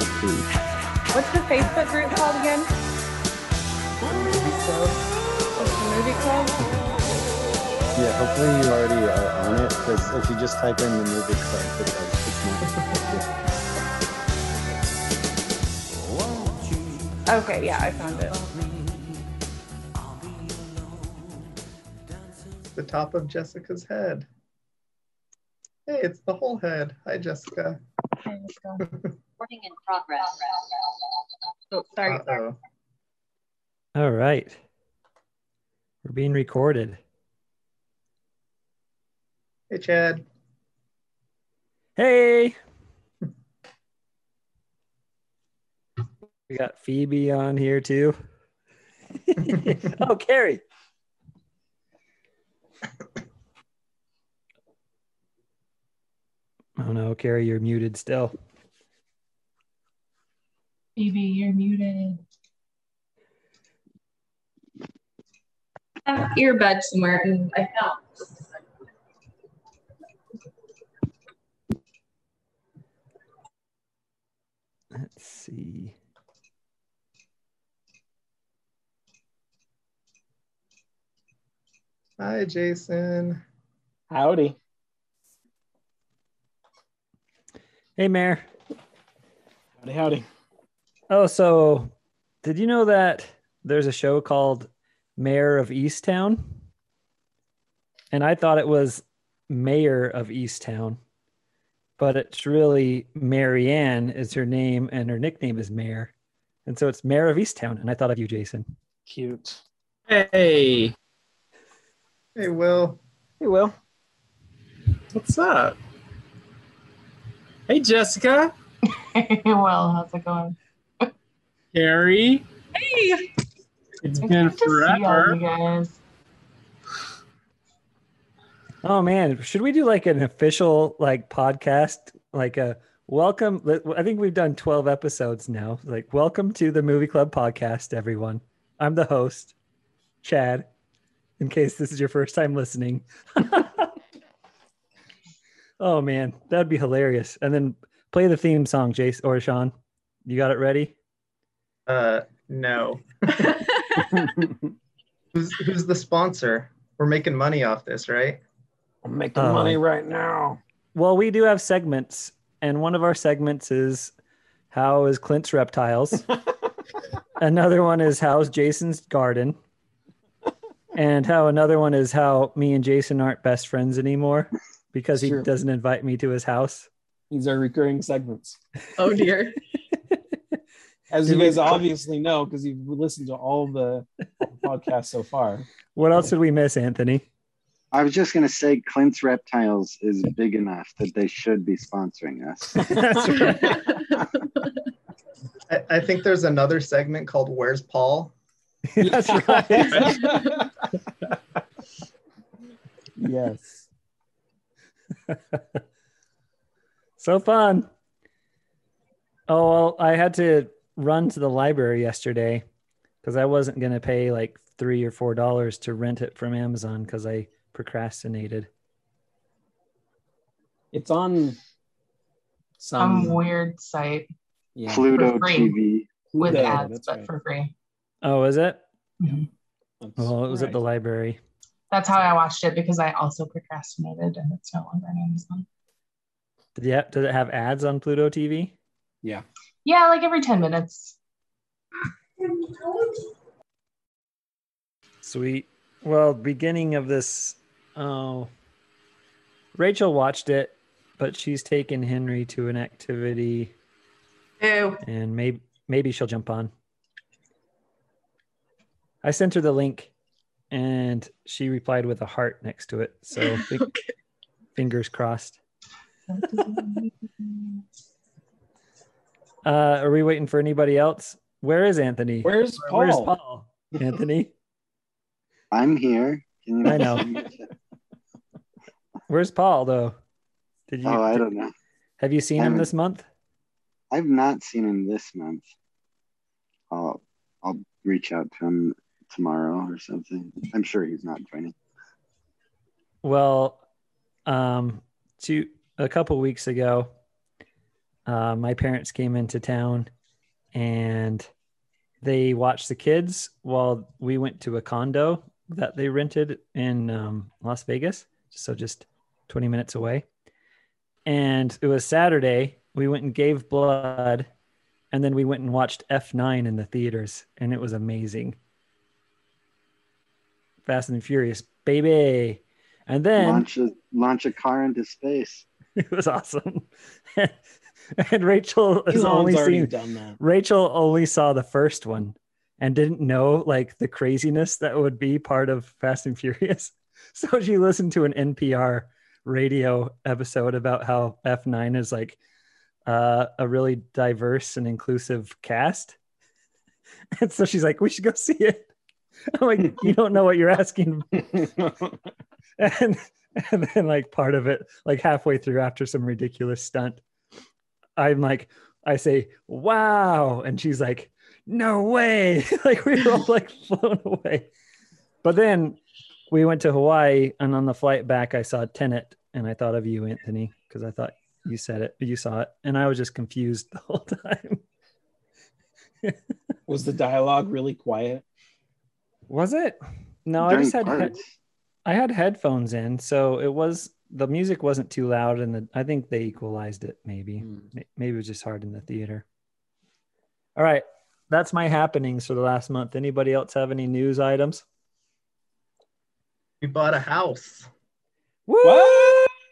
What's the Facebook group called again? What's the movie club? Yeah, hopefully you already are on it because if you just type in the movie club, it does. It's more. Okay, yeah, I found it. The top of Jessica's head. Hey, it's the whole head. Hi, Jessica. Okay, let's go. Recording in progress. Oh, sorry. sorry. Uh-oh. All right. We're being recorded. Hey, Chad. Hey. we got Phoebe on here too. oh, Carrie. Oh no, Carrie, you're muted still. Phoebe, you're muted. I have earbuds somewhere and I fell. Let's see. Hi, Jason. Howdy. Hey, Mayor. Howdy, howdy. Oh, so did you know that there's a show called Mare of Easttown? And I thought it was Mayor of Easttown, but it's really Marianne is her name, and her nickname is Mayor. And so it's Mare of Easttown. And I thought of you, Jason. Cute. Hey. Hey, Will. Hey, Will. What's up? Hey, Jessica. well, how's it going? Carrie. Hey, It's it's been good to see all forever. you. Oh man, should we do like an official like podcast, like a welcome? I think we've done twelve episodes now. Like, welcome to the Movie Club podcast, everyone. I'm the host, Chad. In case this is your first time listening. oh man, that'd be hilarious. And then play the theme song, Jace or Sean. You got it ready? Uh, no. Who's who's the sponsor? We're making money off this, right? I'm making Uh, money right now. Well, we do have segments, and one of our segments is how is Clint's reptiles. another one is how's Jason's garden, and how another one is how me and Jason aren't best friends anymore because he Sure. doesn't invite me to his house. These are recurring segments. Oh dear. As Did you we- guys obviously know, because you've listened to all of the podcasts so far. What else did we miss, Anthony? I was just going to say Clint's Reptiles is big enough that they should be sponsoring us. That's right. I, I think there's another segment called Where's Paul? That's right. yes. so fun. Oh well, I had to run to the library yesterday because I wasn't gonna pay like three or four dollars to rent it from Amazon because I procrastinated. It's on Some some weird site yeah, Pluto TV. with Pluto, ads, but right. for free. Oh, is it? Mm-hmm. That's Well, it was at the library. That's how I watched it because I also procrastinated and it's no longer on Amazon. Did you have, did it have ads on Pluto TV? Yeah. Yeah, like every 10 minutes. Sweet. Well, beginning of this, oh, Rachel watched it, but she's taken Henry to an activity, Ew. and maybe maybe she'll jump on. I sent her the link, and she replied with a heart next to it. So fi- fingers crossed. Uh, are we waiting for anybody else? Where is Anthony? Where's Paul? Where's Paul? Anthony, I'm here. Can you I know. where's Paul though? Did you? Oh, I don't know. Have you seen him haven't- this month? I've not seen him this month. I'll I'll reach out to him tomorrow or something. I'm sure he's not joining. Well, um, two a couple weeks ago, uh, my parents came into town and they watched the kids while we went to a condo that they rented in um, Las Vegas. So just 20 minutes away. And it was Saturday. We went and gave blood. And then we went and watched F9 in the theaters. And it was amazing. Fast and Furious, baby. And then launch a launch a car into space. it was awesome. and Rachel Elon's only seen done that. Rachel only saw the first one and didn't know like the craziness that would be part of Fast and Furious. So she listened to an NPR radio episode about how F9 is like uh, a really diverse and inclusive cast. And so she's like, we should go see it. I'm like, you don't know what you're asking. And and then like part of it, like halfway through after some ridiculous stunt, I'm like, I say, wow. And she's like, no way. like we were all like blown away. But then we went to Hawaii and on the flight back I saw Tenet and I thought of you, Anthony, because I thought you said it, you saw it, and I was just confused the whole time. Was the dialogue really quiet? Was it? No, I just had he- I had headphones in, so it was the music wasn't too loud, and the I think they equalized it. Maybe. Hmm. May- maybe it was just hard in the theater. All right, that's my happenings for the last month. Anybody else have any news items? We bought a house. Woo!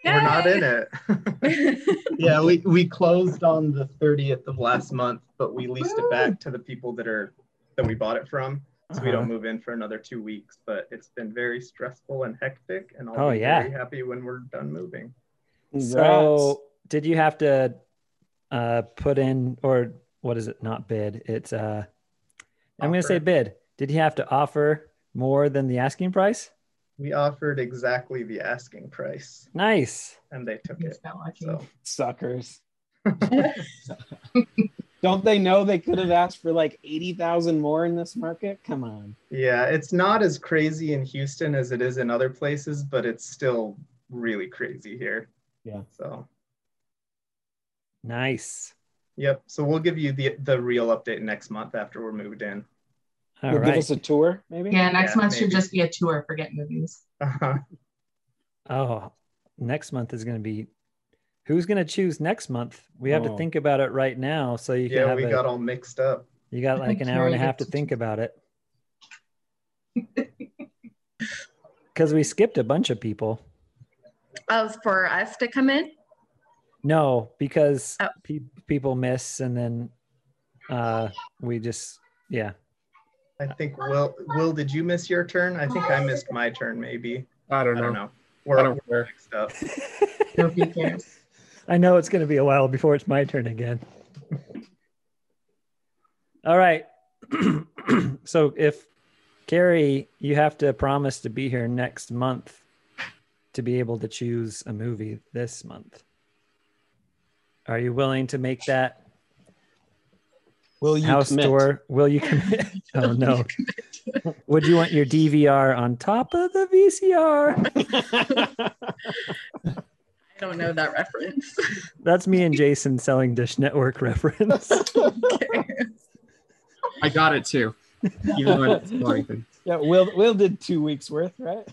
We're not in it. yeah, we, we closed on the 30th of last month, but we leased it back to the people that are that we bought it from. So we Uh-huh. don't move in for another two weeks. But it's been very stressful and hectic, and I'll Oh, be yeah. very happy when we're done moving. So, did you have to uh, put in, or what is it? Not bid. It's uh, I'm going to say bid. Did you have to offer more than the asking price? We offered exactly the asking price, Nice. and they took He's it. So suckers. Don't they know they could have asked for like 80,000 more in this market? Come on. yeah, it's not as crazy in Houston as it is in other places, but it's still really crazy here. Yeah. So Nice. Yep. So we'll give you the the real update next month after we're moved in. All You'll right. give us a tour, maybe? yeah, next Yeah, month should just be a tour for Get Movies. Uh-huh. Oh, next month is going to be. Who's going to choose next month? We have to Oh. think about it right now, so you can Yeah, have we a, got all mixed up. you got like an hour and a half to think about it. Because we skipped a bunch of people. Oh, for us to come in? No, because Oh. pe- people miss, and then uh, we just yeah. I think Will Will, did you miss your turn? I think I missed my turn, maybe. I I don't know. don't know. We're, don't we're care. mixed up. Nobody cares. I know it's going to be a while before it's my turn again. All right. so if Carrie, you have to promise to be here next month to be able to choose a movie this month. Are you willing to make that Will you house commit? tour? Will you commit? oh no. Would you want your DVR on top of the VCR? I don't know that reference. That's me and Jason selling Dish Network reference. Okay. I got it too. Even though I didn't know anything. yeah, Will Will did two weeks worth, right?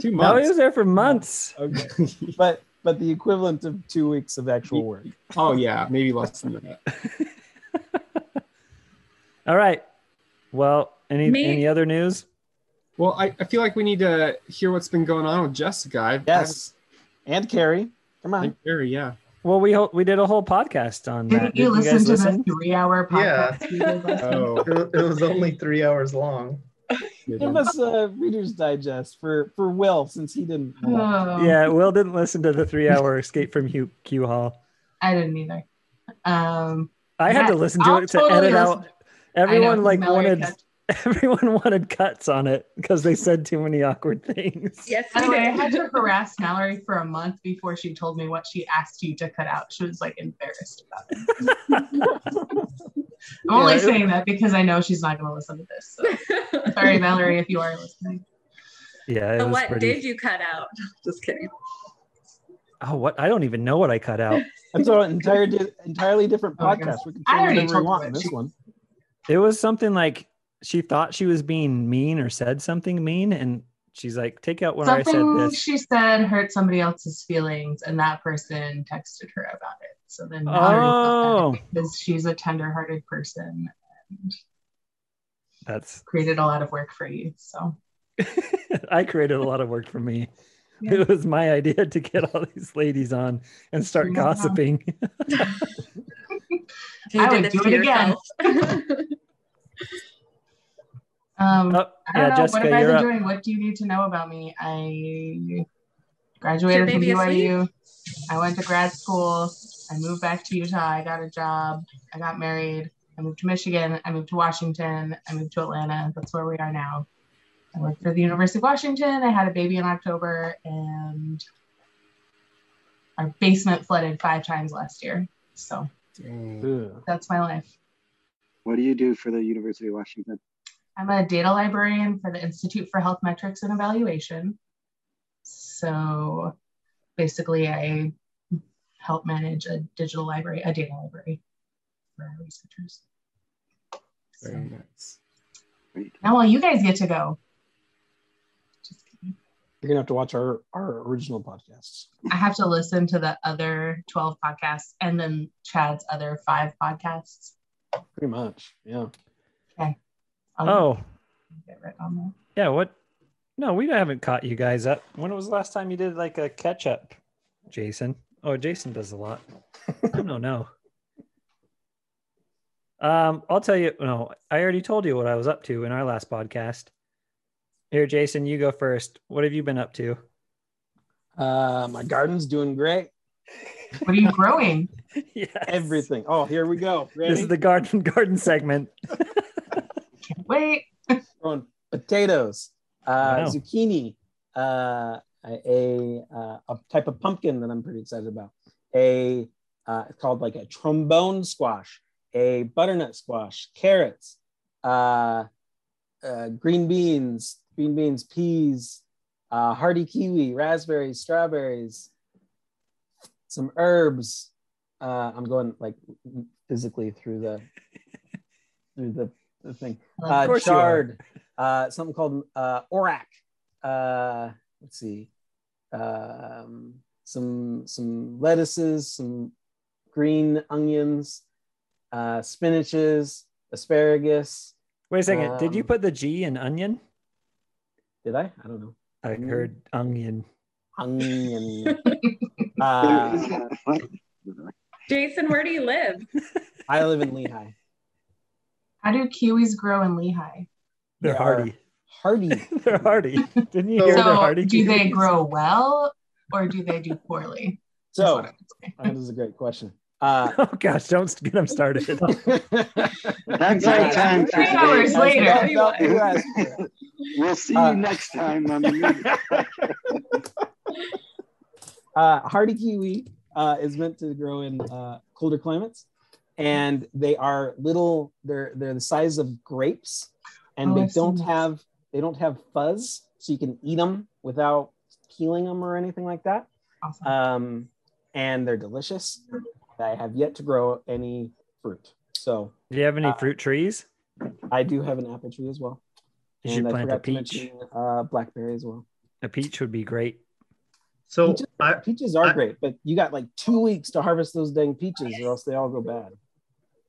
Two months. No, he was there for months. Okay. but but the equivalent of two weeks of actual work. oh yeah, maybe less than that. All right. Well, any Me- any other news? Well, I, I feel like we need to hear what's been going on with Jessica. I, Yes. And Carrie. Come I, on. Carrie, yeah. Well, we ho- we did a whole podcast on that. Didn't you Did you listen guys to listen? the three-hour podcast? we did last week? Oh, It, it was only three hours long. Give us a Reader's Digest for for Will since he didn't. Oh, Yeah, Will didn't listen to the three-hour Escape from Q, Q Hall. I didn't either. Um, I had yeah, to listen to I'll it to totally edit out. listen. I know, like wanted cut- everyone wanted cuts on it because they said too many awkward things. Yes, By we the way, I had to harass Mallory for a month before she told me what she asked you to cut out. She was like embarrassed about it. I'm only Yeah, it- saying that because I know she's not going to listen to this. So. Sorry, Mallory, if you are listening. Yeah, it So was what pretty. did you cut out? Just kidding. Oh, what? I don't even know what I cut out. That's an entire di- entirely different Oh podcast. gosh. We can I say already whatever we told you want in this one. It was something like she thought she was being mean or said something mean, and she's like, "Take out when I said Something this." she said hurt somebody else's feelings, and that person texted her about it. So then Oh, because she's a tender-hearted person and that's. created a lot of work for you. So I created a lot of work for me. Yeah. It was my idea to get all these ladies on and start Yeah. gossiping. I would do to it again. Yourself. um, Oh, I don't know. Jessica, what have I been up. doing? What do you need to know about me? I graduated from baby asleep? BYU. I went to grad school. I moved back to Utah. I got a job. I got married. I moved to Michigan. I moved to Washington. I moved to Atlanta. That's where we are now. I worked for the University of Washington. I had a baby in October, and our basement flooded five times last year. So Ugh. that's my life. What do you do for the University of Washington? I'm a data librarian for the Institute for Health Metrics and Evaluation. So basically, I help manage a digital library, a data library for our researchers. So Very nice. Great. now, all you guys get to go. You're gonna have to watch our our original podcasts. I have to listen to the other 12 podcasts and then Chad's other five podcasts. Pretty much, yeah. I'll Oh, get right on that. yeah. What? No, we haven't caught you guys up. When was the last time you did like a catch up, Jason? Oh, Jason does a lot. I don't know. Um, I'll tell you. No, I already told you what I was up to in our last podcast. Here, Jason, you go first. What have you been up to? Uh, my garden's doing great. What are you growing? yes. Everything. Oh, here we go. Ready? This is the garden garden segment. Can't wait. growing potatoes, uh, Wow. zucchini, uh, a uh, a type of pumpkin that I'm pretty excited about. A uh, it's called like a trombone squash, a butternut squash, carrots, uh, uh, green beans, green beans, peas, uh, hardy kiwi, raspberries, strawberries, some herbs. Uh, I'm going like physically through the through the, the thing Of uh, course you are. chard, uh, something called uh, orach. Uh, let's see, um, some some lettuces, some green onions, uh, spinaches, asparagus. Wait a second. Did you Um, put the G in onion? Did I? I don't know. I heard onion. Onion. uh, Jason, where do you live? I live in Lehi. How do kiwis grow in Lehi? They're hardy. Hardy. They're hardy. Didn't you So- hear they're So, hardy? do they grow well or do they do poorly? So what I would say. that is a great question. Uh, Oh gosh, don't get them started. That's our time Three today. hours That's later. what I felt you asked for. We'll see Uh, you next time on the uh, hardy kiwi uh, is meant to grow in uh, colder climates, and they are little. They're they're the size of grapes, and Oh, they I've don't have they don't have fuzz, so you can eat them without peeling them or anything like that. Awesome. Um, and they're delicious. I have yet to grow any fruit, so Do you have any Uh, fruit trees? I do have an apple tree as well. You should And I plant a peach. mention, uh, blackberry as well. A peach would be great. So Peaches, I, peaches are I- great, but you got like two weeks to harvest those dang peaches, or else they all go bad.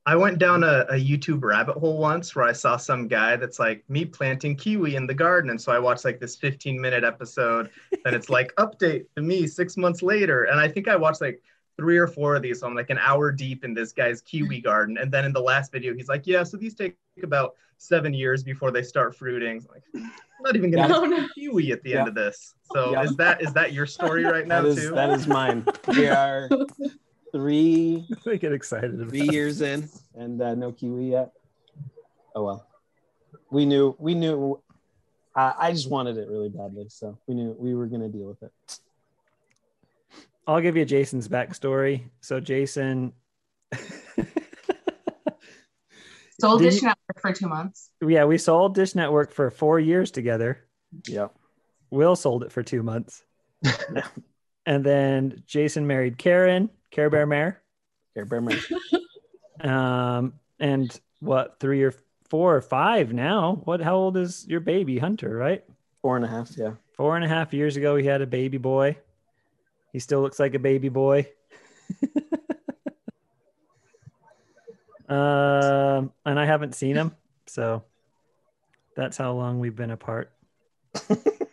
I went down a, a YouTube rabbit hole once where I saw some guy that's like me planting kiwi in the garden. And so I watched like this 15 minute episode and it's like update to me six months later. And I think I watched like three or four of these. So I'm like an hour deep in this guy's kiwi mm-hmm. garden. And then in the last video, he's like, yeah, so these take about seven years before they start fruiting. I'm like, I'm not even gonna Yeah. No. get kiwi at the Yeah. end of this. So Yeah. is that is that your story right now That is too? that is mine. We are three they get excited about three years in, and uh, no kiwi yet. Oh well, we knew we knew. Uh, I just wanted it really badly, so we knew we were gonna deal with it. I'll give you Jason's backstory. So Jason, Sold Did Dish you- Network for two months. yeah, we sold Dish Network for four years together. Yeah. Will sold it for two months. and then Jason married Karen, Care Bear Mare. Care Bear Mare. Um, and what three or four or five now? What? How old is your baby, Hunter? Right, Four and a half, yeah. four and a half years ago, he had a baby boy. He still looks like a baby boy. um, and I haven't seen him, so that's how long we've been apart.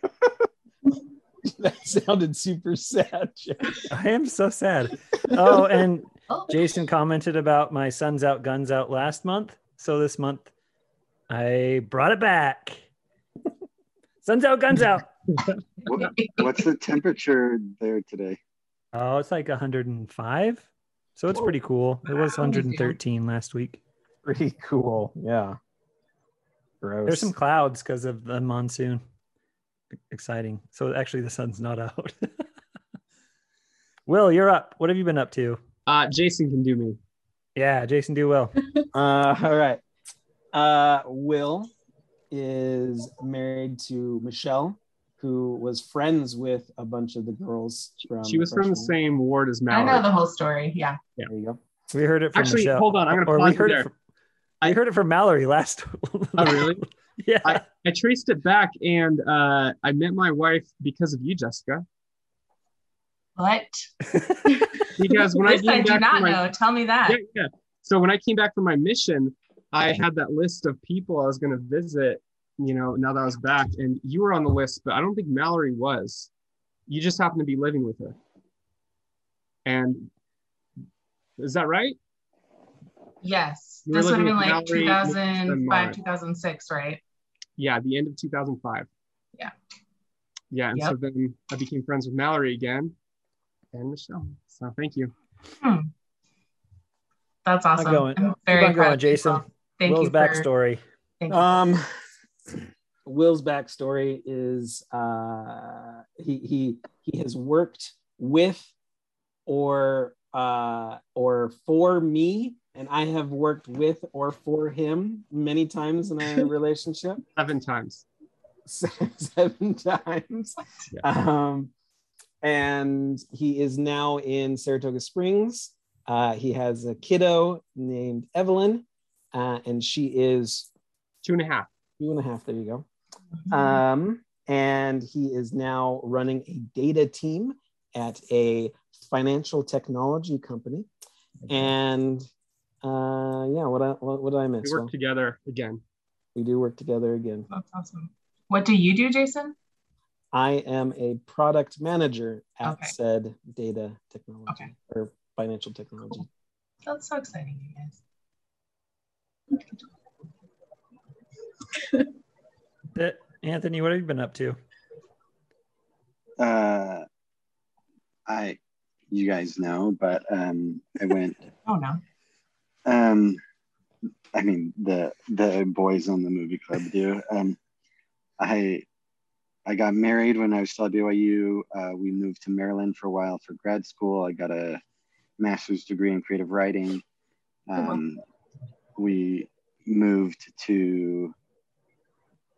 That sounded super sad. I am so sad. Oh, and Oh, Jason commented about my Suns Out Guns Out last month. So this month I brought it back. Suns Out Guns Out. What, what's the temperature there today? Oh, it's like 105. So it's pretty cool. It was 113 last week. Pretty cool. Yeah. Gross. There's some clouds because of the monsoon. Exciting. So actually the sun's not out. Will, you're up. What have you been up to? Uh, Jason can do me. Yeah, Jason, do well. Uh, all right. Uh, Will is married to Michelle, who was friends with a bunch of the girls from. She was from the same ward as Mallory. I know the whole story. Yeah. There you go. We heard it from Actually, Michelle. hold on, I'm gonna or we pause you heard there. it from, I heard it from Mallory last. Oh, really? yeah. I, I traced it back and uh, I met my wife because of you, Jessica. What? Because when I this came I do back not from my, know. Tell me that. Yeah, yeah. So when I came back from my mission, I had that list of people I was going to visit, you know, now that I was back. And you were on the list, but I don't think Mallory was. You just happened to be living with her. And is that right? Yes. You were This would have been like Mallory, 2005, 2006, right? Yeah, the end of 2005. Yeah. Yeah. And so then I became friends with Mallory again and Michelle. So thank you. That's awesome. going. I'm very on proud going, Jason. both. Thank Will's you for, backstory. Thank you. Um, Will's backstory is uh, he he he has worked with or uh, or for me, and I have worked with or for him many times in our relationship. Seven times. seven times. Um, and he is now in Saratoga Springs. Uh, he has a kiddo named Evelyn, uh, and she is two and a half. Two and a half. There you go. Um, and he is now running a data team at a financial technology company. And uh, yeah, what I, what, what did I miss? We work Well, together again. we do work together again. That's awesome. What do you do, Jason? I am a product manager at Okay. said data technology Okay. or financial technology. That's so exciting, you guys. Uh, Anthony, what have you been up to? Uh, I, you guys know, but um, I went. Oh no. Um, I mean the the boys on the movie club do. Um, I I got married when I was still at BYU. Uh, we moved to Maryland for a while for grad school. I got a master's degree in creative writing. Um, we moved to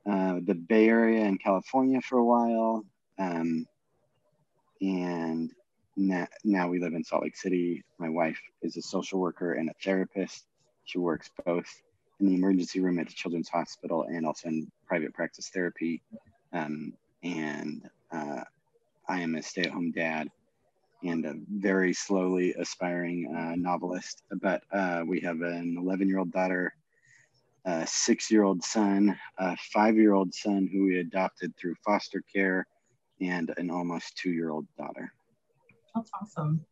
uh, the Bay Area in California for a while. Um, and now, now we live in Salt Lake City. My wife is a social worker and a therapist. She works both in the emergency room at the Children's Hospital and also in private practice therapy. Um, and uh, I am a stay at home dad and a very slowly aspiring uh, novelist. But uh, we have an 11 year old daughter, a six year old son, a five year old son who we adopted through foster care, and an almost two year old daughter. That's awesome.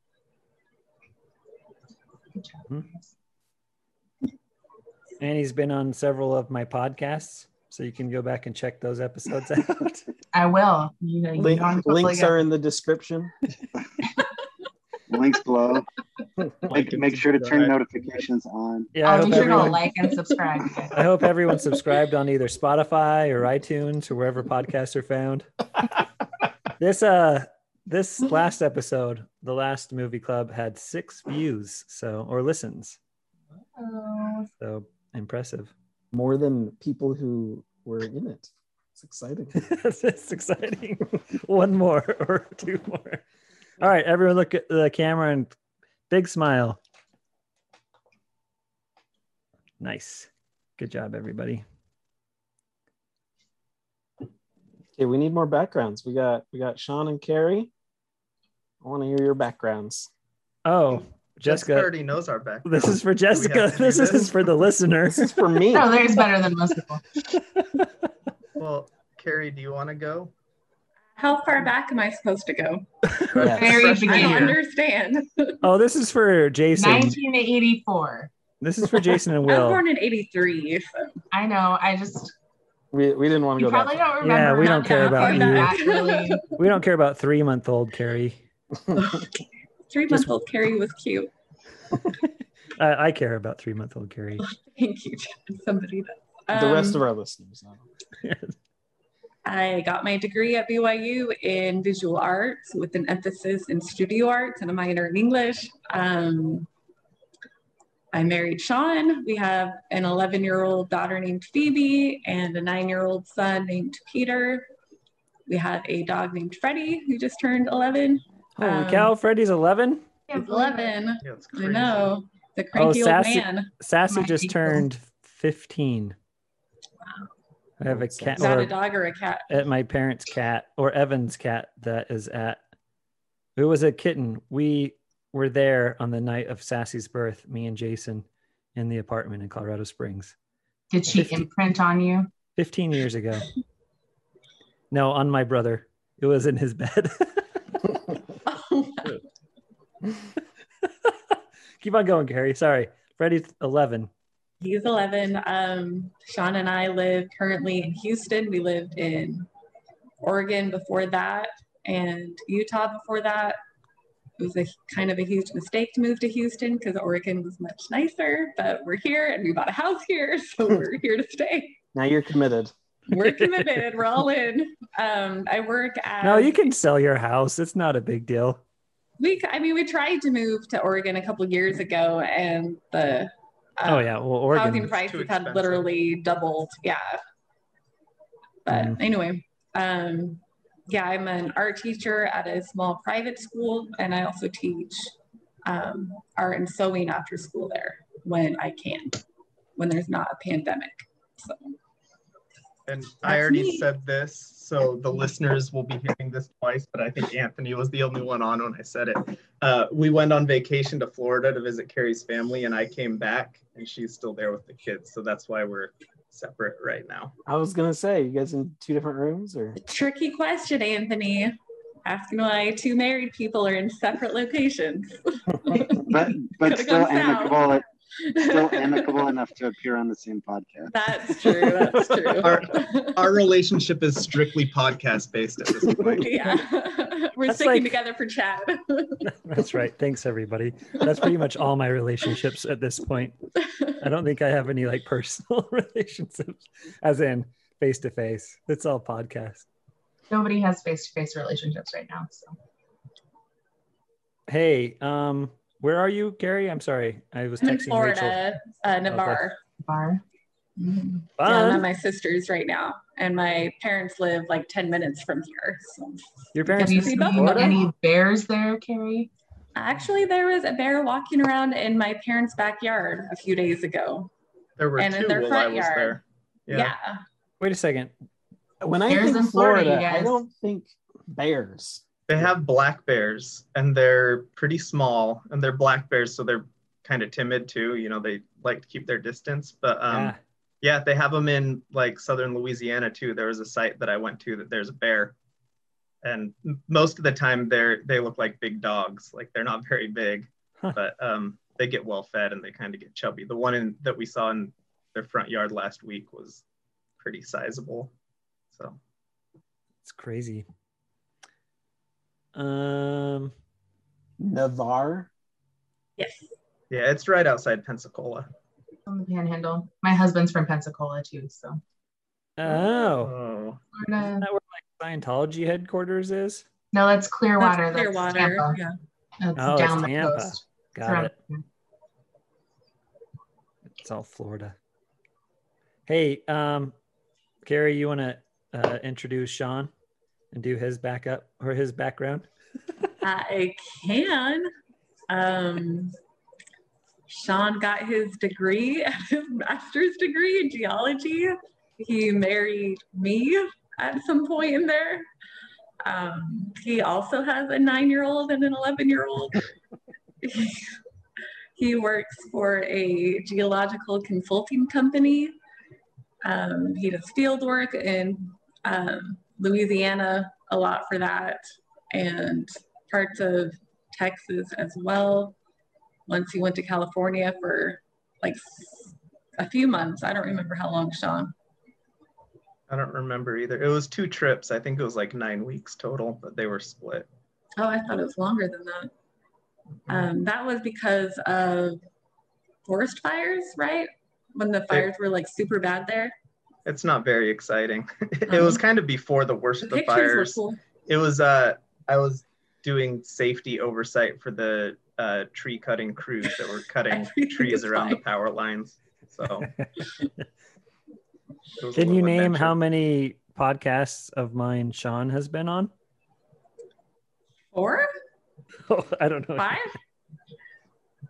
Good job. Hmm. And he's been on several of my podcasts, so you can go back and check those episodes out. I will. You know, you Link, know I'm totally links good. are in the description. Links below. Like Make, make sure to turn notifications on. Yeah, I I'll hope, be sure to like and subscribe. I hope everyone subscribed on either Spotify or iTunes or wherever podcasts are found. This uh this last episode, the last movie club had six views, so or listens. Oh, So impressive. More than people who were in it. It's exciting. it's exciting. One more or two more. All right, everyone look at the camera and big smile. Nice. Good job, everybody. Okay, we need more backgrounds. We got we got Sean and Carrie. I want to hear your backgrounds. Oh, Jessica Jessica. already knows our back. This is for Jessica. This this? is for the listener. This is for me. No, there's better than most people. Well, Carrie, do you want to go? How far back am I supposed to go? Yes. Very I don't beginning. understand. Oh, this is for Jason. 1984. This is for Jason and Will. I was born in 83. So. I know. I just We, we didn't want to you go probably back. don't remember. Yeah, we don't care about you. really- We don't care about three month old Carrie. Three month old Carrie was cute. I, I care about three month old Carrie. Thank you, Chad. Somebody does. the rest Um, of our listeners. no. I got my degree at BYU in visual arts with an emphasis in studio arts and a minor in English. Um, I married Sean. We have an 11 year old daughter named Phoebe and a nine year old son named Peter. We have a dog named Freddie who just turned 11. Holy Um, cow, Freddie's 11. He's 11. Yeah, it's I crazy. know. The Oh, cranky old sassy, man. Sassy My just ankle. turned 15. Wow. I have a cat Is that a dog or a cat? at my parents' cat or Evan's cat that is at it was a kitten. We were there on the night of Sassy's birth, me and Jason in the apartment in Colorado Springs Did she 50. imprint on you? 15 years ago. No, on my brother. It was in his bed. Keep on going, Gary. Sorry. Freddie's 11. He's 11. Um, Sean and I live currently in Houston. We lived in Oregon before that and Utah before that. It was a kind of a huge mistake to move to Houston because Oregon was much nicer, but we're here and we bought a house here, so we're here to stay. Now you're committed. We're committed. We're all in. Um, I work at. No, you can sell your house. It's not a big deal. We, I mean, we tried to move to Oregon a couple years ago, and the. uh, oh, yeah. Well, housing prices had expensive. literally doubled. Yeah. But Mm. anyway, um, yeah, I'm an art teacher at a small private school, and I also teach um, art and sewing after school there when I can, when there's not a pandemic. So And I already me. said this, so the listeners will be hearing this twice, but I think Anthony was the only one on when I said it. Uh, we went on vacation to Florida to visit Carrie's family, and I came back, and she's still there with the kids. So that's why we're separate right now. I was gonna say, you guys in two different rooms or tricky question, Anthony. Asking why two married people are in separate locations. but but Could've still gone south. Amicable still amicable enough to appear on the same podcast. That's true. That's true. Our- Our relationship is strictly podcast based at this point. yeah. We're That's sticking like- together for chat. That's right. Thanks, everybody. That's pretty much all my relationships at this point. I don't think I have any like personal relationships, as in face to face. It's all podcast. Nobody has face-to-face relationships right now. So Hey, um, where are you, Gary? I'm sorry. I was I'm in texting Rachel. Florida, uh, Navarre. bar. Mhm. Yeah, I'm at my sister's right now, and my parents live like 10 minutes from here. So Your Have parents you in seen Florida? any bears there, Carrie? actually, there was a bear walking around in my parents' backyard a few days ago. There were And in their while I front was yard. there. Yeah. Wait a second. when I Bears think in Florida, Florida, you I don't think bears. They have black bears, and they're pretty small, and they're black bears, so they're kind of timid too. You know, they like to keep their distance. But um, Yeah. yeah, they have them in like southern Louisiana too. There was a site that I went to that there's a bear, and most of the time they're they look like big dogs. Like they're not very big, Huh. but um, they get well fed and they kind of get chubby. The one in, that we saw in their front yard last week was pretty sizable. So It's crazy. Um, Navarre. Yes. yeah, it's right outside Pensacola. On the Panhandle. My husband's from Pensacola too, so oh, Oh, Florida. Isn't that where like Scientology headquarters is? No, that's Clearwater. That's That's Clearwater. Tampa. Yeah. That's Oh, it's down the Tampa. coast. Got around- it. It's all Florida. Hey, um, Gary, you want to uh, introduce Sean and do his backup or his background? I can. Um, Sean got his degree, his master's degree in geology. He married me at some point in there. Um, he also has a nine year old and an 11 year old. he works for a geological consulting company. Um, he does field work in um, Louisiana a lot for that and parts of Texas as well. Once he went to California for like a few months. I don't remember how long, Sean. I don't remember either. It was two trips. I think it was like nine weeks total, but they were split. Oh, I thought it was longer than that. Um, that was because of forest fires, right? When the fires were like super bad there. It's not very exciting. it was kind of before the worst The of the pictures fires. were cool. It was uh I was doing safety oversight for the uh, tree cutting crews that were cutting trees is around the power lines. So it was a Can you little name how many podcasts of mine Sean has been on? Four? Oh, I don't know. Five?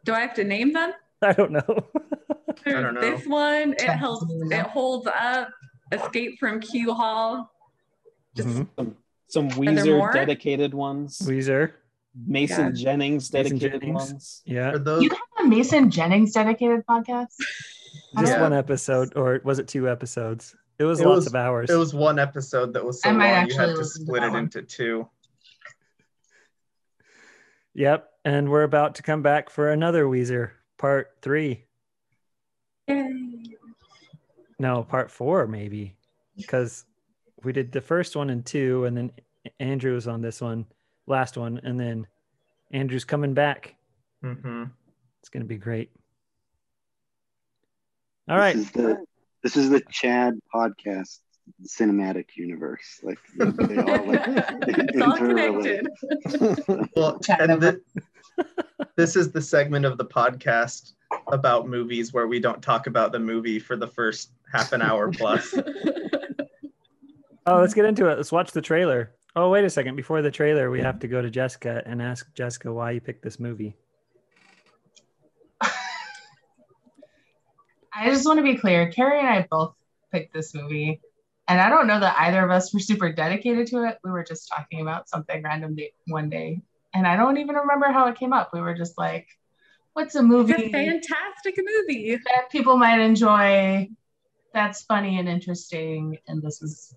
Do I have to name them? I don't know. I don't know. This one, it Check holds it holds up. Escape from Q Hall. Just Mhm. Some, some there Weezer dedicated ones. Weezer. Mason Yeah. Jennings Mason dedicated Jennings. ones. Yeah. For those, You have a Mason Jennings dedicated podcast? Just Yeah. one episode, or was it two episodes? It was It lots was- of hours. it was one episode that was so I long you had to listen to split it one. into two. Yep. And we're about to come back for another Weezer part three. Yay. No, part four, maybe. Because we did the first one and two, and then Andrew was on this one, last one, and then Andrew's coming back. hmm It's going to be great. All right. This is the, this is the Chad podcast cinematic universe. Like they all like it's all connected. Well, and over. thi- this is the segment of the podcast about movies where we don't talk about the movie for the first half an hour plus. Oh, let's get into it. Let's watch the trailer. Oh, wait a second. Before the trailer, we have to go to Jessica and ask Jessica why you picked this movie. I just want to be clear. Carrie and I both picked this movie, and I don't know that either of us were super dedicated to it. We were just talking about something random day, one day, and I don't even remember how it came up. We were just like, "What's a It's movie a fantastic movie. that people might enjoy? That's funny and interesting." And this is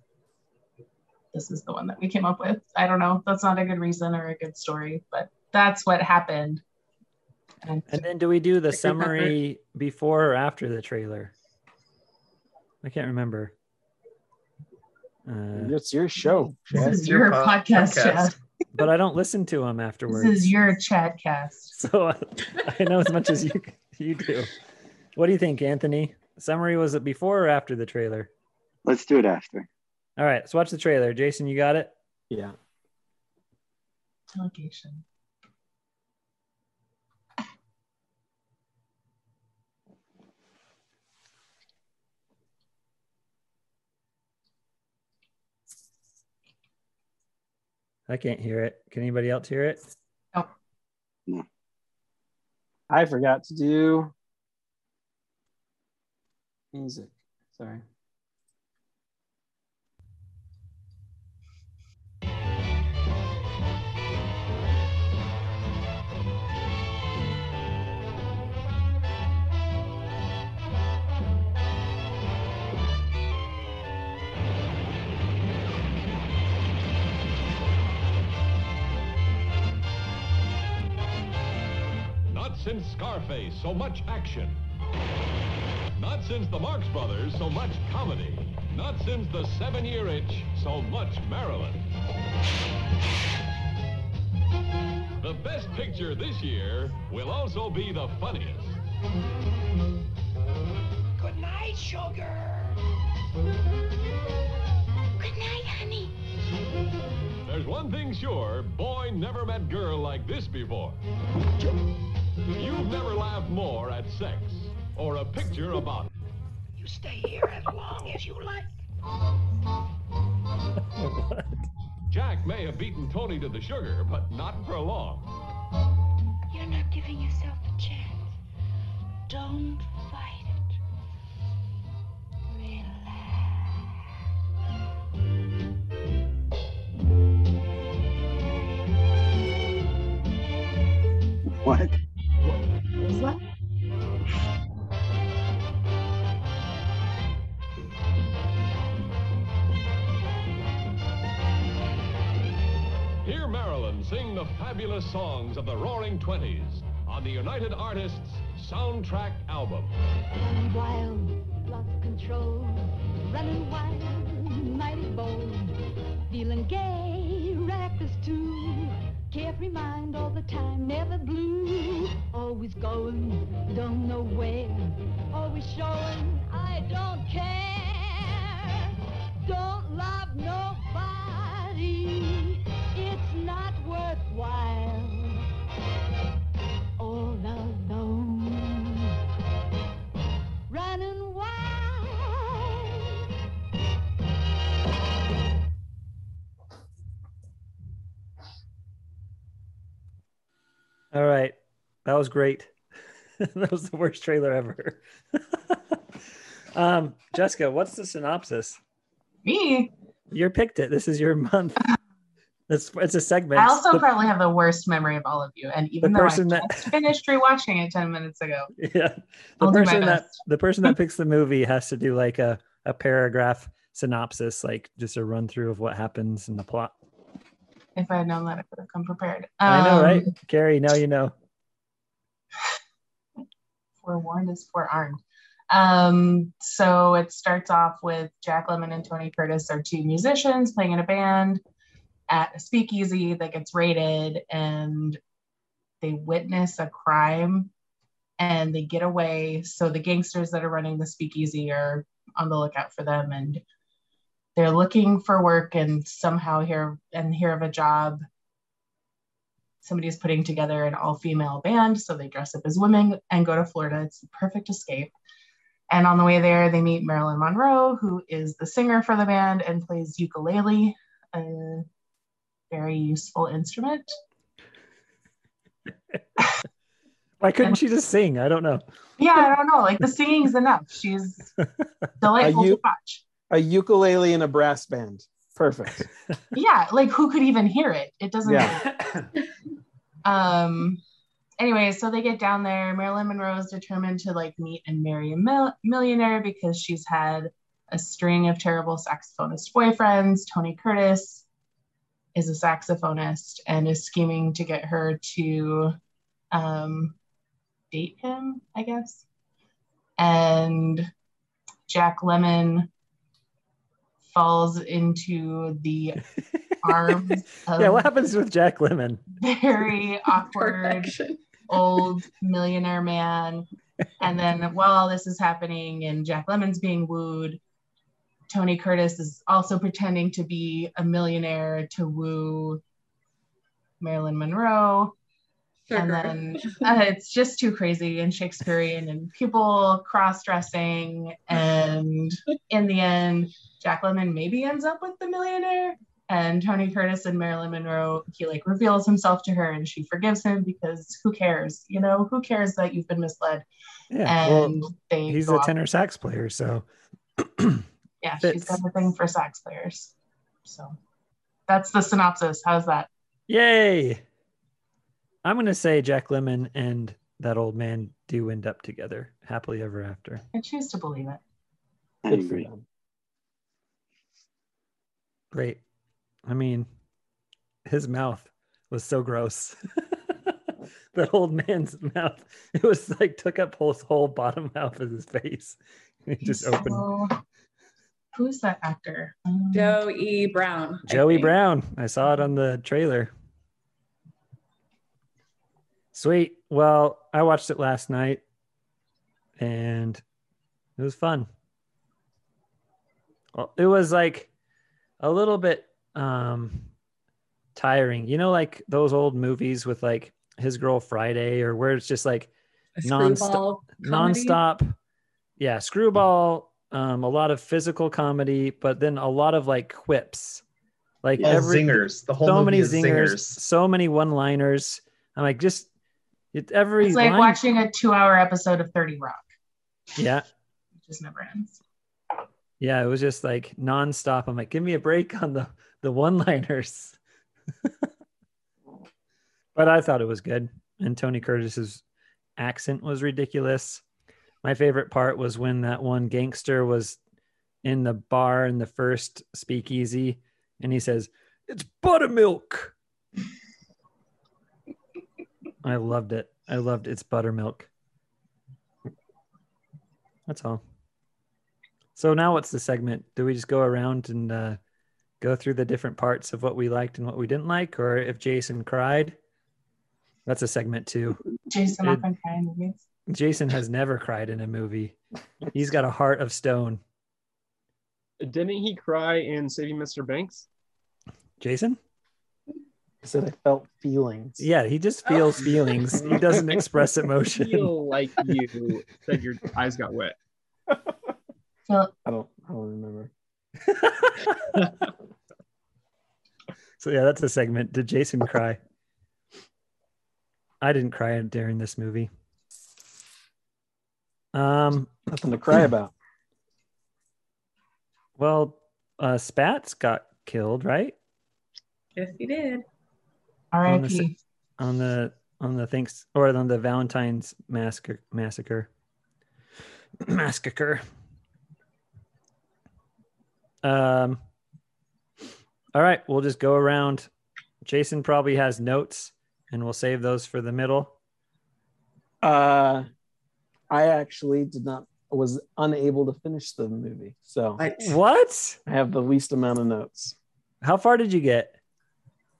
this is the one that we came up with. I don't know. That's not a good reason or a good story, but that's what happened. And And then do we do the Pick your pepper. summary before or after the trailer? I can't remember. Uh, It's your show. this Chad. is your po- podcast, Chad. But I don't listen to them afterwards. This is your Chadcast. so I, I know as much as you you do. What do you think, Anthony? Summary was it before or after the trailer? Let's do it after. All right, let's watch the trailer. Jason, you got it? Yeah. Delegation. I can't hear it. Can anybody else hear it? Oh. No. I forgot to do music. Sorry. Since Scarface, so much action. Not since the Marx Brothers, so much comedy. Not since the Seven Year Itch, so much Marilyn. The best picture this year will also be the funniest. Good night, sugar. Good night, honey. There's one thing sure, boy never met girl like this before. You've never laughed more at sex or a picture about it. You stay here as long as you like. What? Jack may have beaten Tony to the sugar, but not for long. You're not giving yourself a chance. Don't fight it. What? What Sing the fabulous songs of the Roaring Twenties on the United Artists soundtrack album. Running wild, lost control. Running wild, mighty bold. Feeling gay, reckless too. Carefree mind all the time, never blue. Always going, don't know where. Always showing, I don't care. Don't love nobody. It's not worthwhile. All alone. Running wild. All right. That was great. that was the worst trailer ever. um, Jessica, what's the synopsis? Me? You picked it. This is your month. It's it's a segment. I also The- probably have the worst memory of all of you. And even The though I person that- just finished rewatching it 10 minutes ago. yeah. The I'll person that the person that picks the movie has to do like a, a paragraph synopsis, like just a run through of what happens in the plot. If I had known that, I would have come prepared. I know, Um, right? Carrie, now you know. forewarned is forearmed. Um, so it starts off with Jack Lemmon and Tony Curtis are two musicians playing in a band at a speakeasy that gets raided, and they witness a crime and they get away. So the gangsters that are running the speakeasy are on the lookout for them, and they're looking for work and somehow hear and hear of a job. Somebody's putting together an all-female band so they dress up as women and go to florida. It's the perfect escape. And on the way there they meet marilyn monroe who is the singer for the band and plays ukulele a very useful instrument Why couldn't she just sing? I don't know. yeah i don't know like the singing's enough she's delightful you- to watch A ukulele and a brass band. Perfect. yeah like who could even hear it it doesn't Yeah. um anyway so they get down there marilyn monroe is determined to like meet and marry a mil- millionaire because she's had a string of terrible saxophonist boyfriends tony curtis is a saxophonist and is scheming to get her to um date him i guess and jack lemmon falls into the arms of yeah, what happens with Jack Lemmon? very awkward old millionaire man. And then while all this is happening and Jack Lemmon's being wooed, Tony Curtis is also pretending to be a millionaire to woo Marilyn Monroe. And then uh, it's just too crazy and Shakespearean and people cross dressing. And in the end, Jack Lemmon maybe ends up with the millionaire. And Tony Curtis and Marilyn Monroe, he like reveals himself to her and she forgives him because who cares? You know, who cares that you've been misled? Yeah, and well, they he's go a off- tenor sax player, so Yeah, she's got a thing for sax players. So that's the synopsis. How's that? yay! I'm gonna say Jack Lemmon and that old man do end up together happily ever after. I choose to believe it. I Good for agree. them. Great. I mean, his mouth was so gross. that old man's mouth. It was like took up his whole bottom half of his face. He just opened. So, who's that actor? Um, Joe E. Brown. I Joey. Brown. I saw it on the trailer. Sweet. Well, I watched it last night and it was fun. Well, It was like a little bit um tiring. You know like those old movies with like His Girl Friday or where it's just like A nonstop screwball comedy? nonstop. Yeah, screwball, um, a lot of physical comedy, but then a lot of like quips Like All every zingers. The whole so movie many is zingers, zingers. so many one-liners. I'm like, just it every It's like line- watching a two-hour episode of Thirty Rock. Yeah, It just never ends. yeah. It was just like nonstop. I'm like, give me a break on the the one-liners. but I thought it was good, and Tony Curtis's accent was ridiculous. My favorite part was when that one gangster was in the bar in the first speakeasy, and he says, "It's buttermilk." I loved it. I loved it's buttermilk. That's all. So now what's the segment? Do we just go around and uh, go through the different parts of what we liked and what we didn't like, or if Jason cried? That's a segment too. Jason It- often crying movies. Jason has never cried in a movie. He's got a heart of stone. Didn't he cry in Saving Mr. Banks? Jason? I said I felt feelings. Yeah, he just feels oh. feelings. He doesn't express emotion. Feel like you said your eyes got wet. So I don't. I don't remember. So yeah, that's a segment. Did Jason cry? I didn't cry during this movie. Um, Nothing to cry about. well, uh, Spats got killed, right? Yes, he did. On the, on the on the thanks or on the Valentine's massacre massacre massacre. Um. All right, we'll just go around. Jason probably has notes, and we'll save those for the middle. Uh, I actually did not. Was unable to finish the movie, so What? I have the least amount of notes. How far did you get?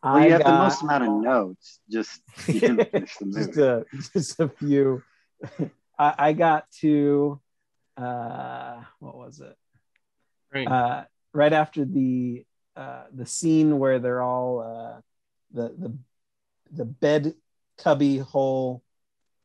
Well, I you have the most amount of notes. Just you didn't finish the movie. just a just a few. I, I got to uh, what was it? Right. Uh, right after the uh, the scene where they're all uh, the the the bed cubby hole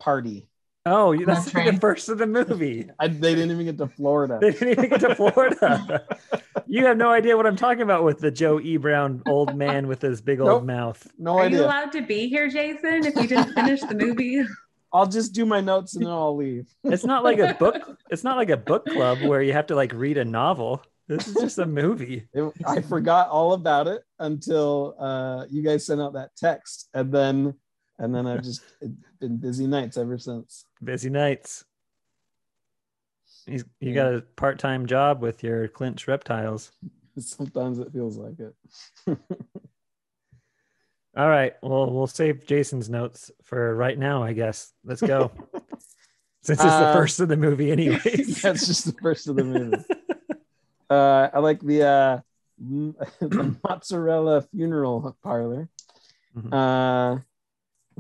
party. Oh, you- that's That's the first of the movie. I, they didn't even get to Florida. They didn't even get to Florida. you have no idea what I'm talking about with the Joe E. Brown old man with his big old mouth. No Are you allowed to be here, Jason, if you didn't finish the movie? I'll just do my notes and then I'll leave. It's not like a book. It's not like a book club where you have to like read a novel. This is just a movie. It- I forgot all about it until uh, you guys sent out that text, and then and then I've just been busy nights ever since. Busy nights. He's, you got a part-time job with your Clint's reptiles. Sometimes it feels like it. All right. Well, we'll save Jason's notes for right now, I guess. Let's go. Since it's the Uh, first of the movie, anyways. That's just the first of the movie. Uh, I like the uh, the mozzarella funeral parlor. Mhm. Uh,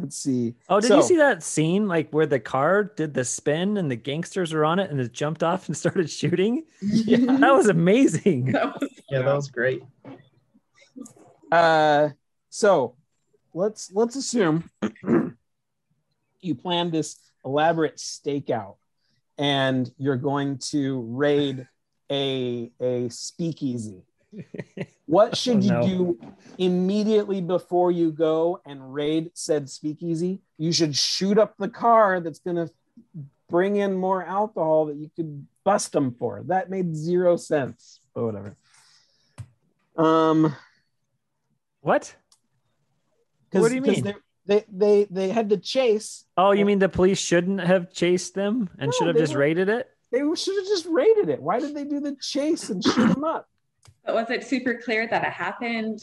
let's see. Oh, did So- you see that scene like where the car did the spin and the gangsters were on it and it jumped off and started shooting? Yeah. That was amazing. That was- Yeah, that was great. Uh, so let's let's assume you plan this elaborate stakeout and you're going to raid a a speakeasy. What should Oh, you do immediately before you go and raid said speakeasy? You should shoot up the car that's going to bring in more alcohol that you could bust them for. That made zero sense, but whatever. Um, What? What do you mean? They, they they they had to chase. Oh, you mean the police shouldn't have chased them and No, should have just were- raided it? They should have just raided it. Why did they do the chase and shoot them up? But was it super clear that it happened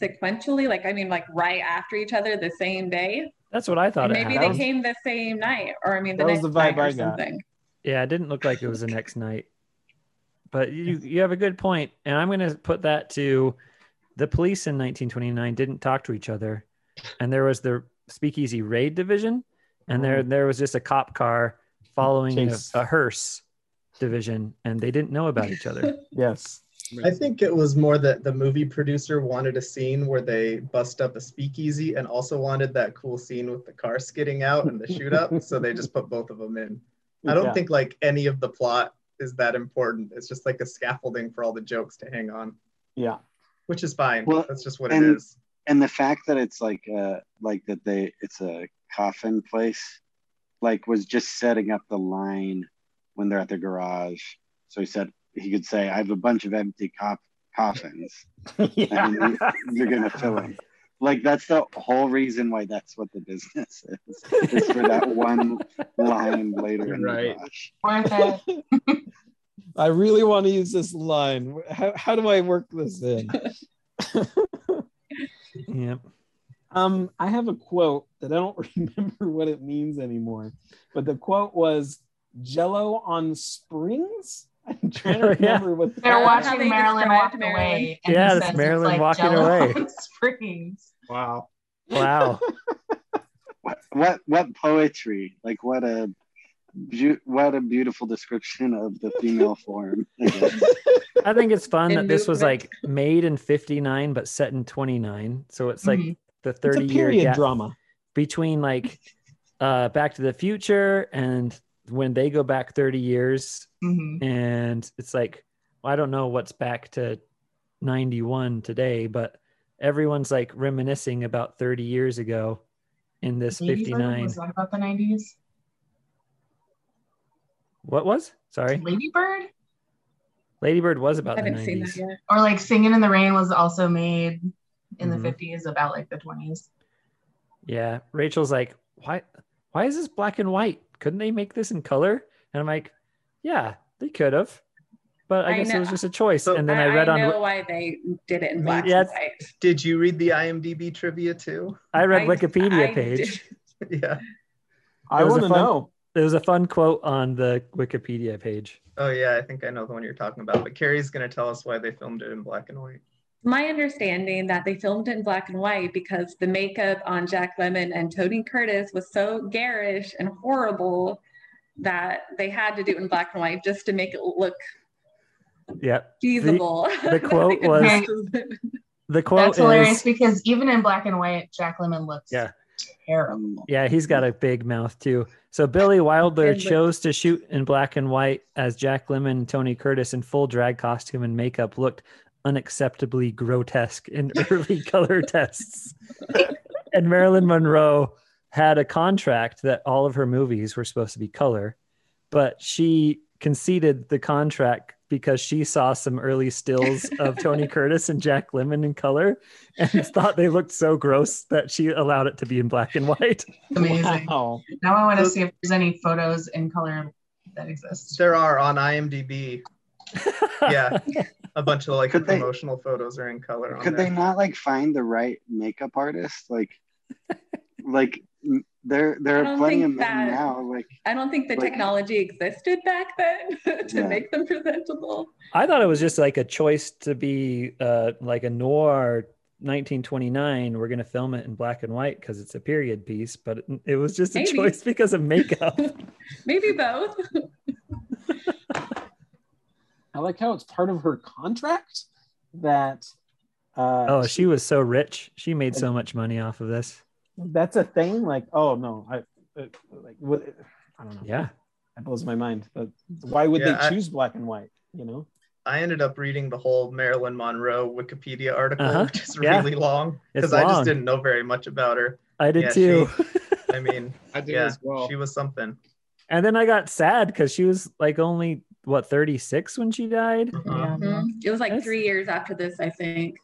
sequentially? Like, I mean, like right after each other the same day? That's what I thought. And maybe happened. they came the same night, or I mean, the That was next the vibe night or I got. something. Yeah, it didn't look like it was the next night. But you you have a good point, and I'm going to put that to the police in 1929 didn't talk to each other, and there was the Speakeasy Raid Division, and there mm-hmm. there was just a cop car following a, a hearse division, and they didn't know about each other. Yes. I think it was more that the movie producer wanted a scene where they bust up a speakeasy and also wanted that cool scene with the car skidding out and the shoot up. so they just put both of them in. I don't Yeah. think like any of the plot is that important. It's just like a scaffolding for all the jokes to hang on. Yeah. which is fine. Well, That's just what and- it is. and the fact that it's like uh like that they it's a coffin place like was just setting up the line when they're at the garage so he said he could say i have a bunch of empty cop coffins yeah. and you're gonna fill them like that's the whole reason why that's what the business is is for that one line later in Right. the garage Worth it. I really want to use this line. How, how do I work this in? Yep. Um, I have a quote that I don't remember what it means anymore, but the quote was "Jello on springs." I'm trying to Oh, yeah. remember what. They're watching they Marilyn described walk Marilyn. away. and Yeah, he that's says it's Marilyn like walking Jell-O away. on Springs. Wow. Wow. what what what poetry like what a beau- what a beautiful description of the female form I. I think it's fun In that this was movement. like made in 59 but set in 29. So it's like Mhm. the It's a 30 year period gap drama. between like uh Back to the Future and when they go back 30 years Mhm. and it's like well, I don't know what's back to 91 today, but everyone's like reminiscing about 30 years ago in this Ladybird, 59. Was that about the 90s? What was? Sorry. Ladybird? Ladybird was about the haven't seen 90s. that yet. Or like Singing in the Rain was also made in Mhm. the 50s, about like the 20s. Yeah, Rachel's like, why? Why is this black and white? Couldn't they make this in color? And I'm like, yeah, they could have, but I, I guess it was just a choice. So- and then I, I, read I on, why they did it in mm-hmm. black Yeah, and white. Did you read the IMDb trivia too? I read I- Wikipedia I page. yeah. I There was want to fun- know. There was a fun quote on the Wikipedia page. Oh yeah, I think I know the one you're talking about. But Carrie's gonna tell us why they filmed it in black and white. My understanding that they filmed it in black and white because the makeup on Jack Lemmon and Tony Curtis was so garish and horrible that they had to do it in black and white just to make it look Yep. feasible. the quote was- The quote That's hilarious because even in black and white, Jack Lemmon looks Yeah. terrible. yeah, he's got a big mouth too. So Billy Wilder And chose to shoot in black and white as Jack Lemmon and Tony Curtis in full drag costume and makeup looked unacceptably grotesque in early color tests. and Marilyn Monroe had a contract that all of her movies were supposed to be color, but she conceded the contract because she saw some early stills of Tony Curtis and Jack Lemmon in color and thought they looked so gross that she allowed it to be in black and white. Amazing. Wow. Now I want to So- see if there's any photos in color that exist. There are on IMDb. Yeah, a bunch of like Could they- promotional photos are in color. On could there. they not like find the right makeup artist like like m- there there are don't plenty of men that- now like I don't think the Like- technology existed back then to Yeah. make them presentable. I thought it was just like a choice to be uh, like a noir 1929. We're going to film it in black and white because it's a period piece, but it, it was just a choice because of makeup. Maybe both. I like how it's part of her contract that. Uh, oh, she was so rich. She made so much money off of this. That's a thing. Like, oh no, I uh, like what? I don't know. Yeah. That blows my mind. But why would Yeah, they I- choose black and white? You know. I ended up reading the whole Marilyn Monroe Wikipedia article, Uh-huh. which is Yeah. really long because I just didn't know very much about her. I did Yeah, too. I mean, I did yeah, as well. she was something. and then I got sad because she was like only, what, 36 when she died? Mhm. It was like That's- three years after this, I think.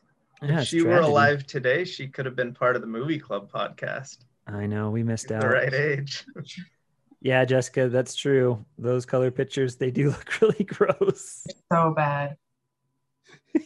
Yeah, if it's she were alive today, she could have been part of the movie club podcast. I know, we missed At out. the right age. Yeah, Jessica, that's true. Those color pictures, they do look really gross. So bad.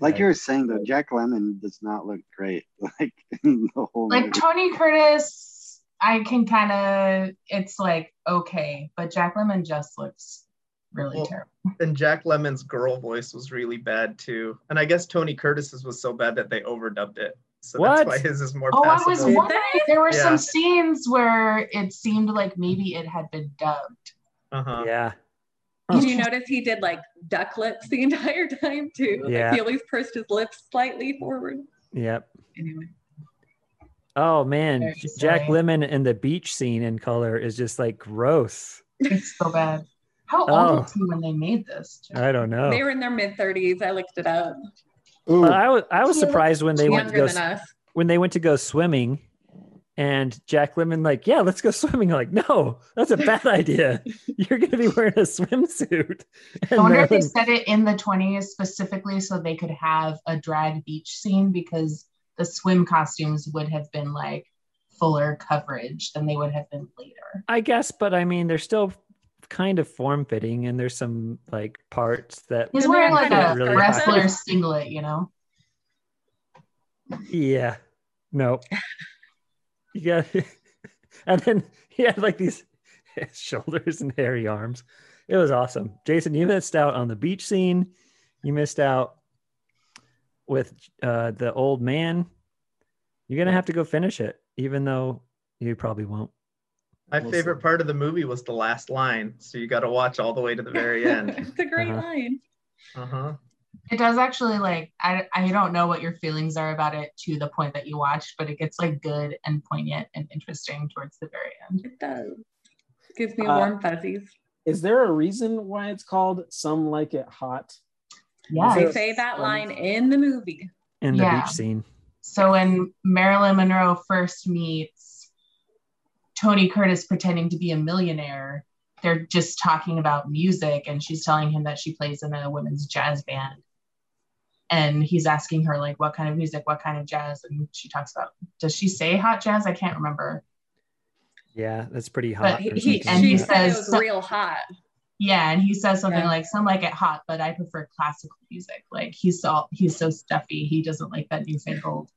like you were saying though jack lemmon does not look great like in the whole Like movie. Tony Curtis, I can kind of, it's like okay, but Jack Lemmon just looks really Well, terrible. And Jack Lemmon's girl voice was really bad too. And I guess Tony Curtis's was so bad that they overdubbed it. So What? that's why his is more Oh, I was wondering. There were Yeah. some scenes where it seemed like maybe it had been dubbed. Uh-huh. Yeah. Did you notice he did like duck lips the entire time too? Like, Yeah. he always pursed his lips slightly forward. Yep. Anyway. Oh man, Jack silly. Lemmon in the beach scene in color is just like gross. It's so bad. How Oh. old was he when they made this? I don't know. They were in their mid 30s. I looked it up. Ooh, But I was I was surprised when they went to go than when they went to go swimming, and Jack Lemmon like, yeah, let's go swimming. Like, no, that's a bad idea. You're gonna be wearing a swimsuit. I And wonder if they said it in the 20s specifically so they could have a drag beach scene because the swim costumes would have been like fuller coverage than they would have been later. I guess, but I mean, they're still kind of form fitting, and there's some like parts that He's wearing like a really wrestler hot. singlet, you know? Yeah. No. You got and then he had like these shoulders and hairy arms. It was awesome. Jason, you missed out on the beach scene. You missed out with uh the old man. You're gonna have to go finish it, even though you probably won't. My We'll favorite see. part of the movie was the last line, so you got to watch all the way to the very end. it's a great Uh-huh. line. Uh huh. It does actually like I I don't know what your feelings are about it to the point that you watched, but it gets like good and poignant and interesting towards the very end. It does. Gives me Uh, warm fuzzies. is there a reason why it's called "Some Like It Hot"? Yeah. They there- say that line in the movie. In the Yeah. beach scene. So when Marilyn Monroe first meets Tony Curtis pretending to be a millionaire, they're just talking about music and she's telling him that she plays in a women's jazz band. And he's asking her like what kind of music, what kind of jazz, and she talks about does she say hot jazz? I can't remember. Yeah, that's pretty But hot. he- He, and she he like that. said it says- was real hot. Yeah, and he says something Yeah. like some like it hot, but I prefer classical music. Like he's so he's so stuffy, he doesn't like that newfangled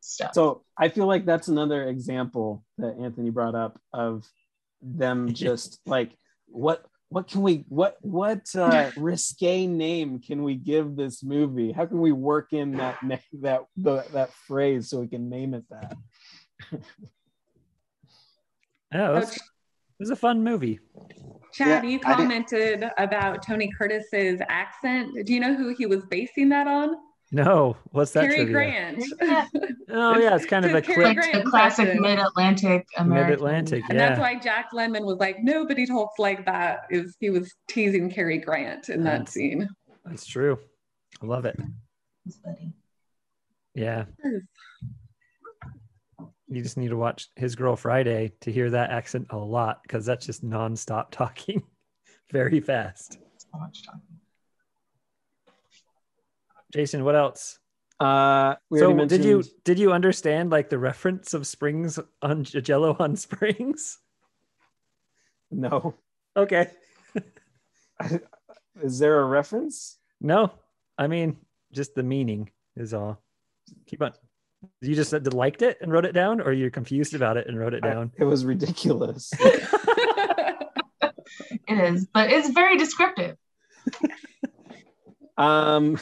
stuff. So I feel like that's another example that Anthony brought up of them just like what what can we what what uh, risque name can we give this movie? How can we work in that na- that the, that phrase so we can name it that? Yeah, it was, it was a fun movie. Chad, Yeah, you commented about Tony Curtis's accent. Do you know who he was basing that on? No, what's that? Cary trivia? Grant. Oh yeah, it's kind of a Cary clip. Grant the classic impression. mid-Atlantic American. Mid-Atlantic, yeah. And that's why Jack Lemmon was like, nobody talks like that. Is he was teasing Cary Grant in that That's- scene. That's true. I love it. He's funny. Yeah. You just need to watch His Girl Friday to hear that accent a lot because that's just nonstop talking very fast. So much talking. Jason, what else? Uh, we so mentioned did you did you understand like the reference of springs on Jello on springs? no. Okay. Is there a reference? No, I mean just the meaning is all. Keep on. You just said liked it and wrote it down, or you're confused about it and wrote it I- down? it was ridiculous. It is, but it's very descriptive. Um,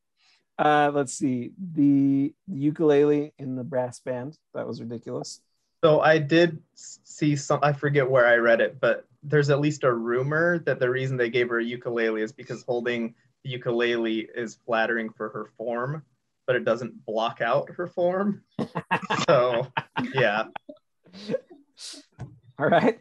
uh, let's see the ukulele in the brass band. That was ridiculous. So I did see some. I forget where I read it, but there's at least a rumor that the reason they gave her a ukulele is because holding the ukulele is flattering for her form, but it doesn't block out her form. so yeah, All right.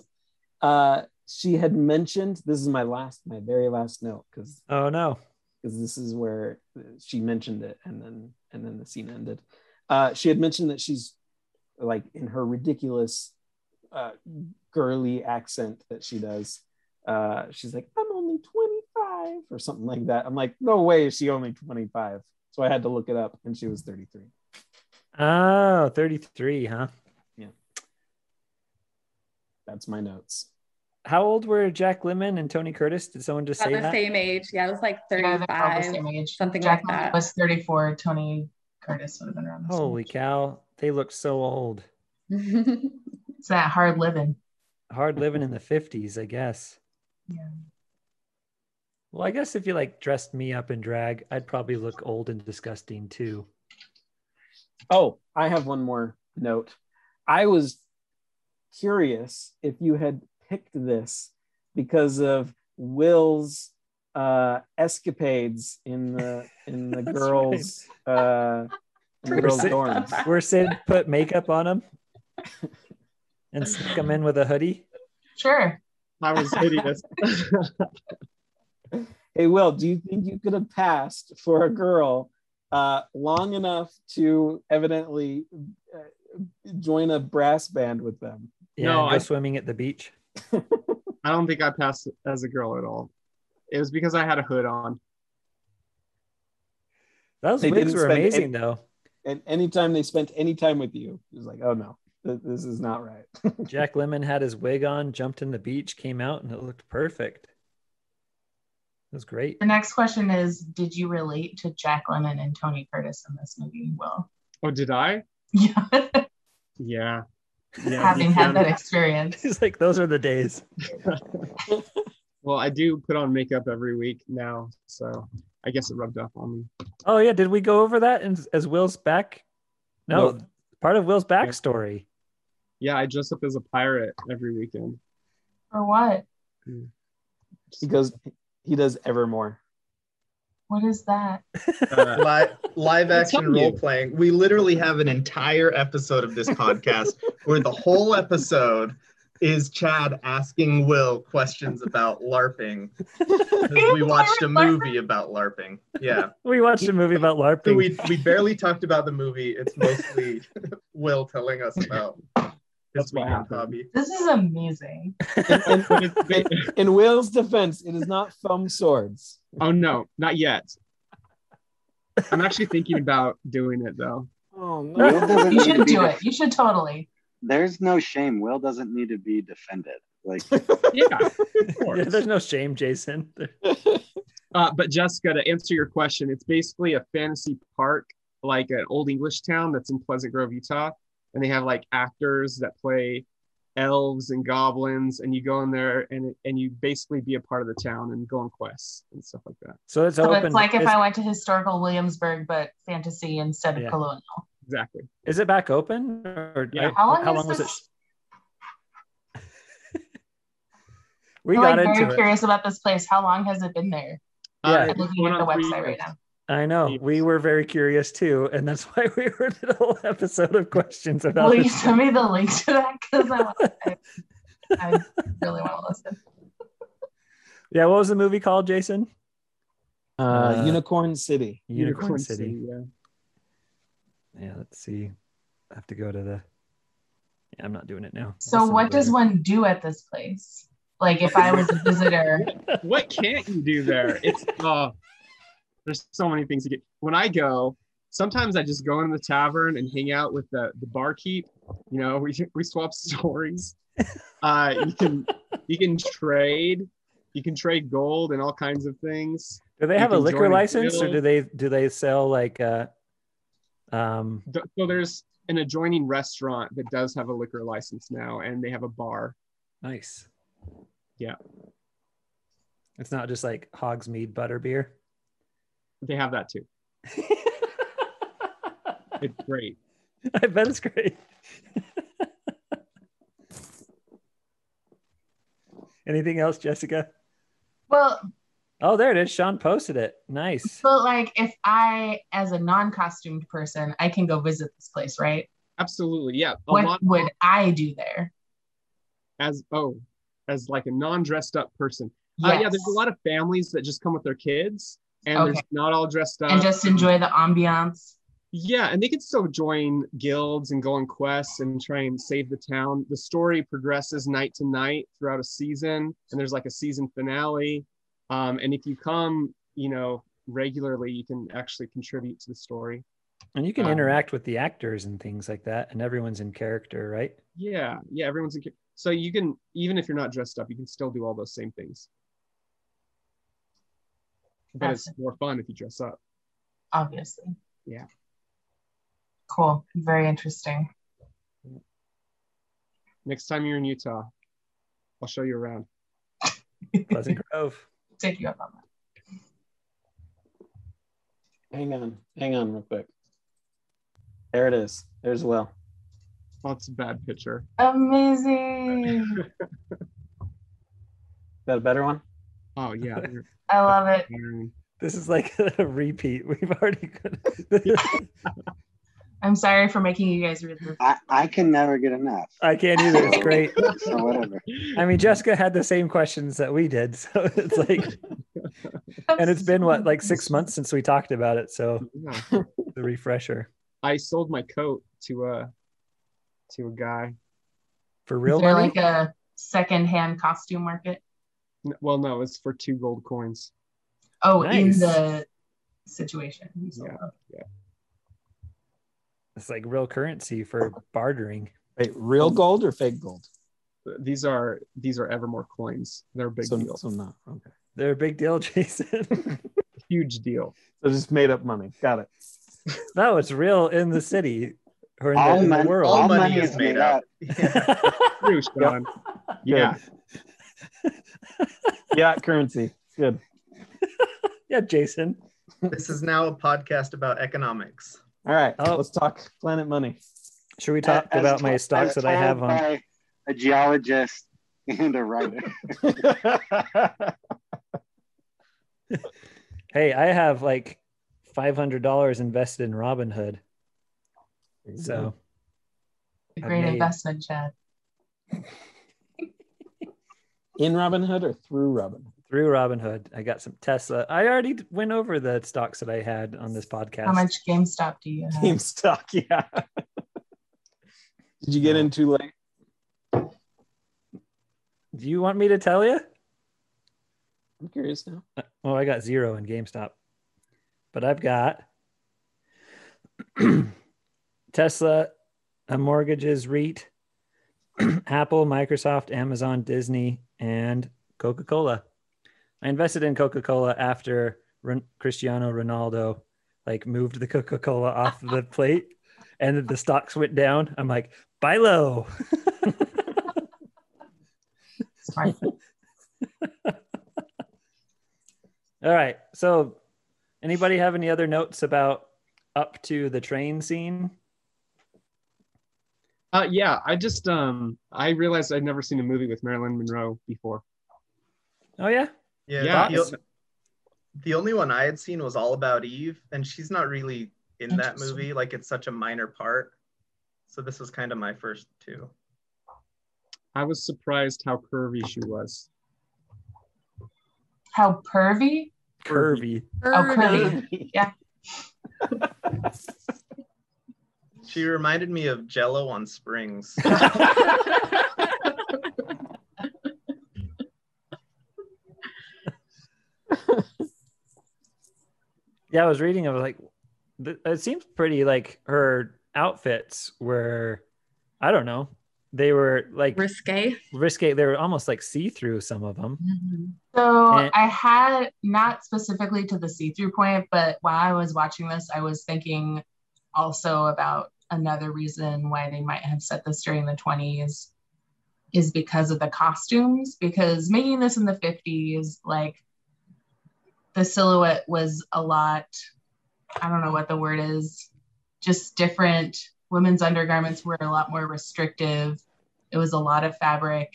uh, she had mentioned this is my last, my very last note because Oh no. because this is where she mentioned it and then and then the scene ended. Uh, she had mentioned that she's like in her ridiculous uh, girly accent that she does. Uh, she's like, I'm only 25 or something like that. I'm like, no way is she only 25. So I had to look it up and she was 33. Oh, 33, huh? Yeah. That's my notes. How old were Jack Lemmon and Tony Curtis? Did someone just About say the that? same age. Yeah, it was like Yeah, they're all the 35, same age. something Jack like that. was 34. Tony Curtis would have been around. the same Holy age. cow, they look so old. It's that hard living. Hard living in the 50s, I guess. Yeah. Well, I guess if you like dressed me up in drag, I'd probably look old and disgusting too. Oh, I have one more note. I was curious if you had picked this because of Will's uh, escapades in the in the That's girls uh, in the girls' Sid, dorms. where Sid put makeup on him and snuck him in with a hoodie. Sure. that was hideous. Hey, Will, do you think you could have passed for a girl uh, long enough to evidently uh, join a brass band with them? Yeah, No, and go I- swimming at the beach. I don't think I passed as a girl at all. It was because I had a hood on. Those They wigs were amazing, any- though. And anytime they spent any time with you, it was like, oh no, th- this is not right. Jack Lemmon had his wig on, jumped in the beach, came out, and it looked perfect. It was great. The next question is Did you relate to Jack Lemmon and Tony Curtis in this movie? Will. Oh, did I? Yeah. Yeah. Yeah. Having had that experience. He's like, those are the days. Well, I do put on makeup every week now, so I guess it rubbed off on me. Oh yeah, did we go over that in, as Will's back? No, No. part of Will's backstory. Yeah, I dress up as a pirate every weekend. For what? Hmm. He goes, he does Evermore. What is that? Uh, live, live action role playing. We literally have an entire episode of this podcast where the whole episode is Chad asking Will questions about LARPing. we watched a movie about LARPing. Yeah. We watched a movie about So LARPing. we we barely talked about the movie. It's mostly Will telling us about his That's what weekend happened. hobby. This is amazing. And, and- in Will's defense, it is not foam swords. oh no, not yet. I'm actually thinking about doing it though. Oh no. You should be do it. You should totally. There's no shame. Will doesn't need to be defended. Like Yeah, yeah, there's no shame, Jason. Uh, but Jessica, to answer your question, it's basically a fantasy park, like an old English town that's in Pleasant Grove, Utah, and they have like actors that play elves and goblins, and you go in there and and you basically be a part of the town and go on quests and stuff like that. So it's So open. it's like if is, I went to historical Williamsburg, but fantasy instead of Yeah. colonial. Exactly. is it back open? Or Yeah. How long, how is long was it? this? We I'm got like into very it. curious about this place. How long has it been there? Yeah. Uh, I'm looking at the on three website right now. I know. Yes. We were very curious too, and that's why we were did a whole episode of questions about Will you this. send me the link to that? Because I, I, I really want to listen. Yeah, what was the movie called, Jason? Uh, Uh, Unicorn City. Unicorn, City. Yeah. Yeah, let's see. I have to go to the. Yeah, I'm not doing it now. So, I'll what does one do at this place? Like, if I was a visitor, What can't you do there? It's uh there's so many things to get. When I go, sometimes I just go in the tavern and hang out with the the barkeep. You know, we we swap stories. Uh, you can you can trade. You can trade gold and all kinds of things. Do they you have a liquor join a license, or do they do they sell like uh, um, So there's an adjoining restaurant that does have a liquor license now, and they have a bar. nice? Yeah. It's not just like Hogsmeade butterbeer. They have that too. It's great. I bet it's great. Anything else, Jessica? well, Oh, there it is. Sean posted it. Nice. but like, if I, as a non-costumed person, I can go visit this place, right? Absolutely, yeah. A What lot would I do there? as oh, as like a non-dressed up person. Uh, yeah, there's a lot of families that just come with their kids, and they're not all dressed up. and just enjoy the ambiance. Yeah, and they can still join guilds and go on quests and try and save the town. The story progresses night to night throughout a season, and there's like a season finale. Um, and if you come, you know, regularly, you can actually contribute to the story. And you can Um, interact with the actors and things like that, and everyone's in character, right? Yeah, yeah, everyone's in. So you can, even if you're not dressed up, you can still do all those same things. But it's more fun if you dress up. Obviously. Yeah. Cool. Very interesting. Next time you're in Utah, I'll show you around. Pleasant Grove. Take you up on that. Hang on, hang on, real quick. There it is. There's Will. Oh, it's a bad picture. Amazing. Is that a better one? Oh yeah. I love it. This is like a repeat. We've already I'm sorry for making you guys read this. I, I can never get enough. I can't either. It's great. So whatever. I mean, Jessica had the same questions that we did, so it's like and it's been what like six months since we talked about it. So Yeah. the refresher I sold my coat to a to a guy. for real? Is real there money. like a second-hand costume market? N- Well, no, it's for two gold coins. Oh, in the situation. you sold Yeah. them. It's like real currency for bartering. Wait, real um, gold or fake gold? These are these are Evermore coins. They're a big so, deal. so not okay. They're a big deal, Jason. Huge deal. So just made up money. Got it. no, it's real in the city or in, All the, in the mon- world. all All money money is is made made up. True, Sean. Yeah. Yeah, currency. Good. yeah, Jason. This is now a podcast about economics. All right. Oh. Let's talk Planet Money. Should we talk As about my told- stocks that I have on? a geologist and a writer. Hey, I have like five hundred dollars invested in Robinhood. So A I've great made- investment, Chad. In Robinhood or through Robinhood? through Robinhood, I got some Tesla. I already went over the stocks that I had on this podcast. How much GameStop do you have? GameStop, yeah. Did you get in too late? Do you want me to tell you? I'm curious now. Uh, Well, I got zero in GameStop, but I've got Tesla, a mortgages REIT, Apple, Microsoft, Amazon, Disney, and Coca Cola. I invested in Coca Cola after Cristiano Ronaldo like moved the Coca Cola off the plate, and the stocks went down. I'm like, buy low. All right. So, anybody have any other notes about up to the train scene? Uh, yeah, I just um I realized I'd never seen a movie with Marilyn Monroe before. Oh yeah. Yeah, Yeah, the, it's- the only one I had seen was All About Eve, and she's not really in that movie. Like it's such a minor part. So this was kind of my first two. I was surprised how curvy she was. How pervy? Curvy. Oh, curvy. Yeah. She reminded me of Jello on springs. Yeah, I was reading. I was like, it seems pretty like her outfits were, I don't know, they were like Risque. risque. They were almost like see through. Some of them. Mm-hmm. So And- I had not specifically to the see-through point, but while I was watching this, I was thinking also about another reason why they might have set this during the 20s is because of the costumes. Because making this in the 50s, like the silhouette was a lot, I don't know what the word is, just different. Women's undergarments were a lot more restrictive. It was a lot of fabric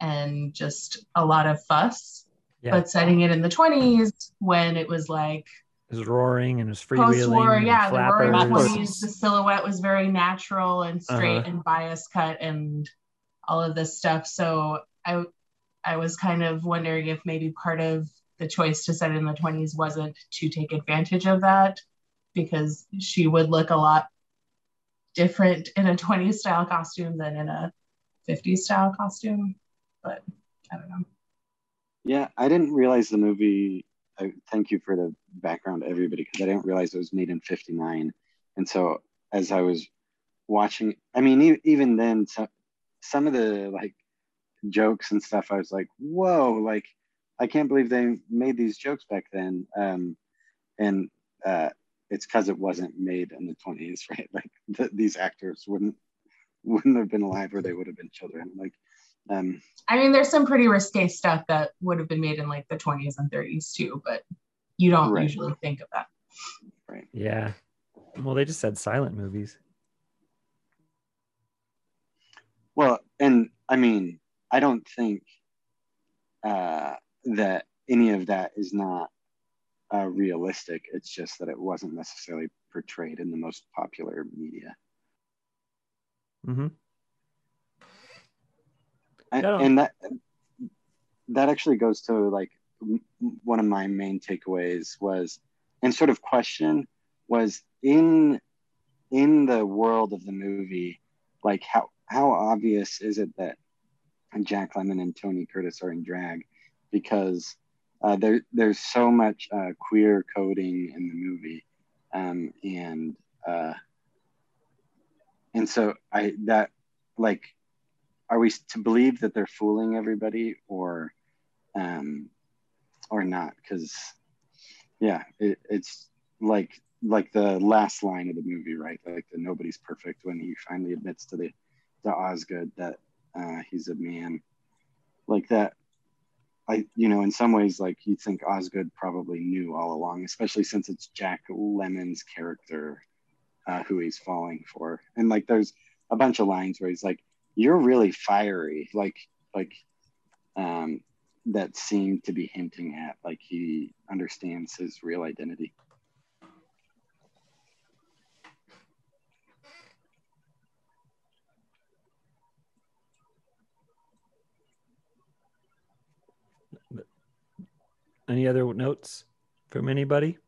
and just a lot of fuss. Yeah. But setting it in the 20s when it was like It was roaring and it was post freewheeling. war, and yeah, the roaring flappers. 20s, the silhouette was very natural and straight Uh-huh. and bias cut and all of this stuff. So I I was kind of wondering if maybe part of the choice to set in the 20s wasn't to take advantage of that because she would look a lot different in a 20s style costume than in a 50s style costume. But I don't know. Yeah, I didn't realize the movie. I thank you for the background, everybody, because I didn't realize it was made in '59. And so, as I was watching, I mean, even then, so, some of the like jokes and stuff, I was like, "Whoa!" Like, I can't believe they made these jokes back then. Um, and uh, it's because it wasn't made in the 20s, right? Like, th- these actors wouldn't wouldn't have been alive, or they would have been children. Like, um, I mean, there's some pretty risque stuff that would have been made in like the 20s and 30s too, but you don't Right. usually think of that. right. Yeah. Well, they just said silent movies. Well, and I mean, I don't think uh, that any of that is not uh, realistic. It's just that it wasn't necessarily portrayed in the most popular media. Mm-hmm. I, Yeah. and that that actually goes to like m- one of my main takeaways was, and sort of question was in in the world of the movie, like how how obvious is it that Jack Lemmon and Tony Curtis are in drag? Because uh, there there's so much uh, queer coding in the movie, um, and uh, and so I that like, are we to believe that they're fooling everybody or, um, or not? Because yeah, it, it's like like the last line of the movie, right? Like the nobody's perfect when he finally admits to the to Osgood that uh, he's a man, like that. I, you know, in some ways, like you think Osgood probably knew all along, especially since it's Jack Lemmon's character uh, who he's falling for. And like, there's a bunch of lines where he's like, "You're really fiery," like, like, um, that seem to be hinting at like he understands his real identity. Any other notes from anybody?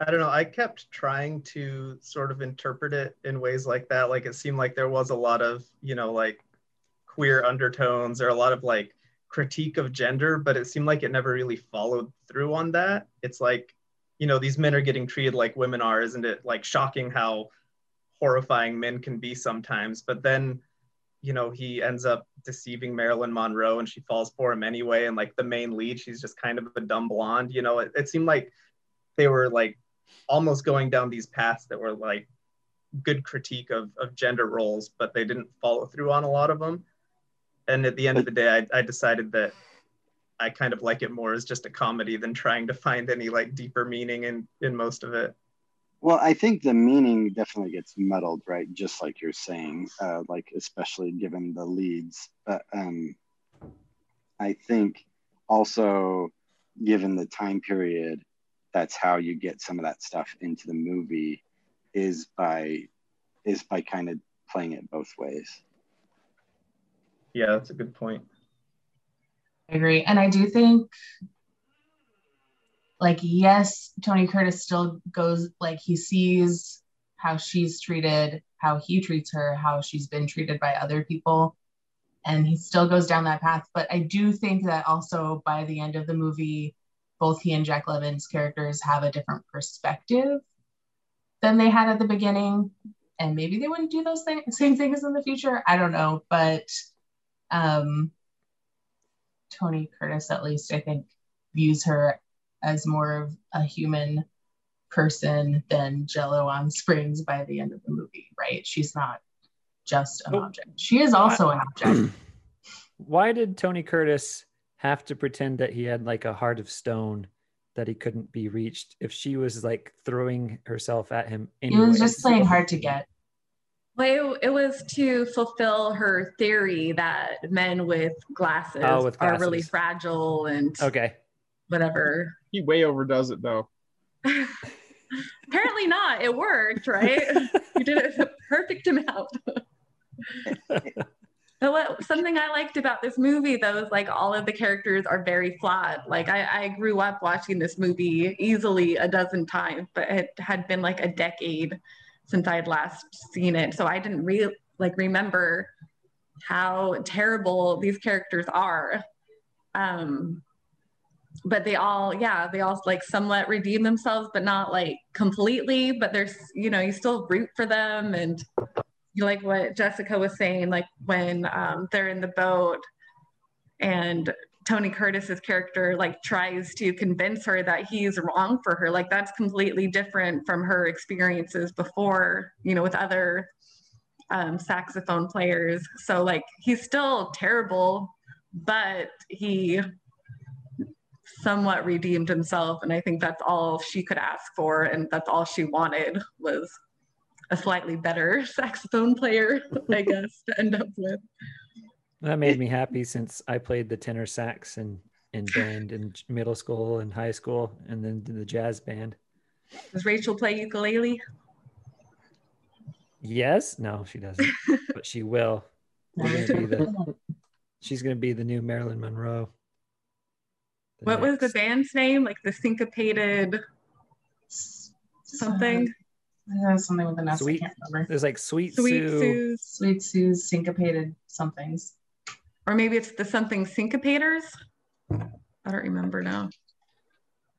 I don't know. I kept trying to sort of interpret it in ways like that. Like it seemed like there was a lot of, you know, like queer undertones or a lot of like critique of gender, but it seemed like it never really followed through on that. It's like, you know, these men are getting treated like women are. Isn't it like shocking how horrifying men can be sometimes? But then, you know, he ends up deceiving Marilyn Monroe and she falls for him anyway. And like the main lead, she's just kind of a dumb blonde. You know, it, it seemed like they were like almost going down these paths that were like good critique of, of gender roles, but they didn't follow through on a lot of them. And at the end of the day, I, I decided that I kind of like it more as just a comedy than trying to find any like deeper meaning in in most of it. Well, I think the meaning definitely gets muddled, right? Just like you're saying, uh, like especially given the leads. But um, I think also given the time period, that's how you get some of that stuff into the movie, is by is by kind of playing it both ways. Yeah, that's a good point. I agree. And I do think like yes, Tony Curtis still goes like he sees how she's treated, how he treats her, how she's been treated by other people. And he still goes down that path. But I do think that also by the end of the movie, both he and Jack Lemmon's characters have a different perspective than they had at the beginning. And maybe they wouldn't do those thing- same things in the future. I don't know. But um, Tony Curtis, at least, I think, views her as more of a human person than Jello on Springs by the end of the movie, right? She's not just an object. She is also an object. Why did Tony Curtis have to pretend that he had like a heart of stone that he couldn't be reached if she was like throwing herself at him It anyway? was just playing hard to get. Well, it, it was to fulfill her theory that men with glasses, Oh, with are really fragile and Okay. whatever. He way overdoes it though. Apparently not. It worked, right? you did it a perfect amount. But what something I liked about this movie though is like all of the characters are very flawed. Like I, I grew up watching this movie easily a dozen times, but it had been like a decade since I had last seen it. So I didn't really like remember how terrible these characters are. Um but they all yeah they all like somewhat redeem themselves but not like completely but there's you know you still root for them and you like what jessica was saying like when um, they're in the boat and tony curtis's character like tries to convince her that he's wrong for her like that's completely different from her experiences before you know with other um, saxophone players. So like he's still terrible but he somewhat redeemed himself and i think that's all she could ask for and that's all she wanted was a slightly better saxophone player i guess to end up with That made me happy since I played the tenor sax and in band in middle school and high school and then the jazz band. does rachel play ukulele Yes. No, she doesn't. but she will. Gonna be the, she's gonna be the new Marilyn Monroe. What was the band's name? Like the syncopated something? Uh, something with an S. Sweet- I can't remember. There's like Sweet, Sweet Sue. Sue's, Sweet Sue's syncopated somethings. Or maybe it's the something syncopators. I don't remember now.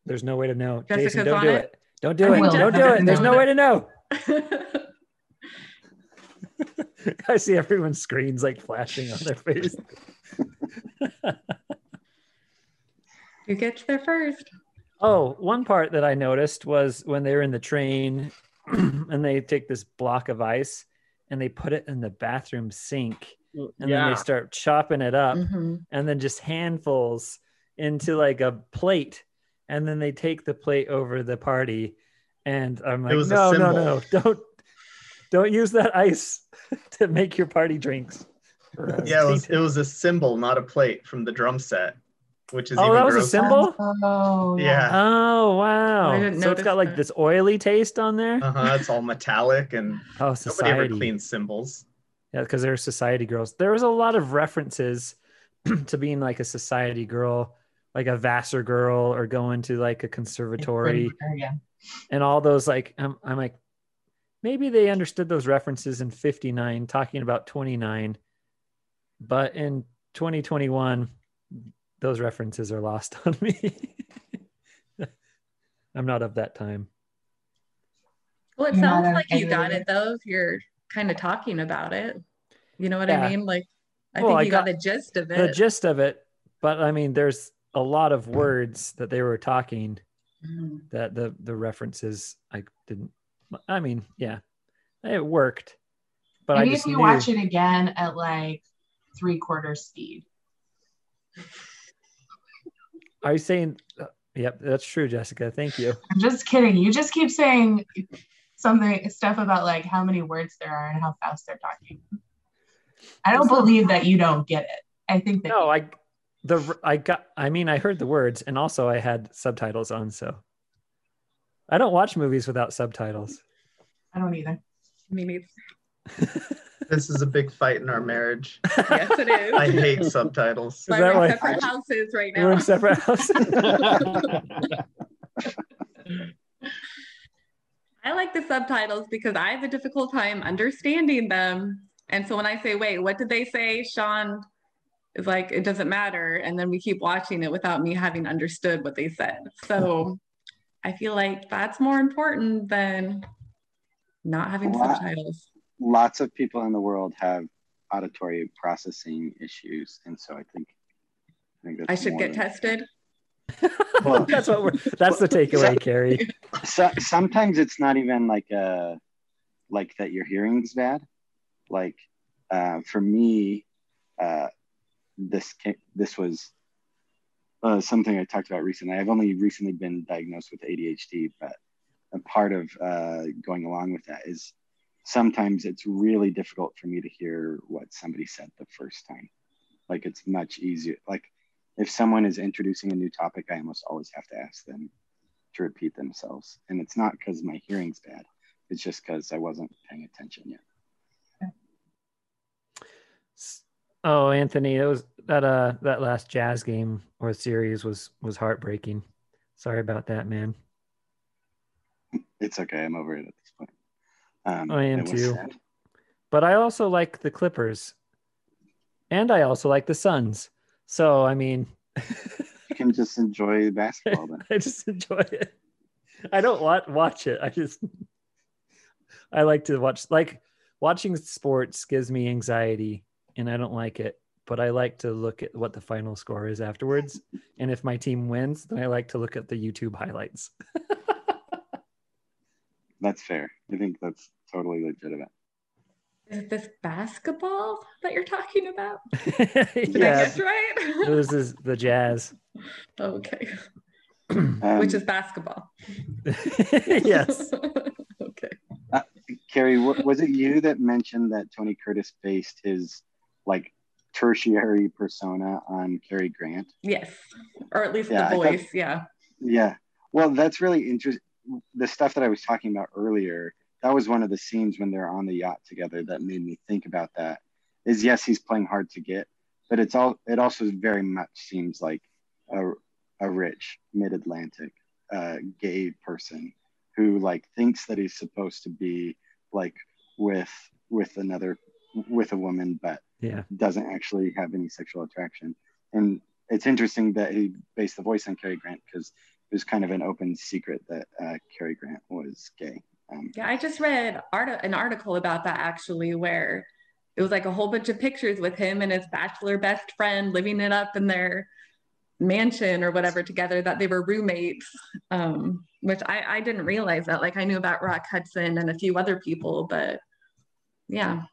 There's no way to know. Jessica's Jason, don't on do it? it. Don't do I it. will. Don't do it. There's no No. way to know. I see everyone's screens like flashing on their face. You get there first. Oh, one part that I noticed was when they were in the train and they take this block of ice and they put it in the bathroom sink and then they start chopping it up Mhm. and then just handfuls into like a plate and then they take the plate over the party and I'm like no no no don't don't use that ice to make your party drinks. Yeah, it was it was a cymbal, not a plate from the drum set, which is Oh, even that was a cymbal? Oh, Yeah. Oh wow! I so it's got notice like that. this oily taste on there. Uh huh. It's all metallic, and oh, nobody ever society. cleans cymbals. Yeah, because they're society girls. There was a lot of references to being like a society girl, like a Vassar girl, or going to like a conservatory, Yeah. and all those like. I'm, I'm like, maybe they understood those references in '59, talking about 29, but in 2021, those references are lost on me. I'm not of that time. Well, it You're sounds like you got it though. If you're kind of talking about it, you know what Yeah. I mean? Like, I Well, think I you got, got the gist of it. the gist of it but i mean there's a lot of words that they were talking Mhm. that the the references i didn't i mean yeah it worked but Maybe i just if you knew, watch it again at like three quarter speed. are you saying uh, yep that's true jessica thank you I'm just kidding. You just keep saying something stuff about like how many words there are and how fast they're talking. I don't believe that you don't get it. I think that no i the i got i mean i heard the words and also i had subtitles on so i don't watch movies without subtitles I don't either. Me neither. This is a big fight in our marriage. Yes, it is. I hate subtitles. Why that we're in separate houses right now. we're in separate houses I like the subtitles because I have a difficult time understanding them. And so when I say, wait, what did they say? Sean is like, it doesn't matter. And then we keep watching it without me having understood what they said. So I feel like that's more important than not having Wow. subtitles. Lots of people in the world have auditory processing issues, and so I think I think that's I should get tested. Well, that's what we're that's the takeaway carrie. so, sometimes it's not even like a like that your hearing's bad. Like uh, for me uh, this this was uh, something i talked about recently. I've only recently been diagnosed with adhd but a part of uh, going along with that is sometimes it's really difficult for me to hear what somebody said the first time. Like it's much easier like if someone is introducing a new topic i almost always have to ask them to repeat themselves. And it's not because my hearing's bad. It's just because I wasn't paying attention yet. Oh, Anthony, it was that uh that last jazz game or series was was heartbreaking. Sorry about that, man. It's okay. I'm over it at this point. Um, I am too. sad. But I also like the Clippers. And I also like the Suns. So I mean, You can just enjoy basketball then. I just enjoy it. I don't want watch it. I just I like to watch like watching sports gives me anxiety and I don't like it. But I like to look at what the final score is afterwards. And if my team wins, then I like to look at the YouTube highlights. That's fair. I think that's totally legitimate. Is this basketball that you're talking about? Did I yeah, guess right? this is the Jazz. okay. Um, Which is basketball. yes. okay. Carrie, wa- was it you that mentioned that Tony Curtis based his like tertiary persona on Cary Grant? Yes. Or at least Yeah, I the thought- voice. Yeah. Yeah. Well, that's really interesting. The stuff that I was talking about earlier, that was one of the scenes when they're on the yacht together that made me think about that. Is yes, he's playing hard to get, but it's all it also very much seems like a, a rich mid-Atlantic uh, gay person who like thinks that he's supposed to be like with with another with a woman, but Yeah. doesn't actually have any sexual attraction. And it's interesting that he based the voice on Cary Grant because it was kind of an open secret that uh, Cary Grant was gay. Um, Yeah, I just read art- an article about that actually, where it was like a whole bunch of pictures with him and his bachelor best friend living it up in their mansion or whatever together, that they were roommates, um, which I, I didn't realize that. Like I knew about Rock Hudson and a few other people, but yeah.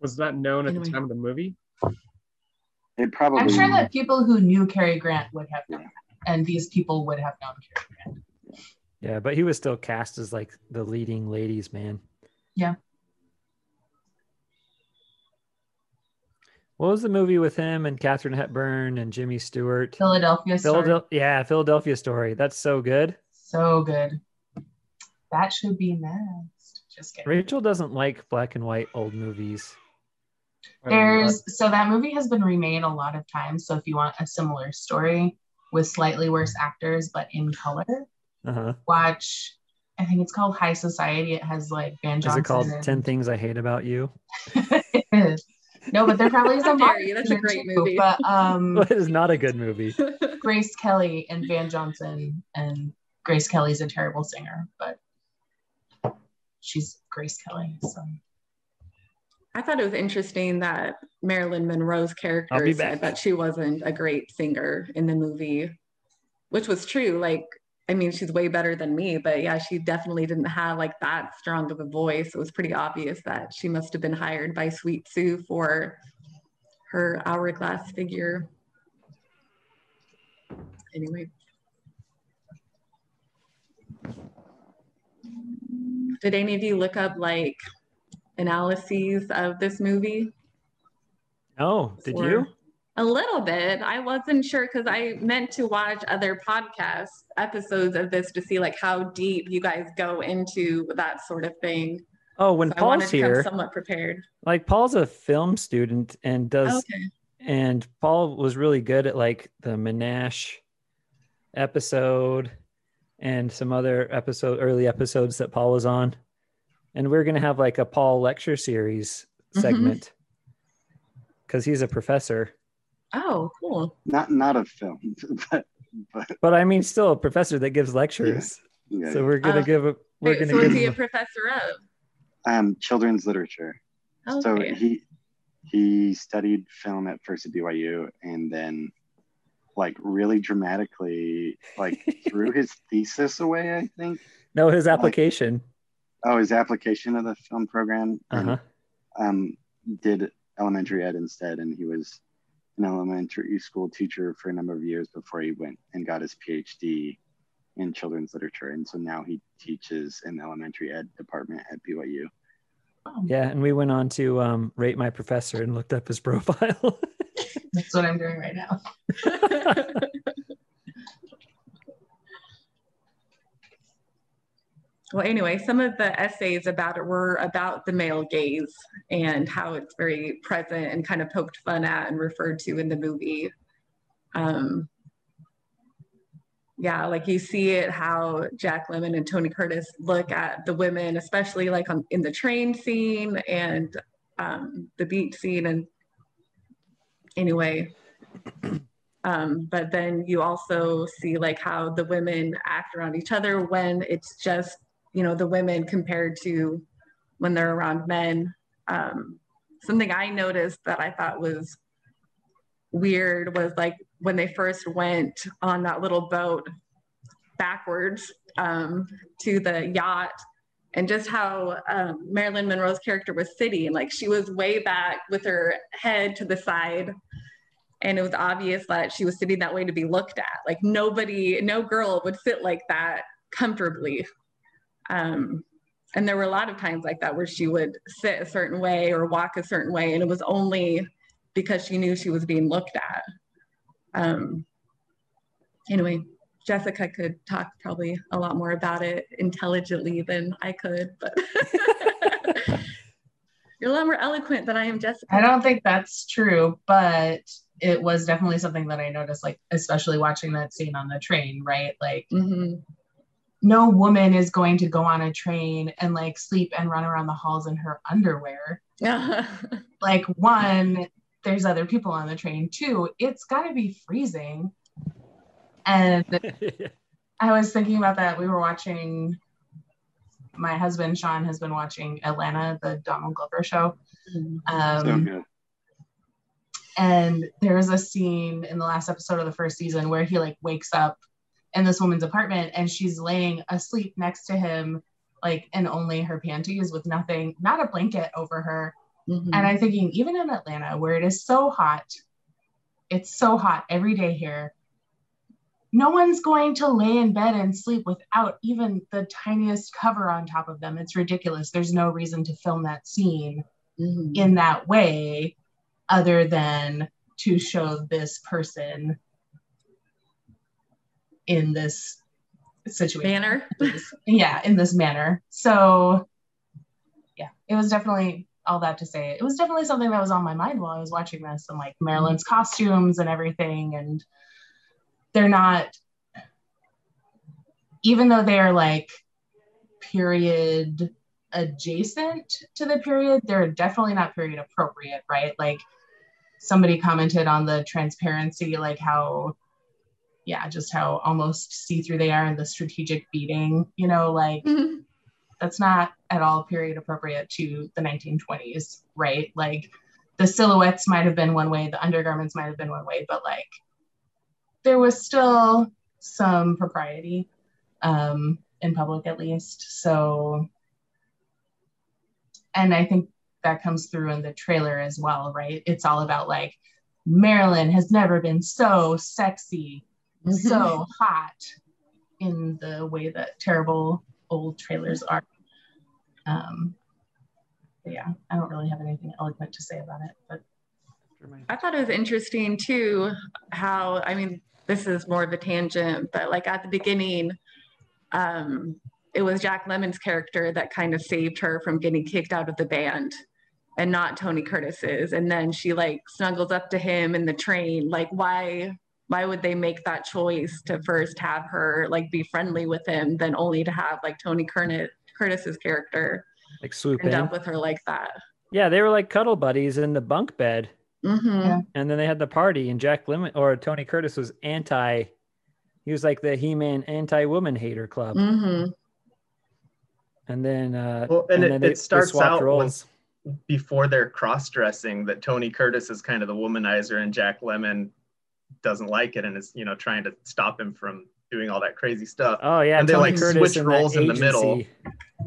Was that known at Anyway. the time of the movie? it probably I'm sure that people who knew Cary Grant would have known and these people would have known Cary Grant. Yeah, but he was still cast as like the leading ladies man. Yeah. What was the movie with him and Katharine Hepburn and Jimmy Stewart? Philadelphia Story. Philadel- yeah, Philadelphia Story. That's so good. So good. That should be next. Just kidding. Rachel doesn't like black and white old movies. There's so that movie has been remade a lot of times. So if you want a similar story with slightly worse actors but in color, Uh-huh. watch. I think it's called High Society. It has like Van Johnson. Is it called and- 10 Things I Hate About You? No, but there probably is How a dare you, that's a great too, movie. But um, It is not a good movie. Grace Kelly and Van Johnson, and Grace Kelly's a terrible singer, but she's Grace Kelly. So I thought it was interesting that Marilyn Monroe's character said back. that she wasn't a great singer in the movie, which was true. Like, I mean, she's way better than me, but yeah, she definitely didn't have like that strong of a voice. It was pretty obvious that she must have been hired by Sweet Sue for her hourglass figure. Anyway. Did any of you look up like analyses of this movie? Oh, did Or- you? A little bit. I wasn't sure because I meant to watch other podcast episodes of this to see like how deep you guys go into that sort of thing. Oh, when So Paul's here, somewhat prepared. like Paul's a film student and does Okay. and Paul was really good at like the Menashe episode and some other episode early episodes that Paul was on. And we're gonna have like a Paul lecture series Mhm. segment because he's a professor. Oh, cool. not not of film, but but But I mean still a professor that gives lectures. yeah, So we're gonna Uh, give a we're Wait, gonna so is he a professor of? um, children's literature. Okay. So he he studied film at first at BYU and then like really dramatically like threw his thesis away, I think. no his application. Oh, his application of the film program and Uh-huh. um, did elementary ed instead, and he was an elementary school teacher for a number of years before he went and got his PhD in children's literature, and so now he teaches in the elementary ed department at BYU. Yeah, and we went on to um, rate my professor and looked up his profile. that's what I'm doing right now. Well, anyway, some of the essays about it were about the male gaze and how it's very present and kind of poked fun at and referred to in the movie. Um, yeah, like you see it how Jack Lemmon and Tony Curtis look at the women, especially like on, in the train scene and um, the beach scene. And anyway, um, but then you also see like how the women act around each other when it's just you know the women compared to when they're around men. Um, something i noticed that i thought was weird was like when they first went on that little boat backwards um, to the yacht and just how um, marilyn monroe's character was sitting. Like she was way back with her head to the side and it was obvious that she was sitting that way to be looked at. Like nobody no girl would sit like that comfortably um, and there were a lot of times like that where she would sit a certain way or walk a certain way and it was only because she knew she was being looked at um, anyway jessica could talk probably a lot more about it intelligently than i could but You're a lot more eloquent than I am, Jessica. I don't think that's true, but it was definitely something that I noticed, like especially watching that scene on the train, right? Like Mhm. No woman is going to go on a train and like sleep and run around the halls in her underwear. Yeah. Like one, there's other people on the train. Two, it's got to be freezing. And I was thinking about that. We were watching. My husband Sean has been watching Atlanta, the Donald Glover show. Um, so good. and there was a scene in the last episode of the first season where he like wakes up in this woman's apartment and she's laying asleep next to him like in only her panties with nothing not a blanket over her Mhm. and i'm thinking even in atlanta where it is so hot it's so hot every day here no one's going to lay in bed and sleep without even the tiniest cover on top of them it's ridiculous there's no reason to film that scene Mhm. in that way other than to show this person in this situation. Manner. yeah in this manner. So yeah it was definitely all that to say. It was definitely something that was on my mind while i was watching this and like marilyn's costumes and everything and they're not even though they are like period adjacent to the period they're definitely not period appropriate right? Like somebody commented on the transparency like how yeah just how almost see-through they are in the strategic beating you know like Mhm. that's not at all period appropriate to the 1920s right? Like the silhouettes might have been one way the undergarments might have been one way but like there was still some propriety um in public at least. So and i think that comes through in the trailer as well right? It's all about like marilyn has never been so sexy so hot in the way that terrible old trailers are um yeah i don't really have anything eloquent to say about it but I thought it was interesting too how I mean this is more of a tangent, but like at the beginning, um, it was Jack Lemmon's character that kind of saved her from getting kicked out of the band and not Tony Curtis's. And then she like snuggles up to him in the train. Like why why would they make that choice to first have her like be friendly with him than only to have like Tony Curtis Curtis's character like swoop end in. up with her like that? Yeah, they were like cuddle buddies in the bunk bed. Mm-hmm. And then they had the party, and Jack Lemmon or Tony Curtis was anti. He was like the He-Man anti-woman hater club. Mm-hmm. And then, uh, Well, and, then it, they- they it starts swapped out when, before they're cross-dressing that Tony Curtis is kind of the womanizer and Jack Lemmon doesn't like it and is you know trying to stop him from doing all that crazy stuff. Oh yeah, and they Tony like Curtis switch in roles in the middle.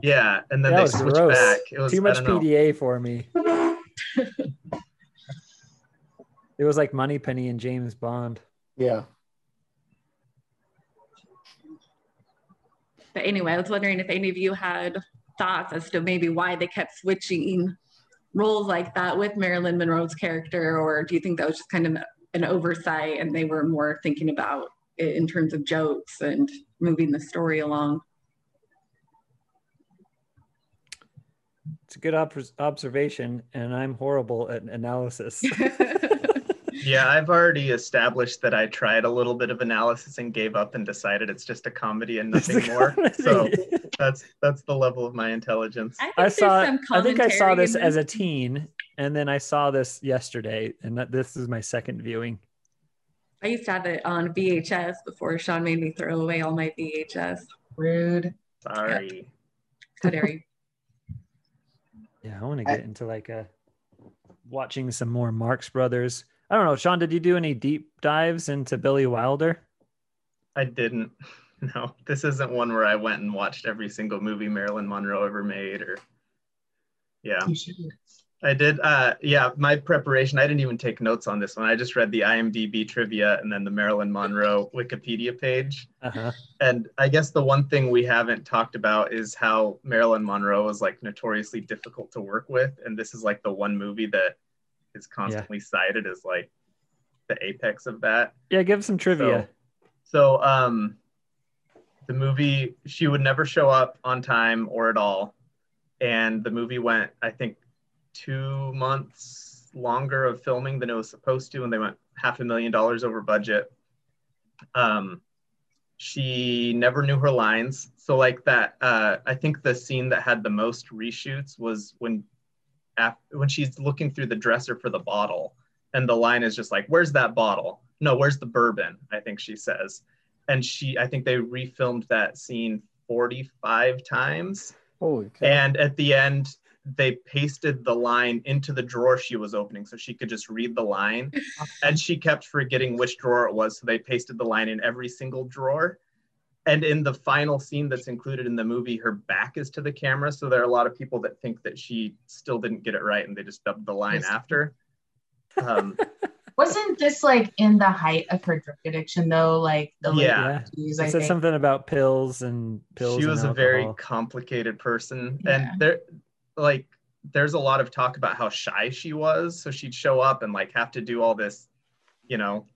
Yeah, and then that they switch gross. back. It was Too much don't know. PDA for me. it was like Moneypenny and James Bond. Yeah. But anyway, I was wondering if any of you had thoughts as to maybe why they kept switching roles like that with Marilyn Monroe's character, or do you think that was just kind of an oversight and they were more thinking about it in terms of jokes and moving the story along? It's a good ob- observation, and I'm horrible at analysis. Yeah, I've already established that I tried a little bit of analysis and gave up and decided it's just a comedy and nothing more. comedy. So that's that's the level of my intelligence. I saw. I think I saw this as a teen, and then I saw this yesterday, and that, this is my second viewing. I used to have it on VHS before Sean made me throw away all my VHS. Rude. Sorry. How dare you? Yeah, I want to get into like a watching some more Marx Brothers. I don't know, Sean. Did you do any deep dives into Billy Wilder? I didn't. No, this isn't one where I went and watched every single movie Marilyn Monroe ever made or yeah. You should. I did uh yeah, my preparation, I didn't even take notes on this one. I just read the IMDb trivia and then the Marilyn Monroe Wikipedia page. Uh huh. And I guess the one thing we haven't talked about is how Marilyn Monroe is like notoriously difficult to work with. And this is like the one movie that is constantly cited as like the apex of that. Yeah, give some trivia. So, um, the movie, she would never show up on time or at all. And the movie went, I think, two months longer of filming than it was supposed to, and they went half a million dollars over budget. Um, she never knew her lines, so like that. Uh, I think the scene that had the most reshoots was when, af- when she's looking through the dresser for the bottle, and the line is just like, "Where's that bottle? No, where's the bourbon?" I think she says, and she. I think they refilmed that scene 45 times. Holy cow. And at the end, they pasted the line into the drawer she was opening so she could just read the line. and she kept forgetting which drawer it was. So they pasted the line in every single drawer. And in the final scene that's included in the movie, her back is to the camera. So there are a lot of people that think that she still didn't get it right and they just dubbed the line Yes. after. Um, Wasn't this like in the height of her drug addiction though? Like the late Yeah. 90s, It I said think. something about pills and pills. she and was a very complicated person Yeah. and there like there's a lot of talk about how shy she was. So she'd show up and like have to do all this you know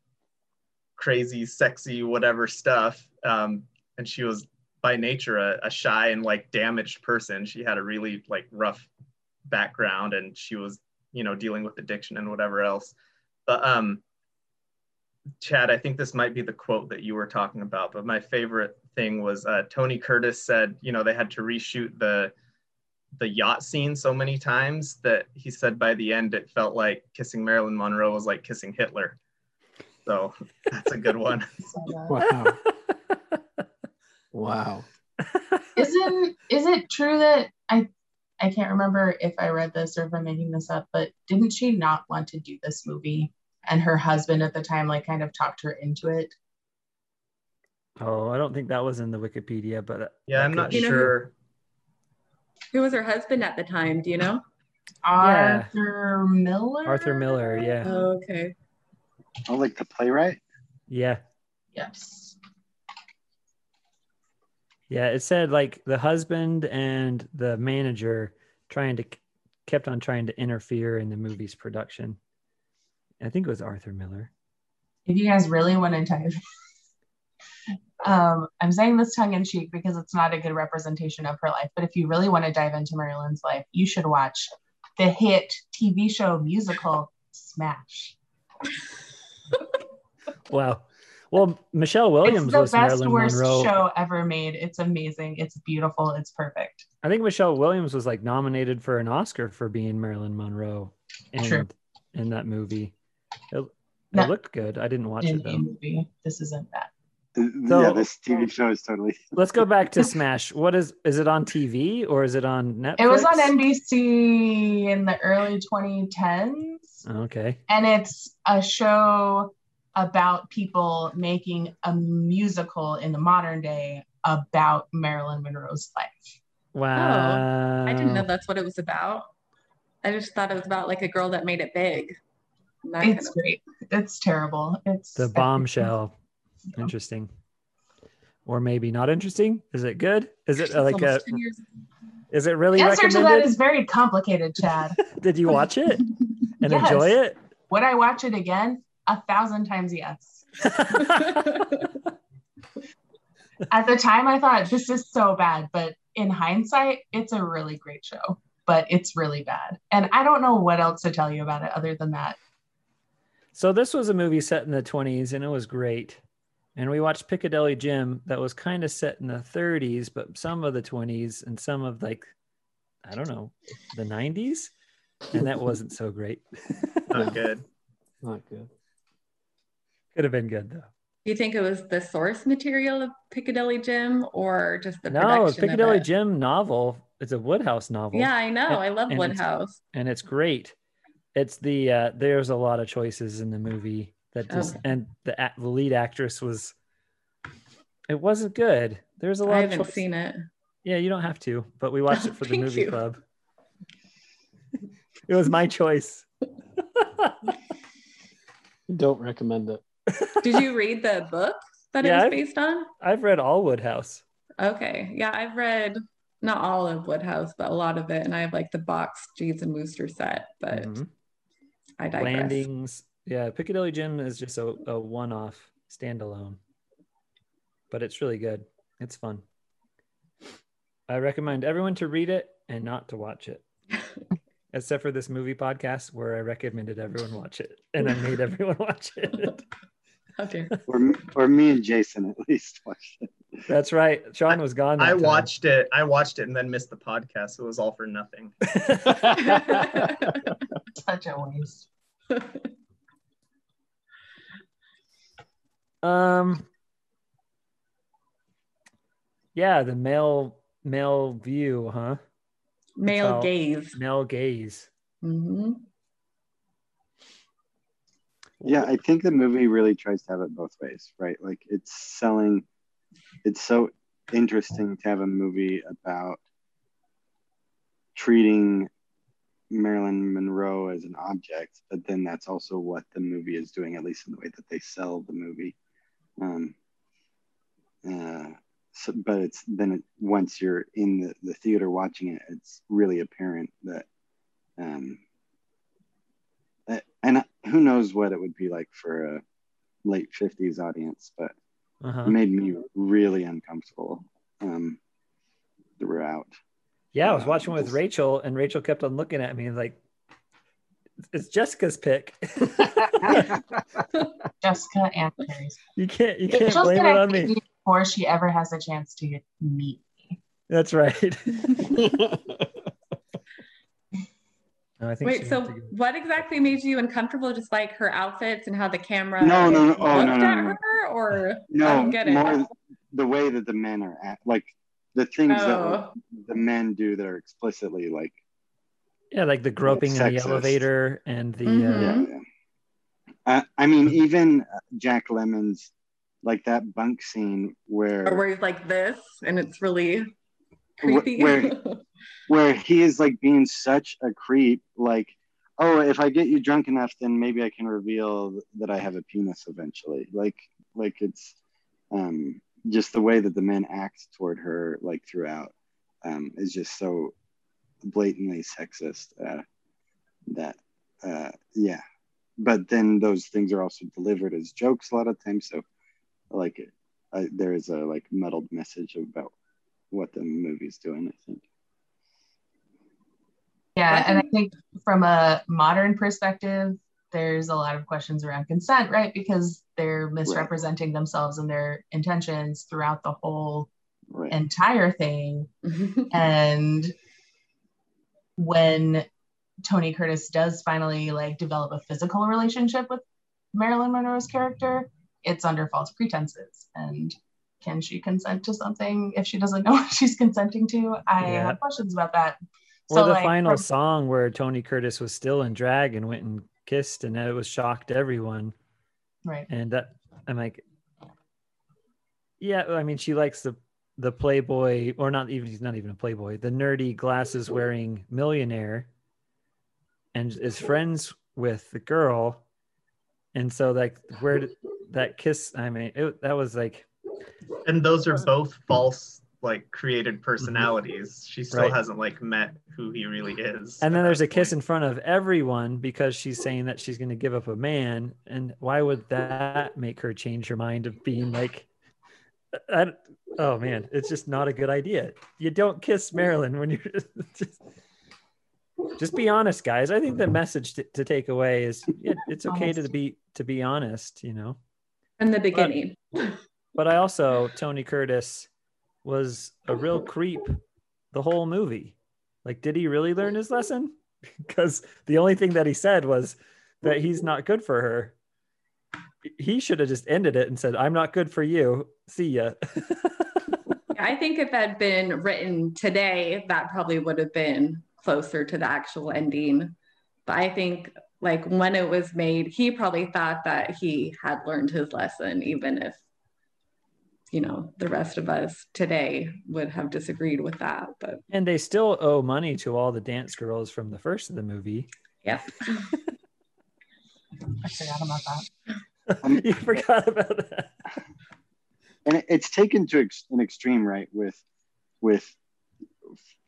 crazy sexy whatever stuff. Um, and she was by nature a, a shy and like damaged person. She had a really like rough background and she was you know dealing with addiction and whatever else. But um Chad, I think this might be the quote that you were talking about, but my favorite thing was uh, Tony Curtis said, you know, they had to reshoot the the yacht scene so many times that he said by the end it felt like kissing Marilyn Monroe was like kissing Hitler. So that's a good one. Wow. wow. Isn't is it true that I I can't remember if I read this or if I'm making this up, but didn't she not want to do this movie? And her husband at the time like kind of talked her into it. Oh, I don't think that was in the Wikipedia, but Yeah, I'm not be. Know- sure. Who was her husband at the time? Do you know? Yeah. Arthur Miller. Arthur Miller. Yeah, Oh, okay. Oh, like the playwright? yeah, Yes. yeah. It said like the husband and the manager trying to kept on trying to interfere in the movie's production. I think it was Arthur Miller. If you guys really want to dive, um, I'm saying this tongue in cheek because it's not a good representation of her life. But if you really want to dive into Marilyn's life, you should watch the hit TV show musical Smash. Wow. Well, Michelle Williams it's the was best Marilyn worst Monroe. show ever made. It's amazing. It's beautiful. It's perfect. I think Michelle Williams was like nominated for an Oscar for being Marilyn Monroe in, True. in that movie. It, it No. looked good. I didn't watch it though. movie, this isn't that. So- yeah, this TV show is totally. Let's go back to Smash. What is is it on TV or is it on Netflix? It was on NBC in the early 2010s. Okay. and it's a show about people making a musical in the modern day about Marilyn Monroe's life. Wow. Oh, I didn't know that's what it was about. I just thought it was about like a girl that made it big. It's kind of- great. It's terrible. It's The bombshell. Interesting. Or maybe not interesting. Is it good? Is it uh, like a? almost 10 years- Is it really The answer to that is very complicated, Chad. Did you watch it and Yes. enjoy it? Would I watch it again? A thousand times yes. At the time, I thought this is so bad, but in hindsight, it's a really great show, but it's really bad. And I don't know what else to tell you about it other than that. So this was a movie set in the 20s and it was great. And we watched Piccadilly Jim that was kind of set in the 30s, but some of the 20s and some of like, I don't know, the 90s. And that wasn't so great. Not good. Not good. Could have been good though. Do you think it was the source material of Piccadilly Jim or just the no, production Piccadilly of it? Jim novel. It's a Wodehouse novel. Yeah, I know. And- I love and it's- Wodehouse. and it's great. It's the uh, there's a lot of choices in the movie that just Okay. and the the lead actress was it wasn't good. There's a lot I of haven't choice- seen it. Yeah, you don't have to, but we watched it for the Thank movie you. club. it was my choice. Don't recommend it. Did you read the book that Yeah, it was I've- based on? I've read all Wodehouse. Okay. Yeah, I've read not all of Wodehouse, but a lot of it. And I have like the box Jeeves and Wooster set, but Mhm. I digress. Landings. Yeah, Piccadilly Jim is just a, a one off standalone. But it's really good. It's fun. I recommend everyone to read it and not to watch it. except for this movie podcast where I recommended everyone watch it and I made everyone watch it. Okay. Or, or me and Jason at least watched it. That's right. Sean was gone. that I time. watched it. I watched it and then missed the podcast. So it was all for nothing. Such a waste. Um. Yeah, the male male view, huh? Male how- gaze. Male gaze. hmm Yeah, I think the movie really tries to have it both ways, right? Like it's selling, it's so interesting to have a movie about treating Marilyn Monroe as an object, but then that's also what the movie is doing, at least in the way that they sell the movie. Um, uh, so, but it's then it, once you're in the, the theater watching it, it's really apparent that um, uh, and who knows what it would be like for a late 50s audience but Uh-huh. it made me really uncomfortable um, throughout Yeah, I was watching with Rachel, and Rachel kept on looking at me like, "It's Jessica's pick. Jessica and Carrie's. you can't, you can't Rachel's blame it on me." before she ever has a chance to get meet. Me. That's right. No, I think Wait, so go- what exactly made you uncomfortable? Just like her outfits and how the camera No, no, no. Oh, looked no, no, at no. her, or I no don't get it. more the way that the men are at like the things Oh. that the men do that are explicitly like yeah, like the groping in the elevator and the Mhm. uh, yeah, yeah. Uh, i mean even jack lemmon's like that bunk scene where or where he's like this, and it's really creepy. where where he is like being such a creep like oh if i get you drunk enough then maybe i can reveal that i have a penis eventually like like it's um just the way that the men act toward her like throughout um is just so blatantly sexist uh that uh yeah. But then those things are also delivered as jokes a lot of times. So like uh, there is a like muddled message about what the movie's doing i think. Yeah, and I think from a modern perspective, there's a lot of questions around consent, right? Because they're misrepresenting themselves and their intentions throughout the whole right. entire thing. and when Tony Curtis does finally like develop a physical relationship with Marilyn Monroe's character, it's under false pretenses. And can she consent to something if she doesn't know what she's consenting to? I Yeah. have questions about that. or the like, final from- song where Tony Curtis was still in drag and went and kissed, and it was shocked everyone. right. And that I'm like, yeah, I mean, she likes the the playboy, or not even he's not even a playboy, the nerdy glasses wearing millionaire, and is friends with the girl, and so like where did that kiss? I mean, it, that was like And those are both false, like created personalities. Mm-hmm. She still Right. hasn't like met who he really is. And then there's a kiss in front of everyone because she's saying that she's going to give up a man. And why would that make her change her mind of being like, I, oh man, it's just not a good idea. You don't kiss Marilyn when you're just, just be honest, guys. I think the message to, to take away is yeah, it's okay to be to be honest, you know. in the beginning. But I also Tony Curtis was a real creep the whole movie. Like, did he really learn his lesson? Because the only thing that he said was that he's not good for her. He should have just ended it and said, "I'm not good for you. See ya." I think if it had been written today, that probably would have been closer to the actual ending. But I think like when it was made, he probably thought that he had learned his lesson, even if you know the rest of us today would have disagreed with that. But and they still owe money to all the dance girls from the first of the movie. Yep. I forgot about that. you forgot about that. and it's taken to an extreme right with with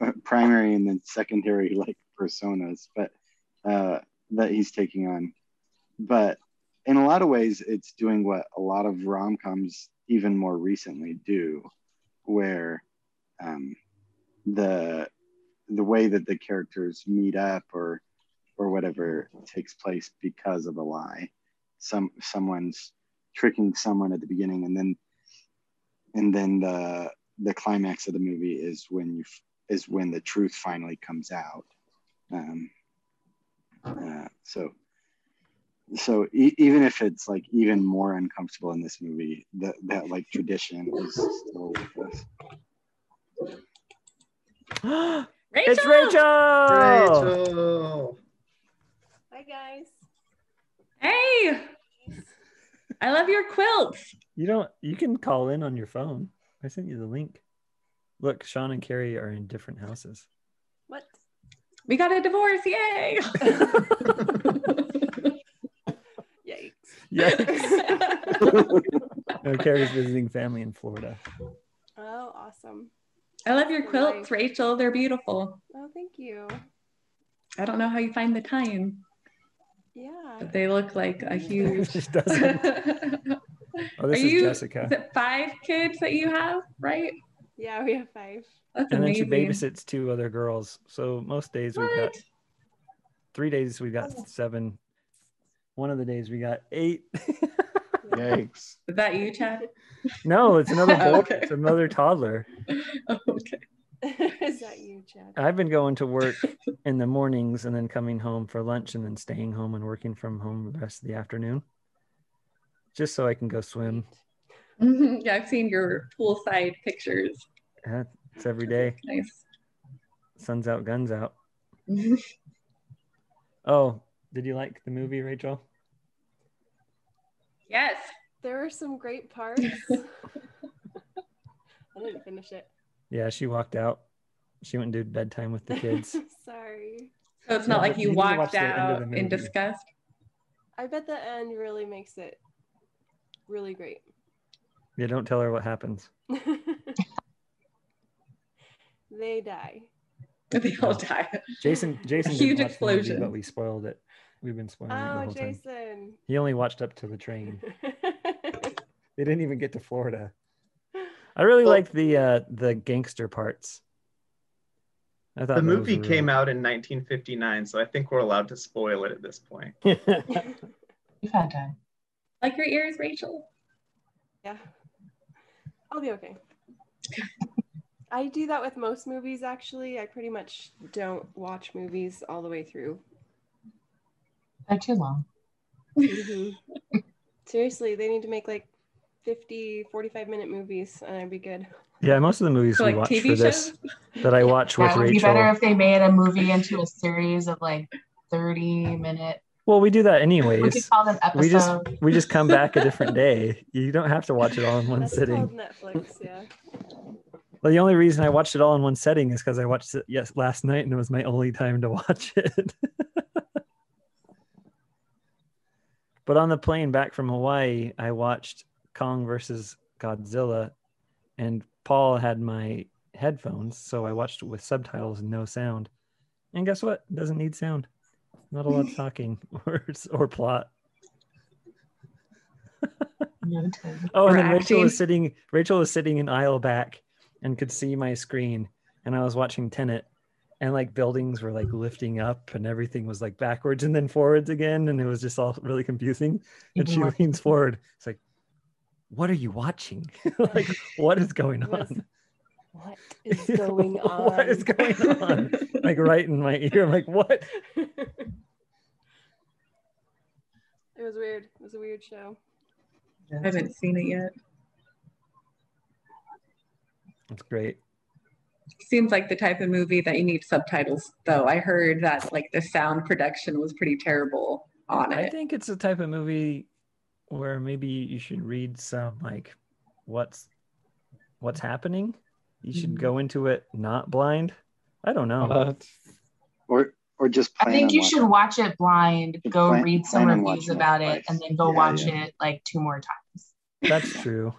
uh, primary and then secondary like personas but uh that he's taking on but in a lot of ways it's doing what a lot of rom-coms even more recently do where um the the way that the characters meet up or or whatever takes place because of a lie. Some someone's tricking someone at the beginning, and then and then the the climax of the movie is when you is when the truth finally comes out. Um, uh, so so e- even if it's like even more uncomfortable in this movie, that that like tradition is still with us. It's Rachel. Rachel. Hi guys. Hey, I love your quilts. You don't. You can call in on your phone. I sent you the link. Look, Sean and Carrie are in different houses. What? We got a divorce. Yay. Yikes. Yikes. no, Carrie's visiting family in Florida. Oh, awesome. I love your quilts, Rachel. They're beautiful. Oh, thank you. I don't know how you find the time, Yeah. but they look like a huge. She doesn't. Oh, this Are is you, Jessica. Is it five kids that you have, right? Yeah, we have five. That's and then she babysits two other girls. So most days we've got three days We've got oh. seven. One of the days we got eight. Yikes. Is that you, Chad? No, it's another boy. Okay. It's another toddler. okay. Is that you, Chad? I've been going to work in the mornings and then coming home for lunch and then staying home and working from home the rest of the afternoon. Just so I can go swim. yeah, I've seen your poolside pictures. Yeah, It's every day. Nice. Sun's out, guns out. Oh, did you like the movie, Rachel? Yes. There were some great parts. I didn't finish it. Yeah, she walked out. She went and did bedtime with the kids. Sorry. So it's Yeah, not like you you need to watch walked the end of out in disgust. I bet the end really makes it really great. yeah, don't tell her what happens. They die. They all die. Jason, Jason, Huge didn't watch the movie, explosion. but we spoiled it. We've been spoiling it the Oh, whole time. Jason. He only watched up to the train. they didn't even get to Florida. I really like the uh the gangster parts. I thought The movie real- came out in 1959, so I think we're allowed to spoil it at this point. You've had time. Like your ears, Rachel. Yeah. I'll be okay. I do that with most movies actually. I pretty much don't watch movies all the way through. They're too long. Mhm. Seriously, they need to make like 50, 45 minute movies and I'd be good. Yeah, most of the movies So, we like, watch TV for this shows? that I watch with That would be better if they made a movie into a series of like 30 minute. Well, we do that We anyways. could call them We just we just come back a different day. You don't have to watch it all in one That's sitting. Netflix, yeah. Well, the only reason I watched it all in one setting is because I watched it yes last night and it was my only time to watch it. but on the plane back from Hawaii, I watched Kong versus Godzilla, and Paul had my headphones, so I watched it with subtitles and no sound. And guess what? Doesn't need sound. Not a lot of talking or or plot. Oh, and then Rachel was sitting. Rachel was sitting in aisle back and could see my screen, and I was watching Tenet, and like buildings were like lifting up, and everything was like backwards and then forwards again, and it was just all really confusing. And she leans forward. It's like, "What are you watching? like, what is going on? What is going on? what is going on? like right in my ear. I'm like, what? It was weird. It was a weird show. I haven't seen it yet. It's great. Seems like the type of movie that you need subtitles, though. I heard that like the sound production was pretty terrible on it. I think it's the type of movie where maybe you should read some like what's what's happening. You should go hmm. into it not blind. I don't know. What? Or or just I think you watching should watch it blind, Just go plan- read some reviews watching it about it, and then go Yeah, watch yeah. it like two more times. That's true.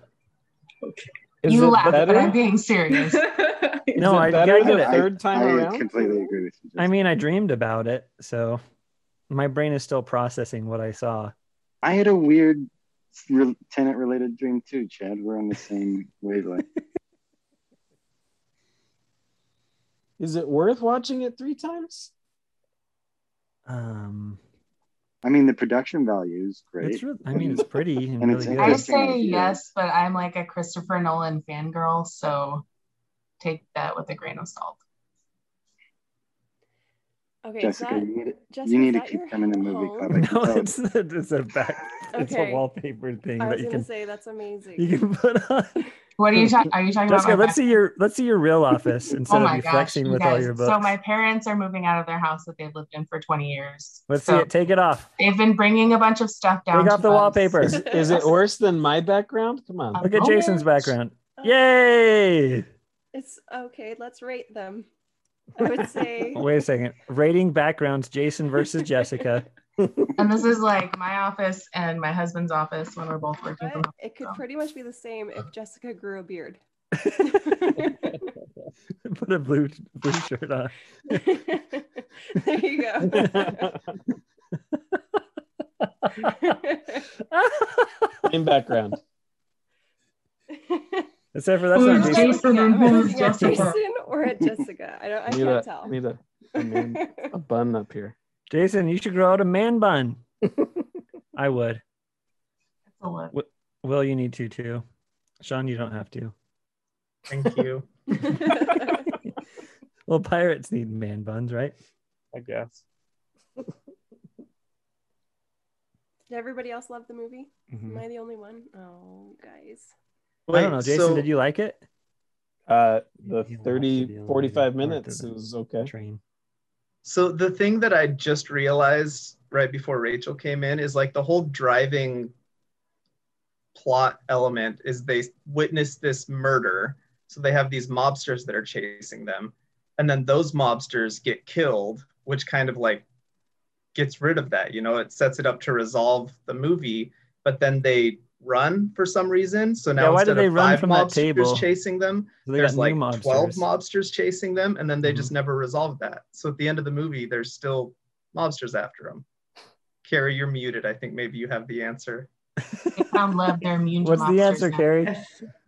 Is you it laugh, but? I'm being serious. No, I- get the it. third time I around? completely agree with you. I mean, I dreamed about it, so my brain is still processing what I saw. I had a weird re- Tenet related dream too, Chad. We're on the same wavelength. Is it worth watching it three times? Um, I mean, the production value is great. it's. Re- I mean, it's pretty and, And it's really I say yes, but I'm like a Christopher Nolan fangirl, so take that with a grain of salt. Okay, Jessica, that, you need to, Jessica, you need to keep your coming to movie home? club. No, tell. it's it's a back. It's a Okay. wallpaper thing I that you can say that's amazing. you can put on. What are you talking? Are you talking Jessica, about? let's see your let's see your real office oh instead Oh of my you gosh, flexing you with all your books. So my parents are moving out of their house that they've lived in for 20 years. let's so see it. Take it off. They've been bringing a bunch of stuff down. Take off to the us. wallpaper. Is, is it worse than my background? Come on. Look at Jason's background. Yay! It's okay. Let's rate them. I would say Wait a second. Rating backgrounds: Jason versus Jessica. And this is like my office and my husband's office when we're both working from home. it could pretty much be the same if Jessica grew a beard. Put a blue blue shirt on. there you go. Same background. Except for that's Who's not Jason. Jason and Am I who's looking at Jessica? Jason or at Jessica? I don't. I need can't a, tell. need a, a, man- a bun up here. Jason, you should grow out a man bun. I would. That's a look. Wi- Will, you need to too. Sean, you don't have to. Thank you. Well, pirates need man buns, right? I guess. Did everybody else love the movie? Mhm. Am I the only one? Oh, guys. I don't know. Wait, Jason, so- did you like it? Uh, the He 30, 45 minutes of it. is okay. Train. So the thing that I just realized right before Rachel came in is like the whole driving plot element is they witness this murder. So they have these mobsters that are chasing them. And then those mobsters get killed, which kind of like gets rid of that. You know, it sets it up to resolve the movie, but then they run for some reason. So now Yeah, why did instead they of run five from mobsters chasing them, So they like new 12 mobsters. mobsters chasing them and then they Mhm. just never resolve that so at the end of the movie there's still mobsters after them carrie you're muted i think maybe you have the answer They found love. They're immune to What's the answer, now. Carrie?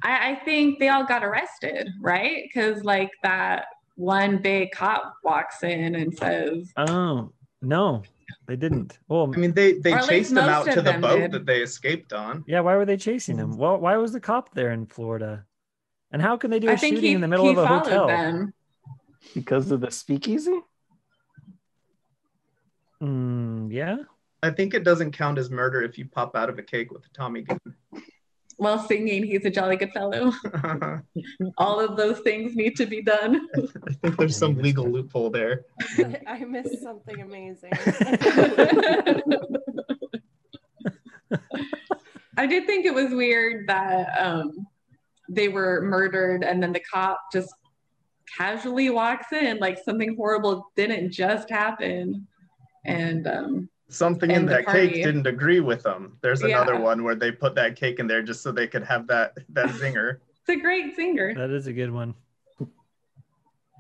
I, I think they all got arrested, right? Because like that one big cop walks in and says, Oh no, they didn't. Well, i mean they they Or at least chased them out to the boat did. that they escaped on yeah. Why were they chasing him? Well, why was the cop there in Florida? And how can they do a I think shooting he, in the middle of a hotel? them. Because of the speakeasy? Mm, yeah. i think it doesn't count as murder if you pop out of a cake with a tommy gun While singing, he's a jolly good fellow. All of those things need to be done. I think there's some legal loophole there I missed something amazing. I did think it was weird that um, they were murdered and then the cop just casually walks in like something horrible didn't just happen. And um, something in that party. cake didn't agree with them there's another one where they put that cake in there just so they could have that that zinger it's a great zinger. That is a good one.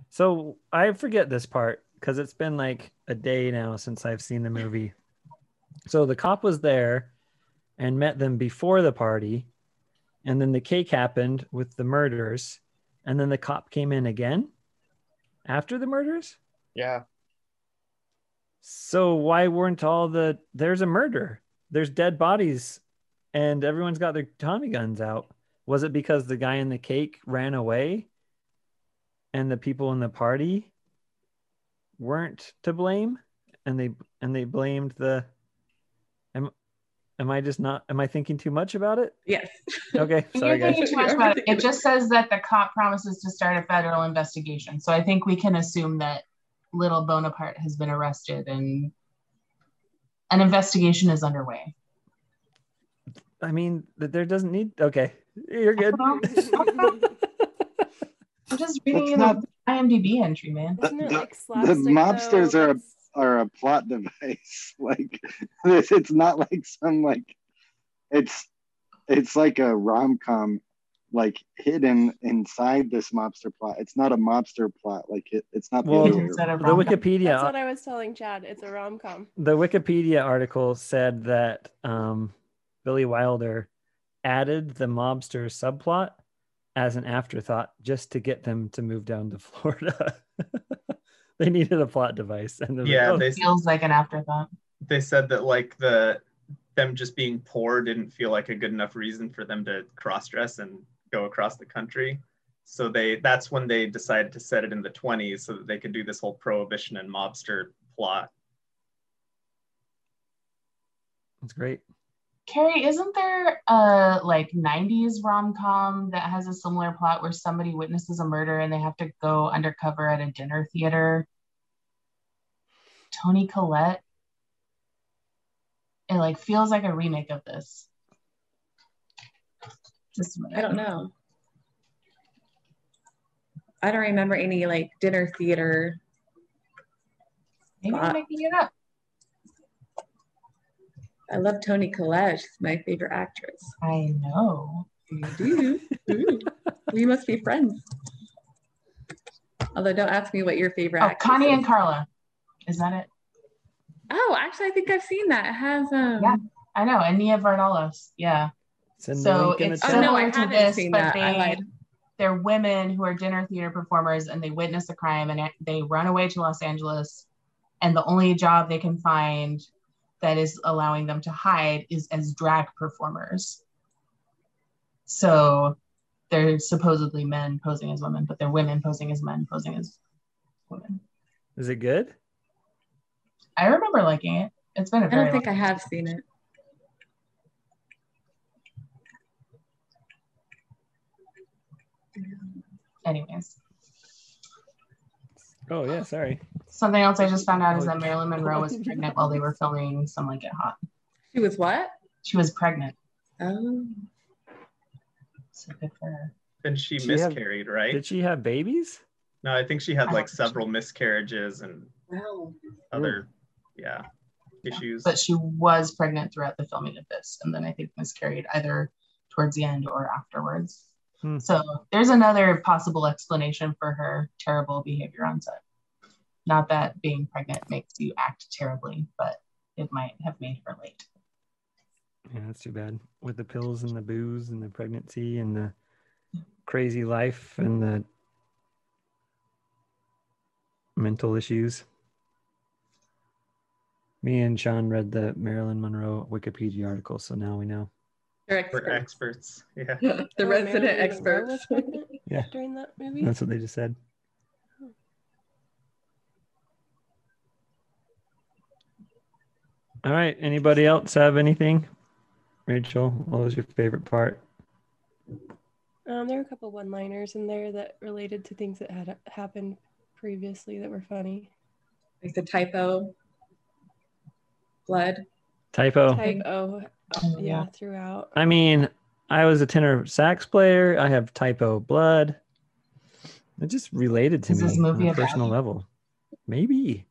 So I forget this part because it's been like a day now since I've seen the movie. So the cop was there and met them before the party, and then the cake happened with the murders, and then the cop came in again after the murders. Yeah. So why weren't all the there's a murder? There's dead bodies and everyone's got their Tommy guns out. Was it because the guy in the cake ran away and the people in the party weren't to blame and they and they blamed the am am I just not am I thinking too much about it? Yes. Okay, You're sorry guys. too much about it. It just says that the cop promises to start a federal investigation. So I think we can assume that little Bonaparte has been arrested and an investigation is underway. I mean, there doesn't need okay. You're good. I'm just reading That's not- the IMDb entry, man. Isn't the- like the mobsters though? are a, are a plot device. Like it's, it's not like some like it's it's like a rom com like hidden inside this mobster plot. It's not a mobster plot. Like it, it's not the Well, other way of The rom-com. Wikipedia That's what I was telling Chad. It's a rom com. the Wikipedia article said that um, Billy Wilder added the mobster subplot as an afterthought just to get them to move down to Florida. they needed a plot device, and Yeah, like, oh, they Feels like an afterthought. they said that like the them just being poor didn't feel like a good enough reason for them to cross dress and go across the country. So they that's when they decided to set it in the 20s so that they could do this whole prohibition and mobster plot. that's great. Carrie, isn't there a like 90s rom com that has a similar plot where somebody witnesses a murder and they have to go undercover at a dinner theater? Toni Collette. It like feels like a remake of this. Just. I don't know. I don't remember any like dinner theater. Maybe I'm making it up. I love Toni Collette. She's my favorite actress. I know. You do. We must be friends. Although, don't ask me what your favorite Oh, actress Connie is. and Carla. Is that it? Oh, actually, I think I've seen that. It has um. Yeah, I know. And Nia Vardalos. Yeah. Send the So link in it's the Oh, chat. no, similar to this, but they, they're women who are dinner theater performers and they witness a crime and they run away to Los Angeles and the only job they can find that is allowing them to hide is as drag performers. So they're supposedly men posing as women, but they're women posing as men posing as women. Is it good? I remember liking it. It's been a I very I don't think I long- have seen it. Anyways. Oh yeah, sorry. Something else I just found out is that Marilyn Monroe was pregnant while they were filming Some Like It Hot. She was what? She was pregnant. Oh. So good for her. And she, She had- miscarried, right? Did she have babies? No, I think she had I like don't think several miscarriages and Wow. other, yeah, issues. But she was pregnant throughout the filming of this, and then I think miscarried either towards the end or afterwards. Hmm. So there's another possible explanation for her terrible behavior on set. Not that being pregnant makes you act terribly, but it might have made her late. Yeah, that's too bad. With the pills and the booze and the pregnancy and the crazy life and the mental issues. Me and Sean read the Marilyn Monroe Wikipedia article, so now we know. They're We're experts. experts. Yeah. the Oh, resident Marilyn experts. Yeah. During that movie. That's what they just said. All right. Anybody else have anything? Rachel, what was your favorite part? Um, there were a couple one-liners in there that related to things that had happened previously that were funny. Like the typo. Blood. Typo. Typo, Oh, Oh, yeah, throughout. I mean, I was a tenor sax player. I have typo blood. It just related to Is me this movie on a personal you? level. Maybe.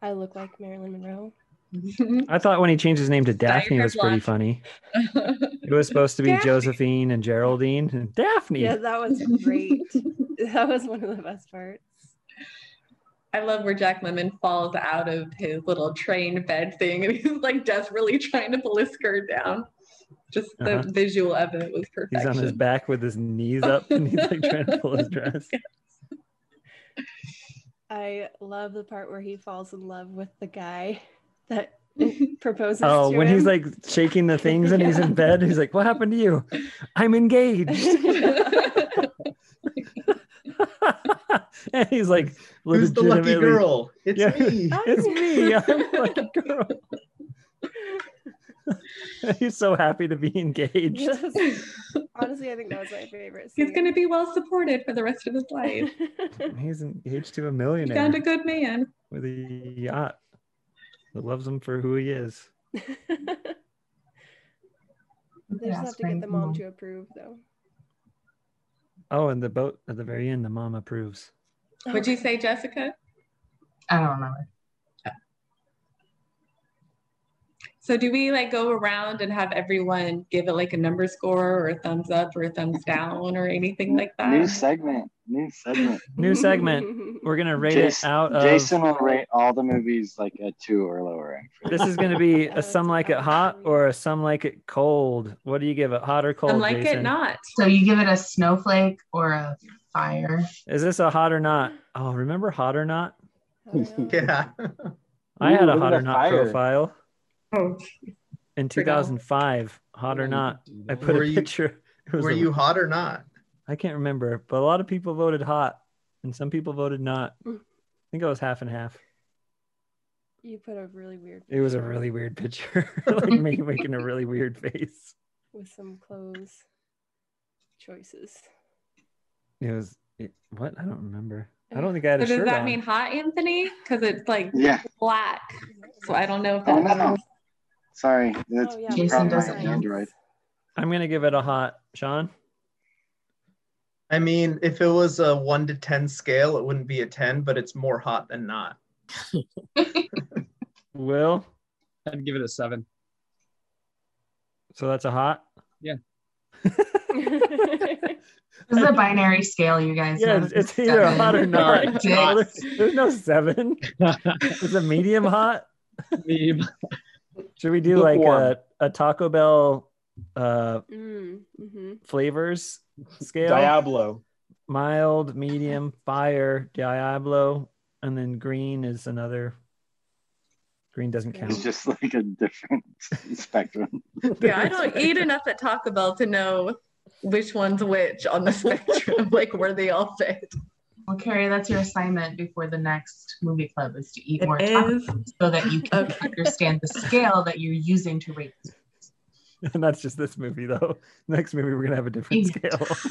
I look like Marilyn Monroe. I thought when he changed his name to Daphne your was pretty blonde. funny. It was supposed to be Daphne. Josephine and Geraldine and Daphne. Yeah, that was great. that was one of the best parts. I love where Jack Lemmon falls out of his little train bed thing and he's like desperately trying to pull his skirt down. Just the Uh-huh. visual of it was He's on his back with his knees up and he's like trying to pull his dress. I love the part where he falls in love with the guy that proposes Oh, to when him. he's like shaking the things and he's in bed, he's like, What happened to you? I'm engaged. and he's like, Who's the lucky girl? It's Yeah, me. it's me. I'm the lucky girl. he's so happy to be engaged. Honestly, I think that was my favorite. He's going to be well supported for the rest of his life. He's engaged to a He millionaire found a good man. with a yacht that loves him for who he is. They just have to get the mom to approve, though. Oh, and the boat at the very end, the mom approves. Would you say, Jessica? I don't remember. So do we like go around and have everyone give it like a number score or a thumbs up or a thumbs down or anything like that? New segment. New segment. New segment. We're gonna rate Jason, it out of. Jason will rate all the movies like a two or lower. This is gonna be a some like it hot or a some like it cold. What do you give it? Hot or cold? Some like it not. So you give it a snowflake or a Fire. Is this a hot or not? Oh, remember hot or not? Yeah. I had Ooh, a look hot or not fire. profile Oh, in 2005. Hot or not? I put Were a you- picture. It was Were a- you hot or not? I can't remember, but a lot of people voted hot, and some people voted not. I Mm. think it was half and half. You put a really weird. It was a really weird picture, like me making a really weird face. with some clothes choices. It was it, what? I don't remember. I don't think I had so a does that on. mean hot, Anthony? Because it's like Yeah. black. So I don't know if Oh that no. means Sorry, that's Oh, yeah, Jason doesn't Android. I'm gonna give it a hot. Sean, I mean, if it was a one to ten scale, it wouldn't be a ten, but it's more hot than not. Will. I'd give it a seven. So that's a hot. This is a binary scale, you guys. Yeah, know. it's, it's either Seven hot or not. or No, there's, there's no seven. It's a medium hot. Meme. Should we do like a, a Taco Bell uh mm, hmm flavors scale? Diablo. Mild, medium, fire, Diablo, and then green is another. Green doesn't count. It's just like a different spectrum. Yeah, I don't eat enough at Taco Bell to know which one's which on the spectrum, like where they all fit. Well, Carrie, that's your assignment before the next movie club is to eat It more is. tacos so that you can Okay. understand the scale that you're using to rate. and that's just this movie though. Next movie we're gonna have a different scale.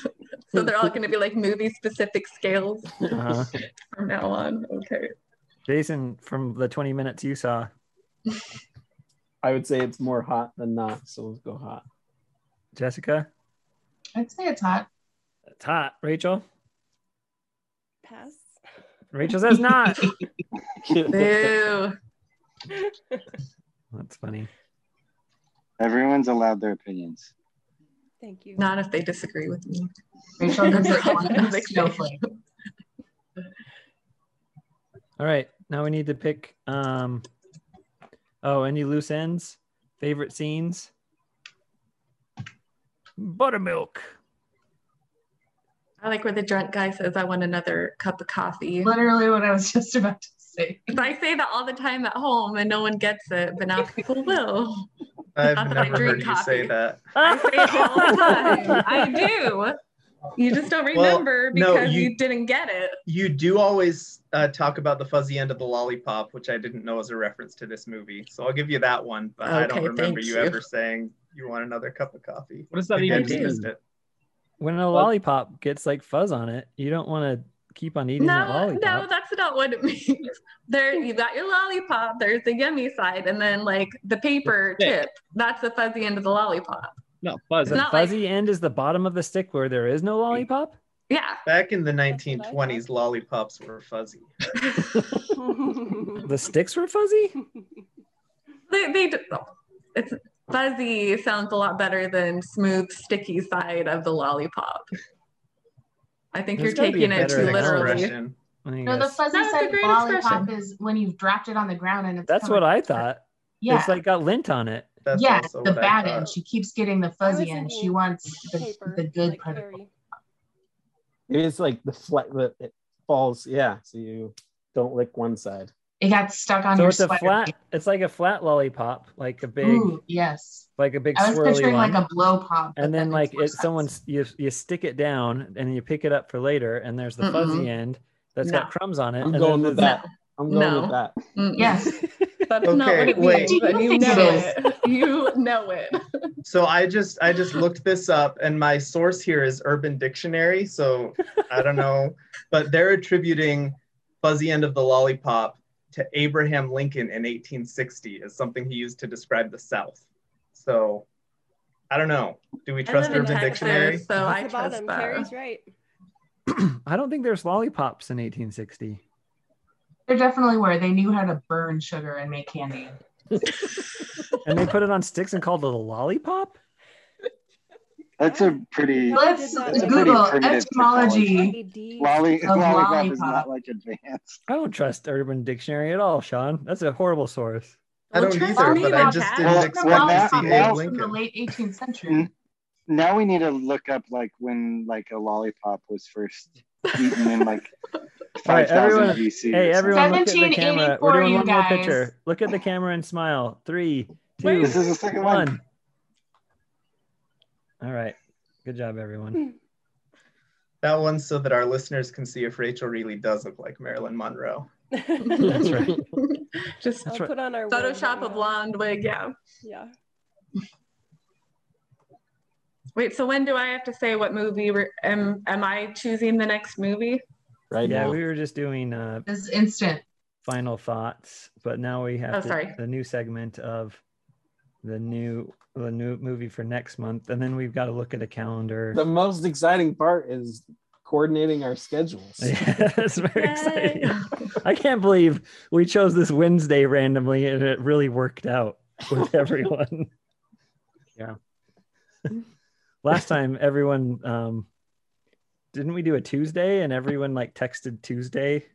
So they're all going to be like movie specific scales Uh-huh. from now on. Okay. Jason, from the 20 minutes you saw, I would say it's more hot than not, so let's go hot. Jessica, I'd say it's hot. it's hot. Rachel, Pass. Rachel says not. Boo. That's funny. Everyone's allowed their opinions. Thank you. Not if they disagree with me. Rachel gives it I'm one snowflake. All right, now we need to pick. Um, oh, any loose ends? Favorite scenes? Buttermilk. I like where the drunk guy says, I want another cup of coffee. Literally what I was just about to say. I say that all the time at home and no one gets it, but now people will. I've Not that I never drink heard you say that. I say it all the time. I do. You just don't Well, remember no, because you- you didn't get it. You do always uh, talk about the fuzzy end of the lollipop, which I didn't know was a reference to this movie. So I'll give you that one, but I don't remember you, you. ever saying you want another cup of coffee. What does that Maybe even just mean? it. When a lollipop gets like fuzz on it, you don't want to keep on eating that No, lollipop. no, that's not what it means. There, you got your lollipop. There's the yummy side, and then like the paper The tip. That's the fuzzy end of the lollipop. No, fuzz. the not like- fuzzy end is the bottom of the stick where there is no lollipop. Yeah. Back in the 1920s, lollipops were fuzzy. The sticks were fuzzy. They, they, it's fuzzy sounds a lot better than smooth, sticky side of the lollipop. I think There's you're gotta be a taking it too literally. Expression. I think No, the fuzzy That's side of great lollipop expression. is when you've dropped it on the ground and it's that's what I thought. Yeah. It's like got lint on it. That's yeah, the bad end. She keeps getting the fuzzy end. She wants the, Paper, the good like part. It's like the flat that it falls, yeah. So you don't lick one side. It got stuck on So your it's a flat. It's like a flat lollipop, like a big, Ooh, yes. like a big I was swirly picturing one. like a blow pop. and that then like it, sense. someone's you you stick it down and you pick it up for later, and there's the fuzzy Mm-mm. end that's No. got crumbs on it. I'm and going with the- that. I'm going No. with that. Mm-mm. Yes. That's not Okay, what it wait. means, and you know it. You know it. So I just I just looked this up, and my source here is Urban Dictionary. So I don't know, but they're attributing fuzzy end of the lollipop to Abraham Lincoln in 1860 is something he used to describe the South. So I don't know. Do we trust live in Urban Texas, Dictionary? so I At the trust bottom. Carrie's right. I don't think there's lollipops in 1860. There definitely were. They knew how to burn sugar and make candy. And they put it on sticks and called it a lollipop. That's a pretty Let's that's a with- pretty Google primitive etymology. lolly of lollipop is not like advanced. I don't trust Urban Dictionary at all, Sean. That's a horrible source. I don't trust either, but I just Cat. didn't Well, expect well, to that- see now- was from the late 18th century. Now we need to look up like when like a lollipop was first eaten in like All right, 5,000 everyone. BC. Hey, everyone, look at the camera. We're doing you one more picture. Look at the camera and smile. Three, two, Wait. This is the second one. one. All right. Good job, everyone. That one so that our listeners can see if Rachel really does look like Marilyn Monroe. That's right. Just That's right. put on our Photoshop wig a blonde wig. Yeah. Yeah. Wait. So when do I have to say what movie? Re- am Am I choosing the next movie? Right yeah, now. we were just doing uh, This instant. final thoughts, but now we have Oh, to- sorry. the new segment of the new the new movie for next month, and then we've got to look at a calendar. The most exciting part is coordinating our schedules. Yeah, that's very exciting. I can't believe we chose this Wednesday randomly and it really worked out with everyone. Yeah. Last time everyone um didn't we do a Tuesday and everyone like texted Tuesday?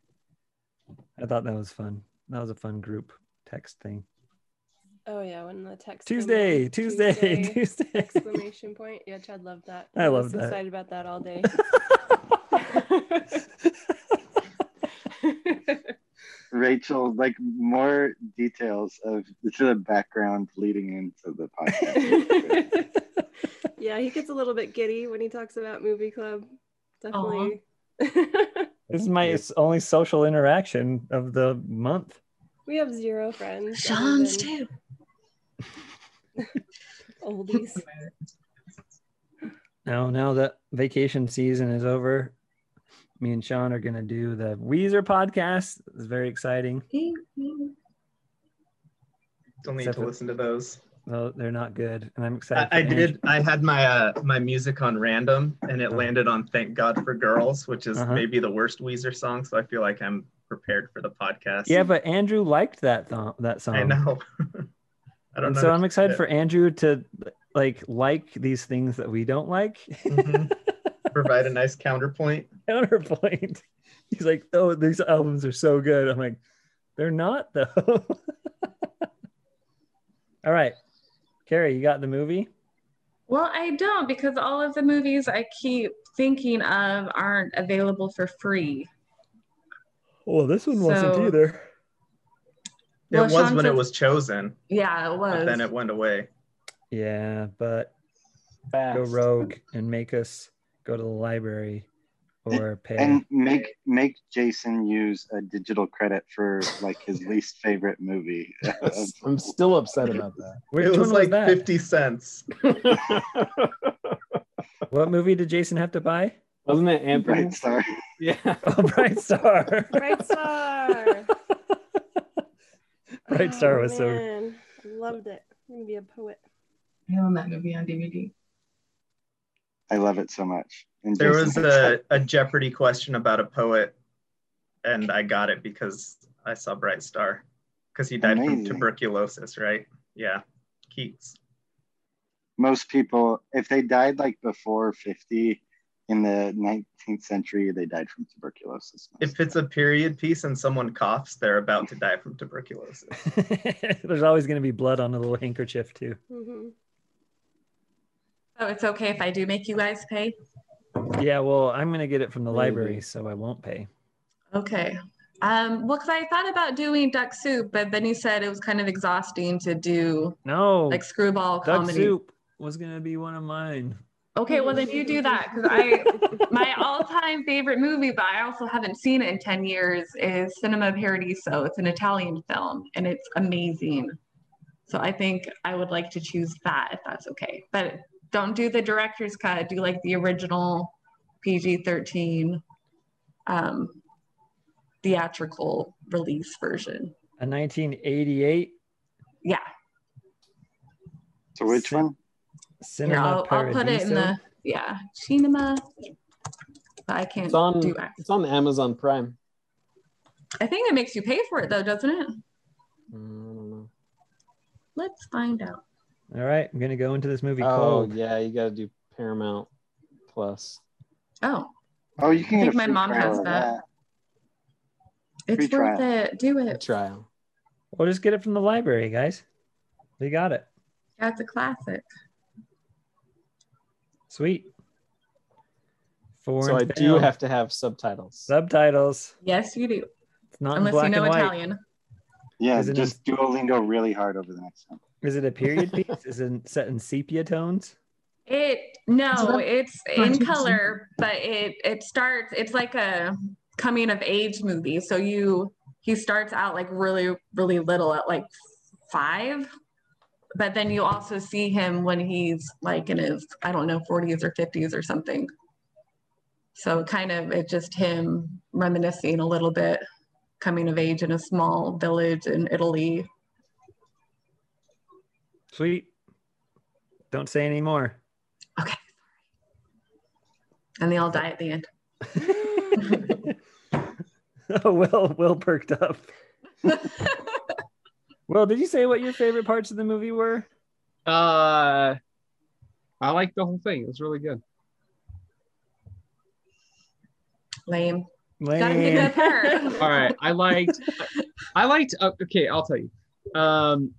I thought that was fun. That was a fun group text thing. Oh yeah, when the text came Tuesday, in, Tuesday, Tuesday. Exclamation point. Yeah, Chad loved that. I was love that. excited about that all day. Rachel, like more details of to the background leading into the podcast. yeah, he gets a little bit giddy when he talks about movie club. Definitely. This is my only social interaction of the month. we have zero friends. Sean's than too. Oldies. Now, now that vacation season is over, me and Sean are gonna do the Weezer podcast. It's very exciting. Still need Except to for- listen to those. Though they're not good, and I'm excited. I for did. I had my uh, my music on random, and it Oh. landed on "Thank God for Girls," which is Uh-huh. maybe the worst Weezer song. So I feel like I'm prepared for the podcast. Yeah, but Andrew liked that th- that song. I know. I don't And know. so I'm excited did. for Andrew to like like these things that we don't like. Mhm. provide a nice counterpoint. Counterpoint. He's like, oh, these albums are so good. I'm like, they're not though. All right, Carrie, you got the movie? Well, I don't because all of the movies I keep thinking of aren't available for free. Well, this one wasn't So- either. It Well, was Sean when it was chosen, Yeah, it but was. then it went away. Yeah, but go rogue and make us go to the library or pay. and make make Jason use a digital credit for like his least favorite movie. I'm still upset about that. Which it was was like that? 50 cents. What movie did Jason have to buy? Wasn't it Anthony? Bright Star. Yeah. Oh, Bright Star. Bright Star. Bright Star Oh, was so. man. I loved it. I'm gonna be a poet. I own that movie on DVD. I love it so much. And There Jason was a, a Jeopardy question about a poet, and I got it because I saw Bright Star, because he died Amazing. from tuberculosis, right? Yeah, Keats. most people, if they died like before 50 in the 19th century, they died from tuberculosis. If it's a period piece and someone coughs, they're about to die from tuberculosis. There's always going to be blood on a little handkerchief too. hmm So it's okay if I do make you guys pay? Yeah, well, I'm going to get it from the Maybe. library, so I won't pay. Okay. Um, well, because I thought about doing Duck Soup, but then he said it was kind of exhausting to do No, like screwball Duck comedy. Duck soup was going to be one of mine. Okay, well then you do that because I my all-time favorite movie, but I also haven't seen it in 10 years, is Cinema Paradiso. It's an Italian film and it's amazing. So I think I would like to choose that if that's okay. But don't do the director's cut, do like the original PG-13 um theatrical release version. A 1988 Yeah. So which one? Cinema Here, I'll, I'll put it in the yeah, cinema. But I can't It's on do it. it's on Amazon Prime. I think it makes you pay for it though, doesn't it? Mm, I don't know. Let's find out. All right, I'm going to go into this movie Oh cold. yeah, you gotta do Paramount Plus. Oh, Oh, you can I get think a my mom has of that. it's Free worth trial. it. Do A it. trial. We'll just get it from the library, guys. We got it. That's a classic. Sweet. Foreign So I do have to have subtitles. subtitles. Yes, you do. It's not Unless you know. Italian. Yeah, Is it just Duolingo really hard over the next one. Is it a period piece? Is it set in sepia tones? It no, it's in color, but it it starts. It's like a coming of age movie. So you he starts out like really really little at like five, but then you also see him when he's like in his I don't know 40s or 50s or something. So kind of it's just him reminiscing a little bit, coming of age in a small village in Italy. Sweet. Don't say any more. Okay. And they all die at the end. Oh, well Will perked up. Will, did you say what your favorite parts of the movie were? Uh, I like the whole thing. It was really good. Lame. Lame. Gotta pick up her. All right, I liked. I liked. Uh, okay, I'll tell you. Um,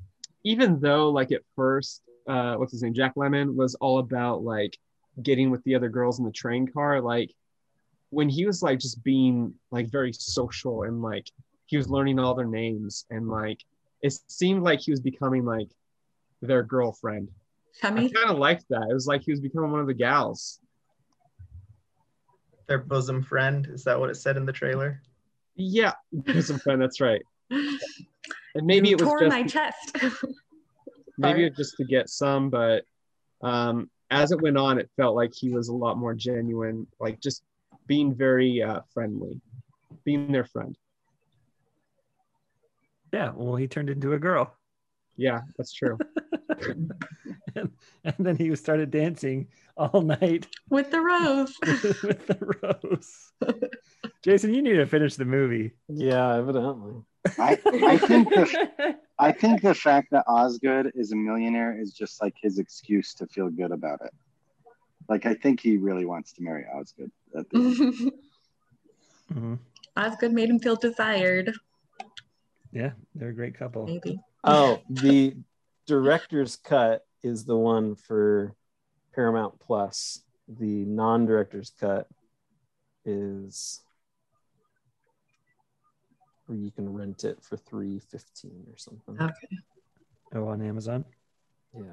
even though like at first, uh, what's his name, Jack Lemmon was all about like getting with the other girls in the train car. Like when he was like just being like very social and like he was learning all their names and like it seemed like he was becoming like their girlfriend. I Chummy. kind of liked that. It was like he was becoming one of the gals. Their bosom friend. Is that what it said in the trailer? Yeah, bosom friend. That's right. And maybe You it was tore just my chest. maybe it just to get some, but um, as it went on, it felt like he was a lot more genuine, like just being very uh, friendly, being their friend. Yeah, well, he turned into a girl. Yeah, that's true. and, and then he started dancing all night with the rose. with the rose. Jason, you need to finish the movie. Yeah, evidently. I, I think the I think the fact that Osgood is a millionaire is just like his excuse to feel good about it. Like I think he really wants to marry Osgood. At the end. Mm-hmm. Osgood made him feel desired. Yeah, they're a great couple. Maybe. Oh, the director's cut is the one for Paramount Plus. The non-director's cut is where you can rent it for three fifteen or something. Okay. Oh, on Amazon. Yeah.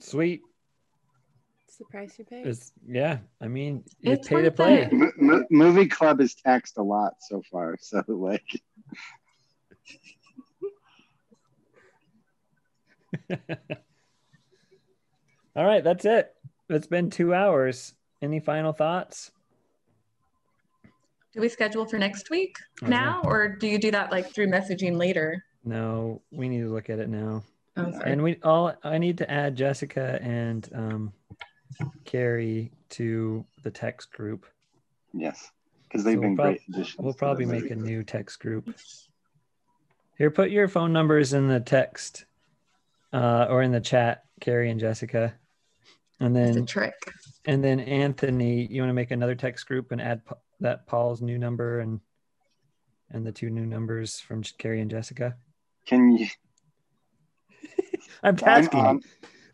Sweet. It's the price you pay. It's, yeah, I mean, you It's pay to play. it. Mo- mo- movie club is taxed a lot so far. So like, All right, that's it. It's been two hours. Any final thoughts? Do we schedule for next week Oh, now, or do you do that like through messaging later? No, we need to look at it now. Oh, and we all I need to add Jessica and um, Carrie to the text group. yes, because they've So been we'll prob- great additions. We'll probably make movie a new text group. Here, put your phone numbers in the text uh, or in the chat, Carrie and Jessica. And It's a then trick. and then Anthony, you want to make another text group and add Pa- that Paul's new number and and the two new numbers from Carrie and Jessica. Can you? I'm tasking. on-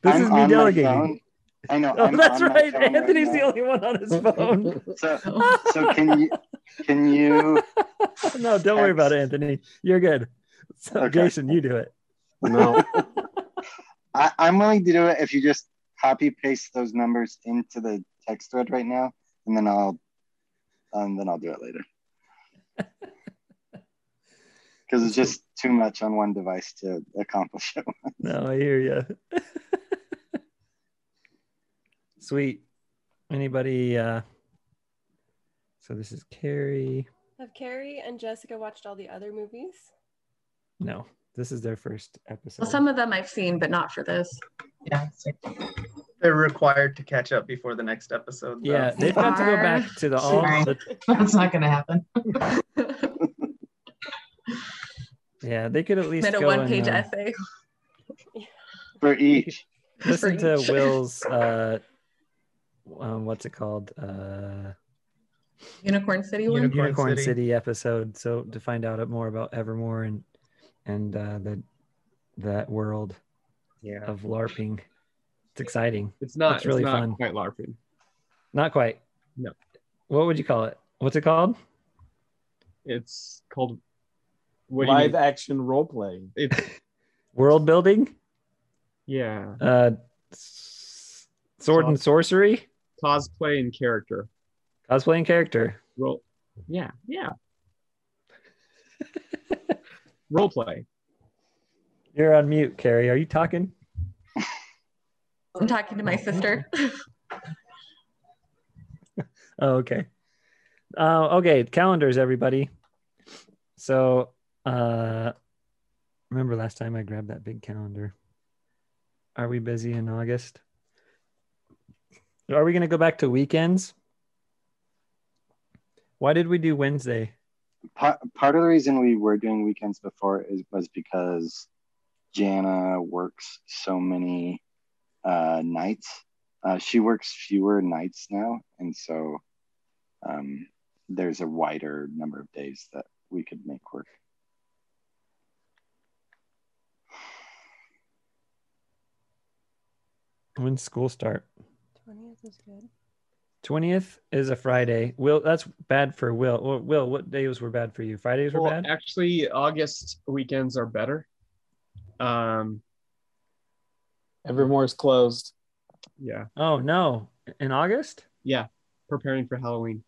this I'm is me delegating. Phone. I know. Oh, I'm that's on my right. phone right Anthony's the only one on his phone. So, so can you? Can you? no, don't worry about it, Anthony. You're good. So, Okay. Jason, you do it. No. I, I'm willing to do it if you just copy paste those numbers into the text thread right now, and then I'll, and then I'll do it later. Because it's just too much on one device to accomplish it. No, I hear you. Sweet. Anybody? uh So this is Carrie. Have Carrie and Jessica watched all the other movies? No, this is their first episode. Well, some of them I've seen, but not for this. Yeah. They're required to catch up before the next episode. though. yeah, they've got to go back to the all. The, That's not gonna happen. yeah, they could at least Made a one-page uh, essay. For each. listen For to. Will's. uh um, What's it called? Uh Unicorn City one. Unicorn Unicorn City. City. episode. So to find out more about Evermore and and uh, the that world Yeah. of LARPing, it's exciting. It's not. It's really it's not fun. quite LARPing. Not quite. No. What would you call it? What's it called? It's called what Live action role playing. It's World building? yeah, Uh, s- sword and sorcery? Cosplay and character. Cosplay and character. Role. Yeah, yeah. Role play. You're on mute, Carrie. Are you talking? I'm talking to my sister. Oh, okay. Uh, okay, calendars, everybody. So, uh, remember last time I grabbed that big calendar? Are we busy in August? Are we going to go back to weekends? Why did we do Wednesday? part, part of the reason we were doing weekends before is was because Jana works so many uh, nights. Uh, she works fewer nights now, and so um, there's a wider number of days that we could make work. When school start? 20th is good. 20th is a Friday. Will, that's bad for Will. Well, Will, what days were bad for you? Fridays were Well, bad? actually, August weekends are better. Um, Evermore's closed. yeah, Oh, no. In August? yeah. Preparing for Halloween.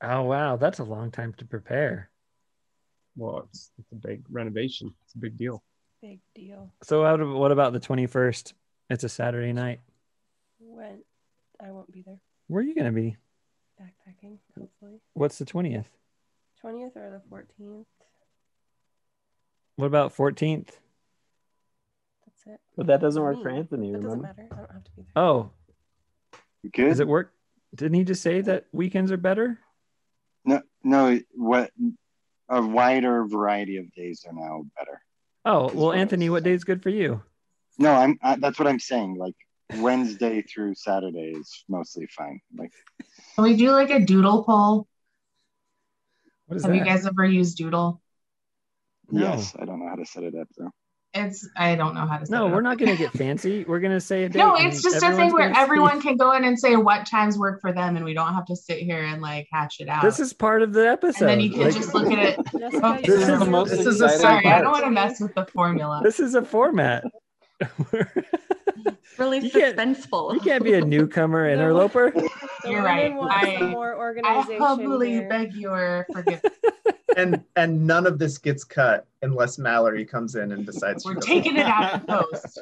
Oh, wow. That's a long time to prepare. Well, it's, it's a big renovation. It's a big deal. Big deal. So, how do- what about the 21st? It's a Saturday night. When I won't be there. Where are you going to be? Backpacking, hopefully. What's the 20th? 20th or the 14th. What about 14th? That's it. But that doesn't work for Anthony, That doesn't matter. I don't have to be there. Oh, Good. does it work? Didn't he just say that weekends are better? No, no. What a wider variety of days are now better. Oh, well, Anthony, what day is good for you? No, I'm. I, that's what I'm saying. Like Wednesday through Saturday is mostly fine. Like Can we do like a doodle poll? What is Have you guys ever used doodle? No. yes, I don't know how to set it up though. It's I don't know how to. Set No, it we're up. not going to get fancy. We're going to say a date. No, it's just a thing where gonna see- everyone can go in and say what times work for them, and we don't have to sit here and like hatch it out. This is part of the episode. and then you can Like, just look at it. Jessica, Oh, This is the most own- This is a Sorry, I don't want to mess with the formula. this is a format. really You can't- suspenseful. you can't be a newcomer interloper. The You're right. I- some more I humbly here. beg your forgiveness. And and none of this gets cut unless Mallory comes in and decides We're taking it out of post.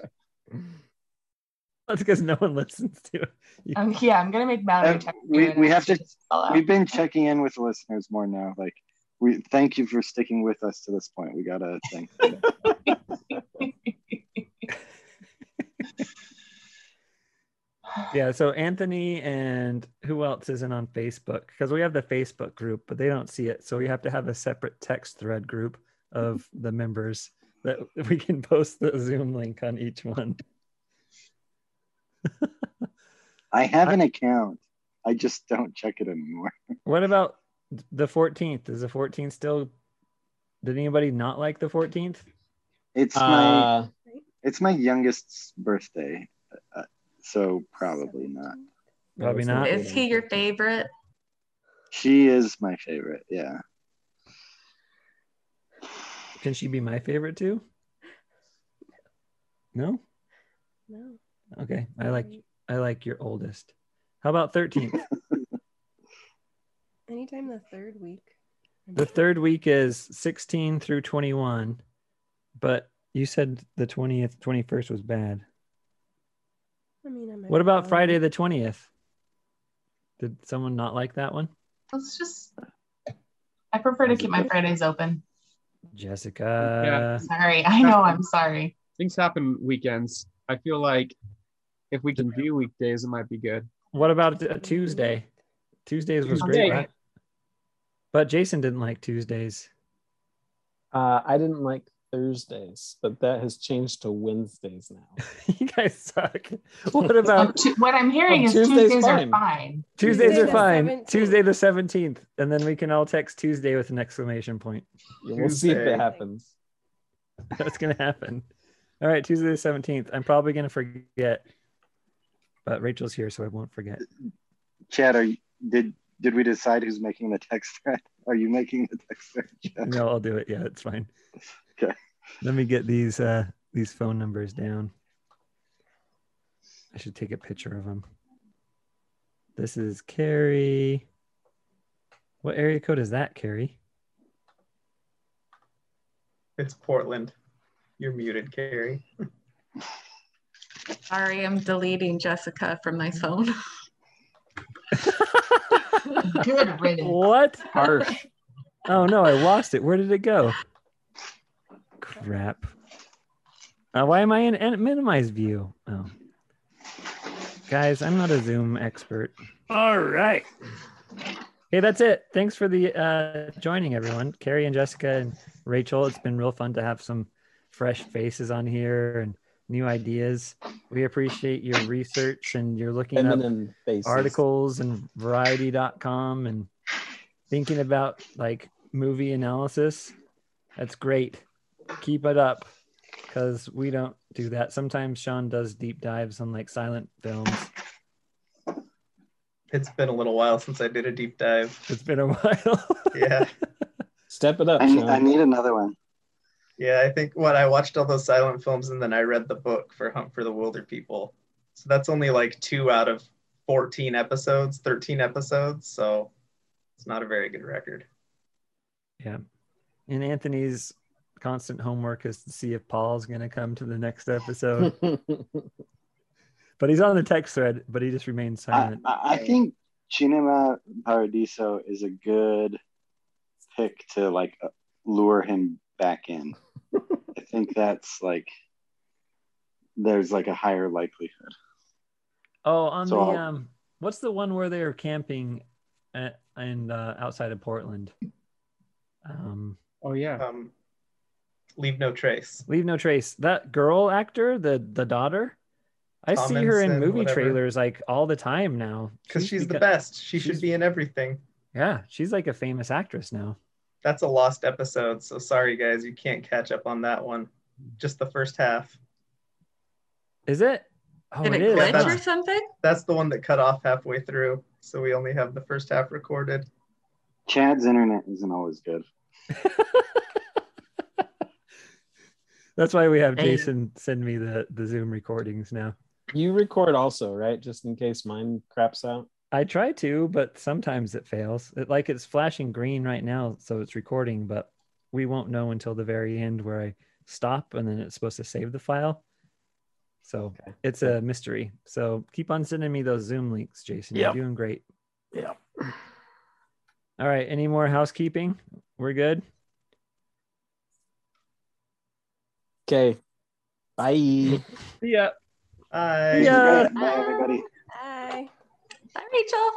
That's because no one listens to it. Um, yeah, I'm gonna make Mallory Uh, text we- we have to- We've been checking in with listeners more now. Like we thank you for sticking with us to this point. We gotta thank. them. Yeah, so Anthony and who else isn't on Facebook? Because we have the Facebook group, but they don't see it. So we have to have a separate text thread group of the members that we can post the Zoom link on each one. I have an account. I just don't check it anymore. What about the 14th? Is the 14th still? Did anybody not like the 14th? It's my Uh, it's my youngest's birthday, uh, so probably not. Probably not. Is he your favorite? She is my favorite. Yeah. Can she be my favorite too? No. No. Okay, I like I like your oldest. How about 13th? Anytime the third week. the third week is 16 through 21, but you said the 20th, 21st was bad. I mean, I might What about. Friday the 20th? Did someone not like that one? Let's just. I prefer to keep my Fridays open. Jessica. Sorry, I know. I'm sorry. Things happen weekends. I feel like if we can do weekdays, it might be good. What about a Tuesday? Tuesdays was Tuesday. great, right? But Jason didn't like Tuesdays. uh, I didn't like Thursdays, but that has changed to Wednesdays now. you guys suck. What Oh, about Tu- what I'm hearing Oh, is Tuesday's Tuesdays fine. are fine. Tuesdays Tuesday are fine. 17th. Tuesday the 17th. And then we can all text Tuesday with an exclamation point. We'll see if it happens. That's gonna happen. All right, Tuesday the seventeenth. I'm probably gonna forget, but Rachel's here, so I won't forget. Chad, are you, did did we decide who's making the text thread? Are you making the text thread? Chad? No, I'll do it. Yeah, it's fine. Okay. Let me get these uh these phone numbers down. I should take a picture of them. This is Carrie. What area code is that, Carrie? It's Portland. You're muted, Carrie. Sorry, I'm deleting Jessica from my phone. Good riddance. What? Harsh. Oh no, I lost it. Where did it go? Crap. Uh, why am I in, in minimize view? Oh. Guys, I'm not a Zoom expert. All right. Hey, that's it. Thanks for the uh, joining, everyone. Carrie and Jessica and Rachel. It's been real fun to have some fresh faces on here and new ideas. We appreciate your research and you're looking up Feminine faces. articles and variety.com and thinking about like movie analysis. That's great. Keep it up because we don't do that. Sometimes Sean does deep dives on like silent films. It's been a little while since I did a deep dive. It's been a while. Yeah. Step it up, I, need- Sean. I need another one. Yeah, I think what I watched all those silent films and then I read the book for Hunt for the Wilderpeople. So that's only like two out of 14 episodes, 13 episodes. So it's not a very good record. Yeah. And Anthony's constant homework is to see if Paul's going to come to the next episode. but he's on the text thread, but he just remains silent. I I think Cinema Paradiso is a good pick to like lure him back in. I think that's like there's like a higher likelihood. oh, on so the I'll- um what's the one where they're camping at, and uh, outside of Portland? Um Oh yeah. Um, Leave No Trace. Leave No Trace. That girl actor, the the daughter, I see her in movie whatever. trailers like all the time now. Because she's the best. She should be in everything. Yeah, she's like a famous actress now. That's a lost episode. So sorry, guys. You can't catch up on that one. Just the first half. Is it? Oh, Did it it is. glitch that's- or something? That's the one that cut off halfway through. So we only have the first half recorded. Chad's internet isn't always good. That's why we have Jason send me the the Zoom recordings now. you record also, right? Just in case mine craps out. I try to, but sometimes it fails. It, like it's flashing green right now, so it's recording, but we won't know until the very end where I stop and then it's supposed to save the file. So Okay. it's a mystery. So keep on sending me those Zoom links, Jason. Yep. You're doing great. Yeah. All right. Any more housekeeping? We're good. Okay. Bye. Yeah. Bye. Yeah. Bye, everybody. Bye. Bye, Rachel.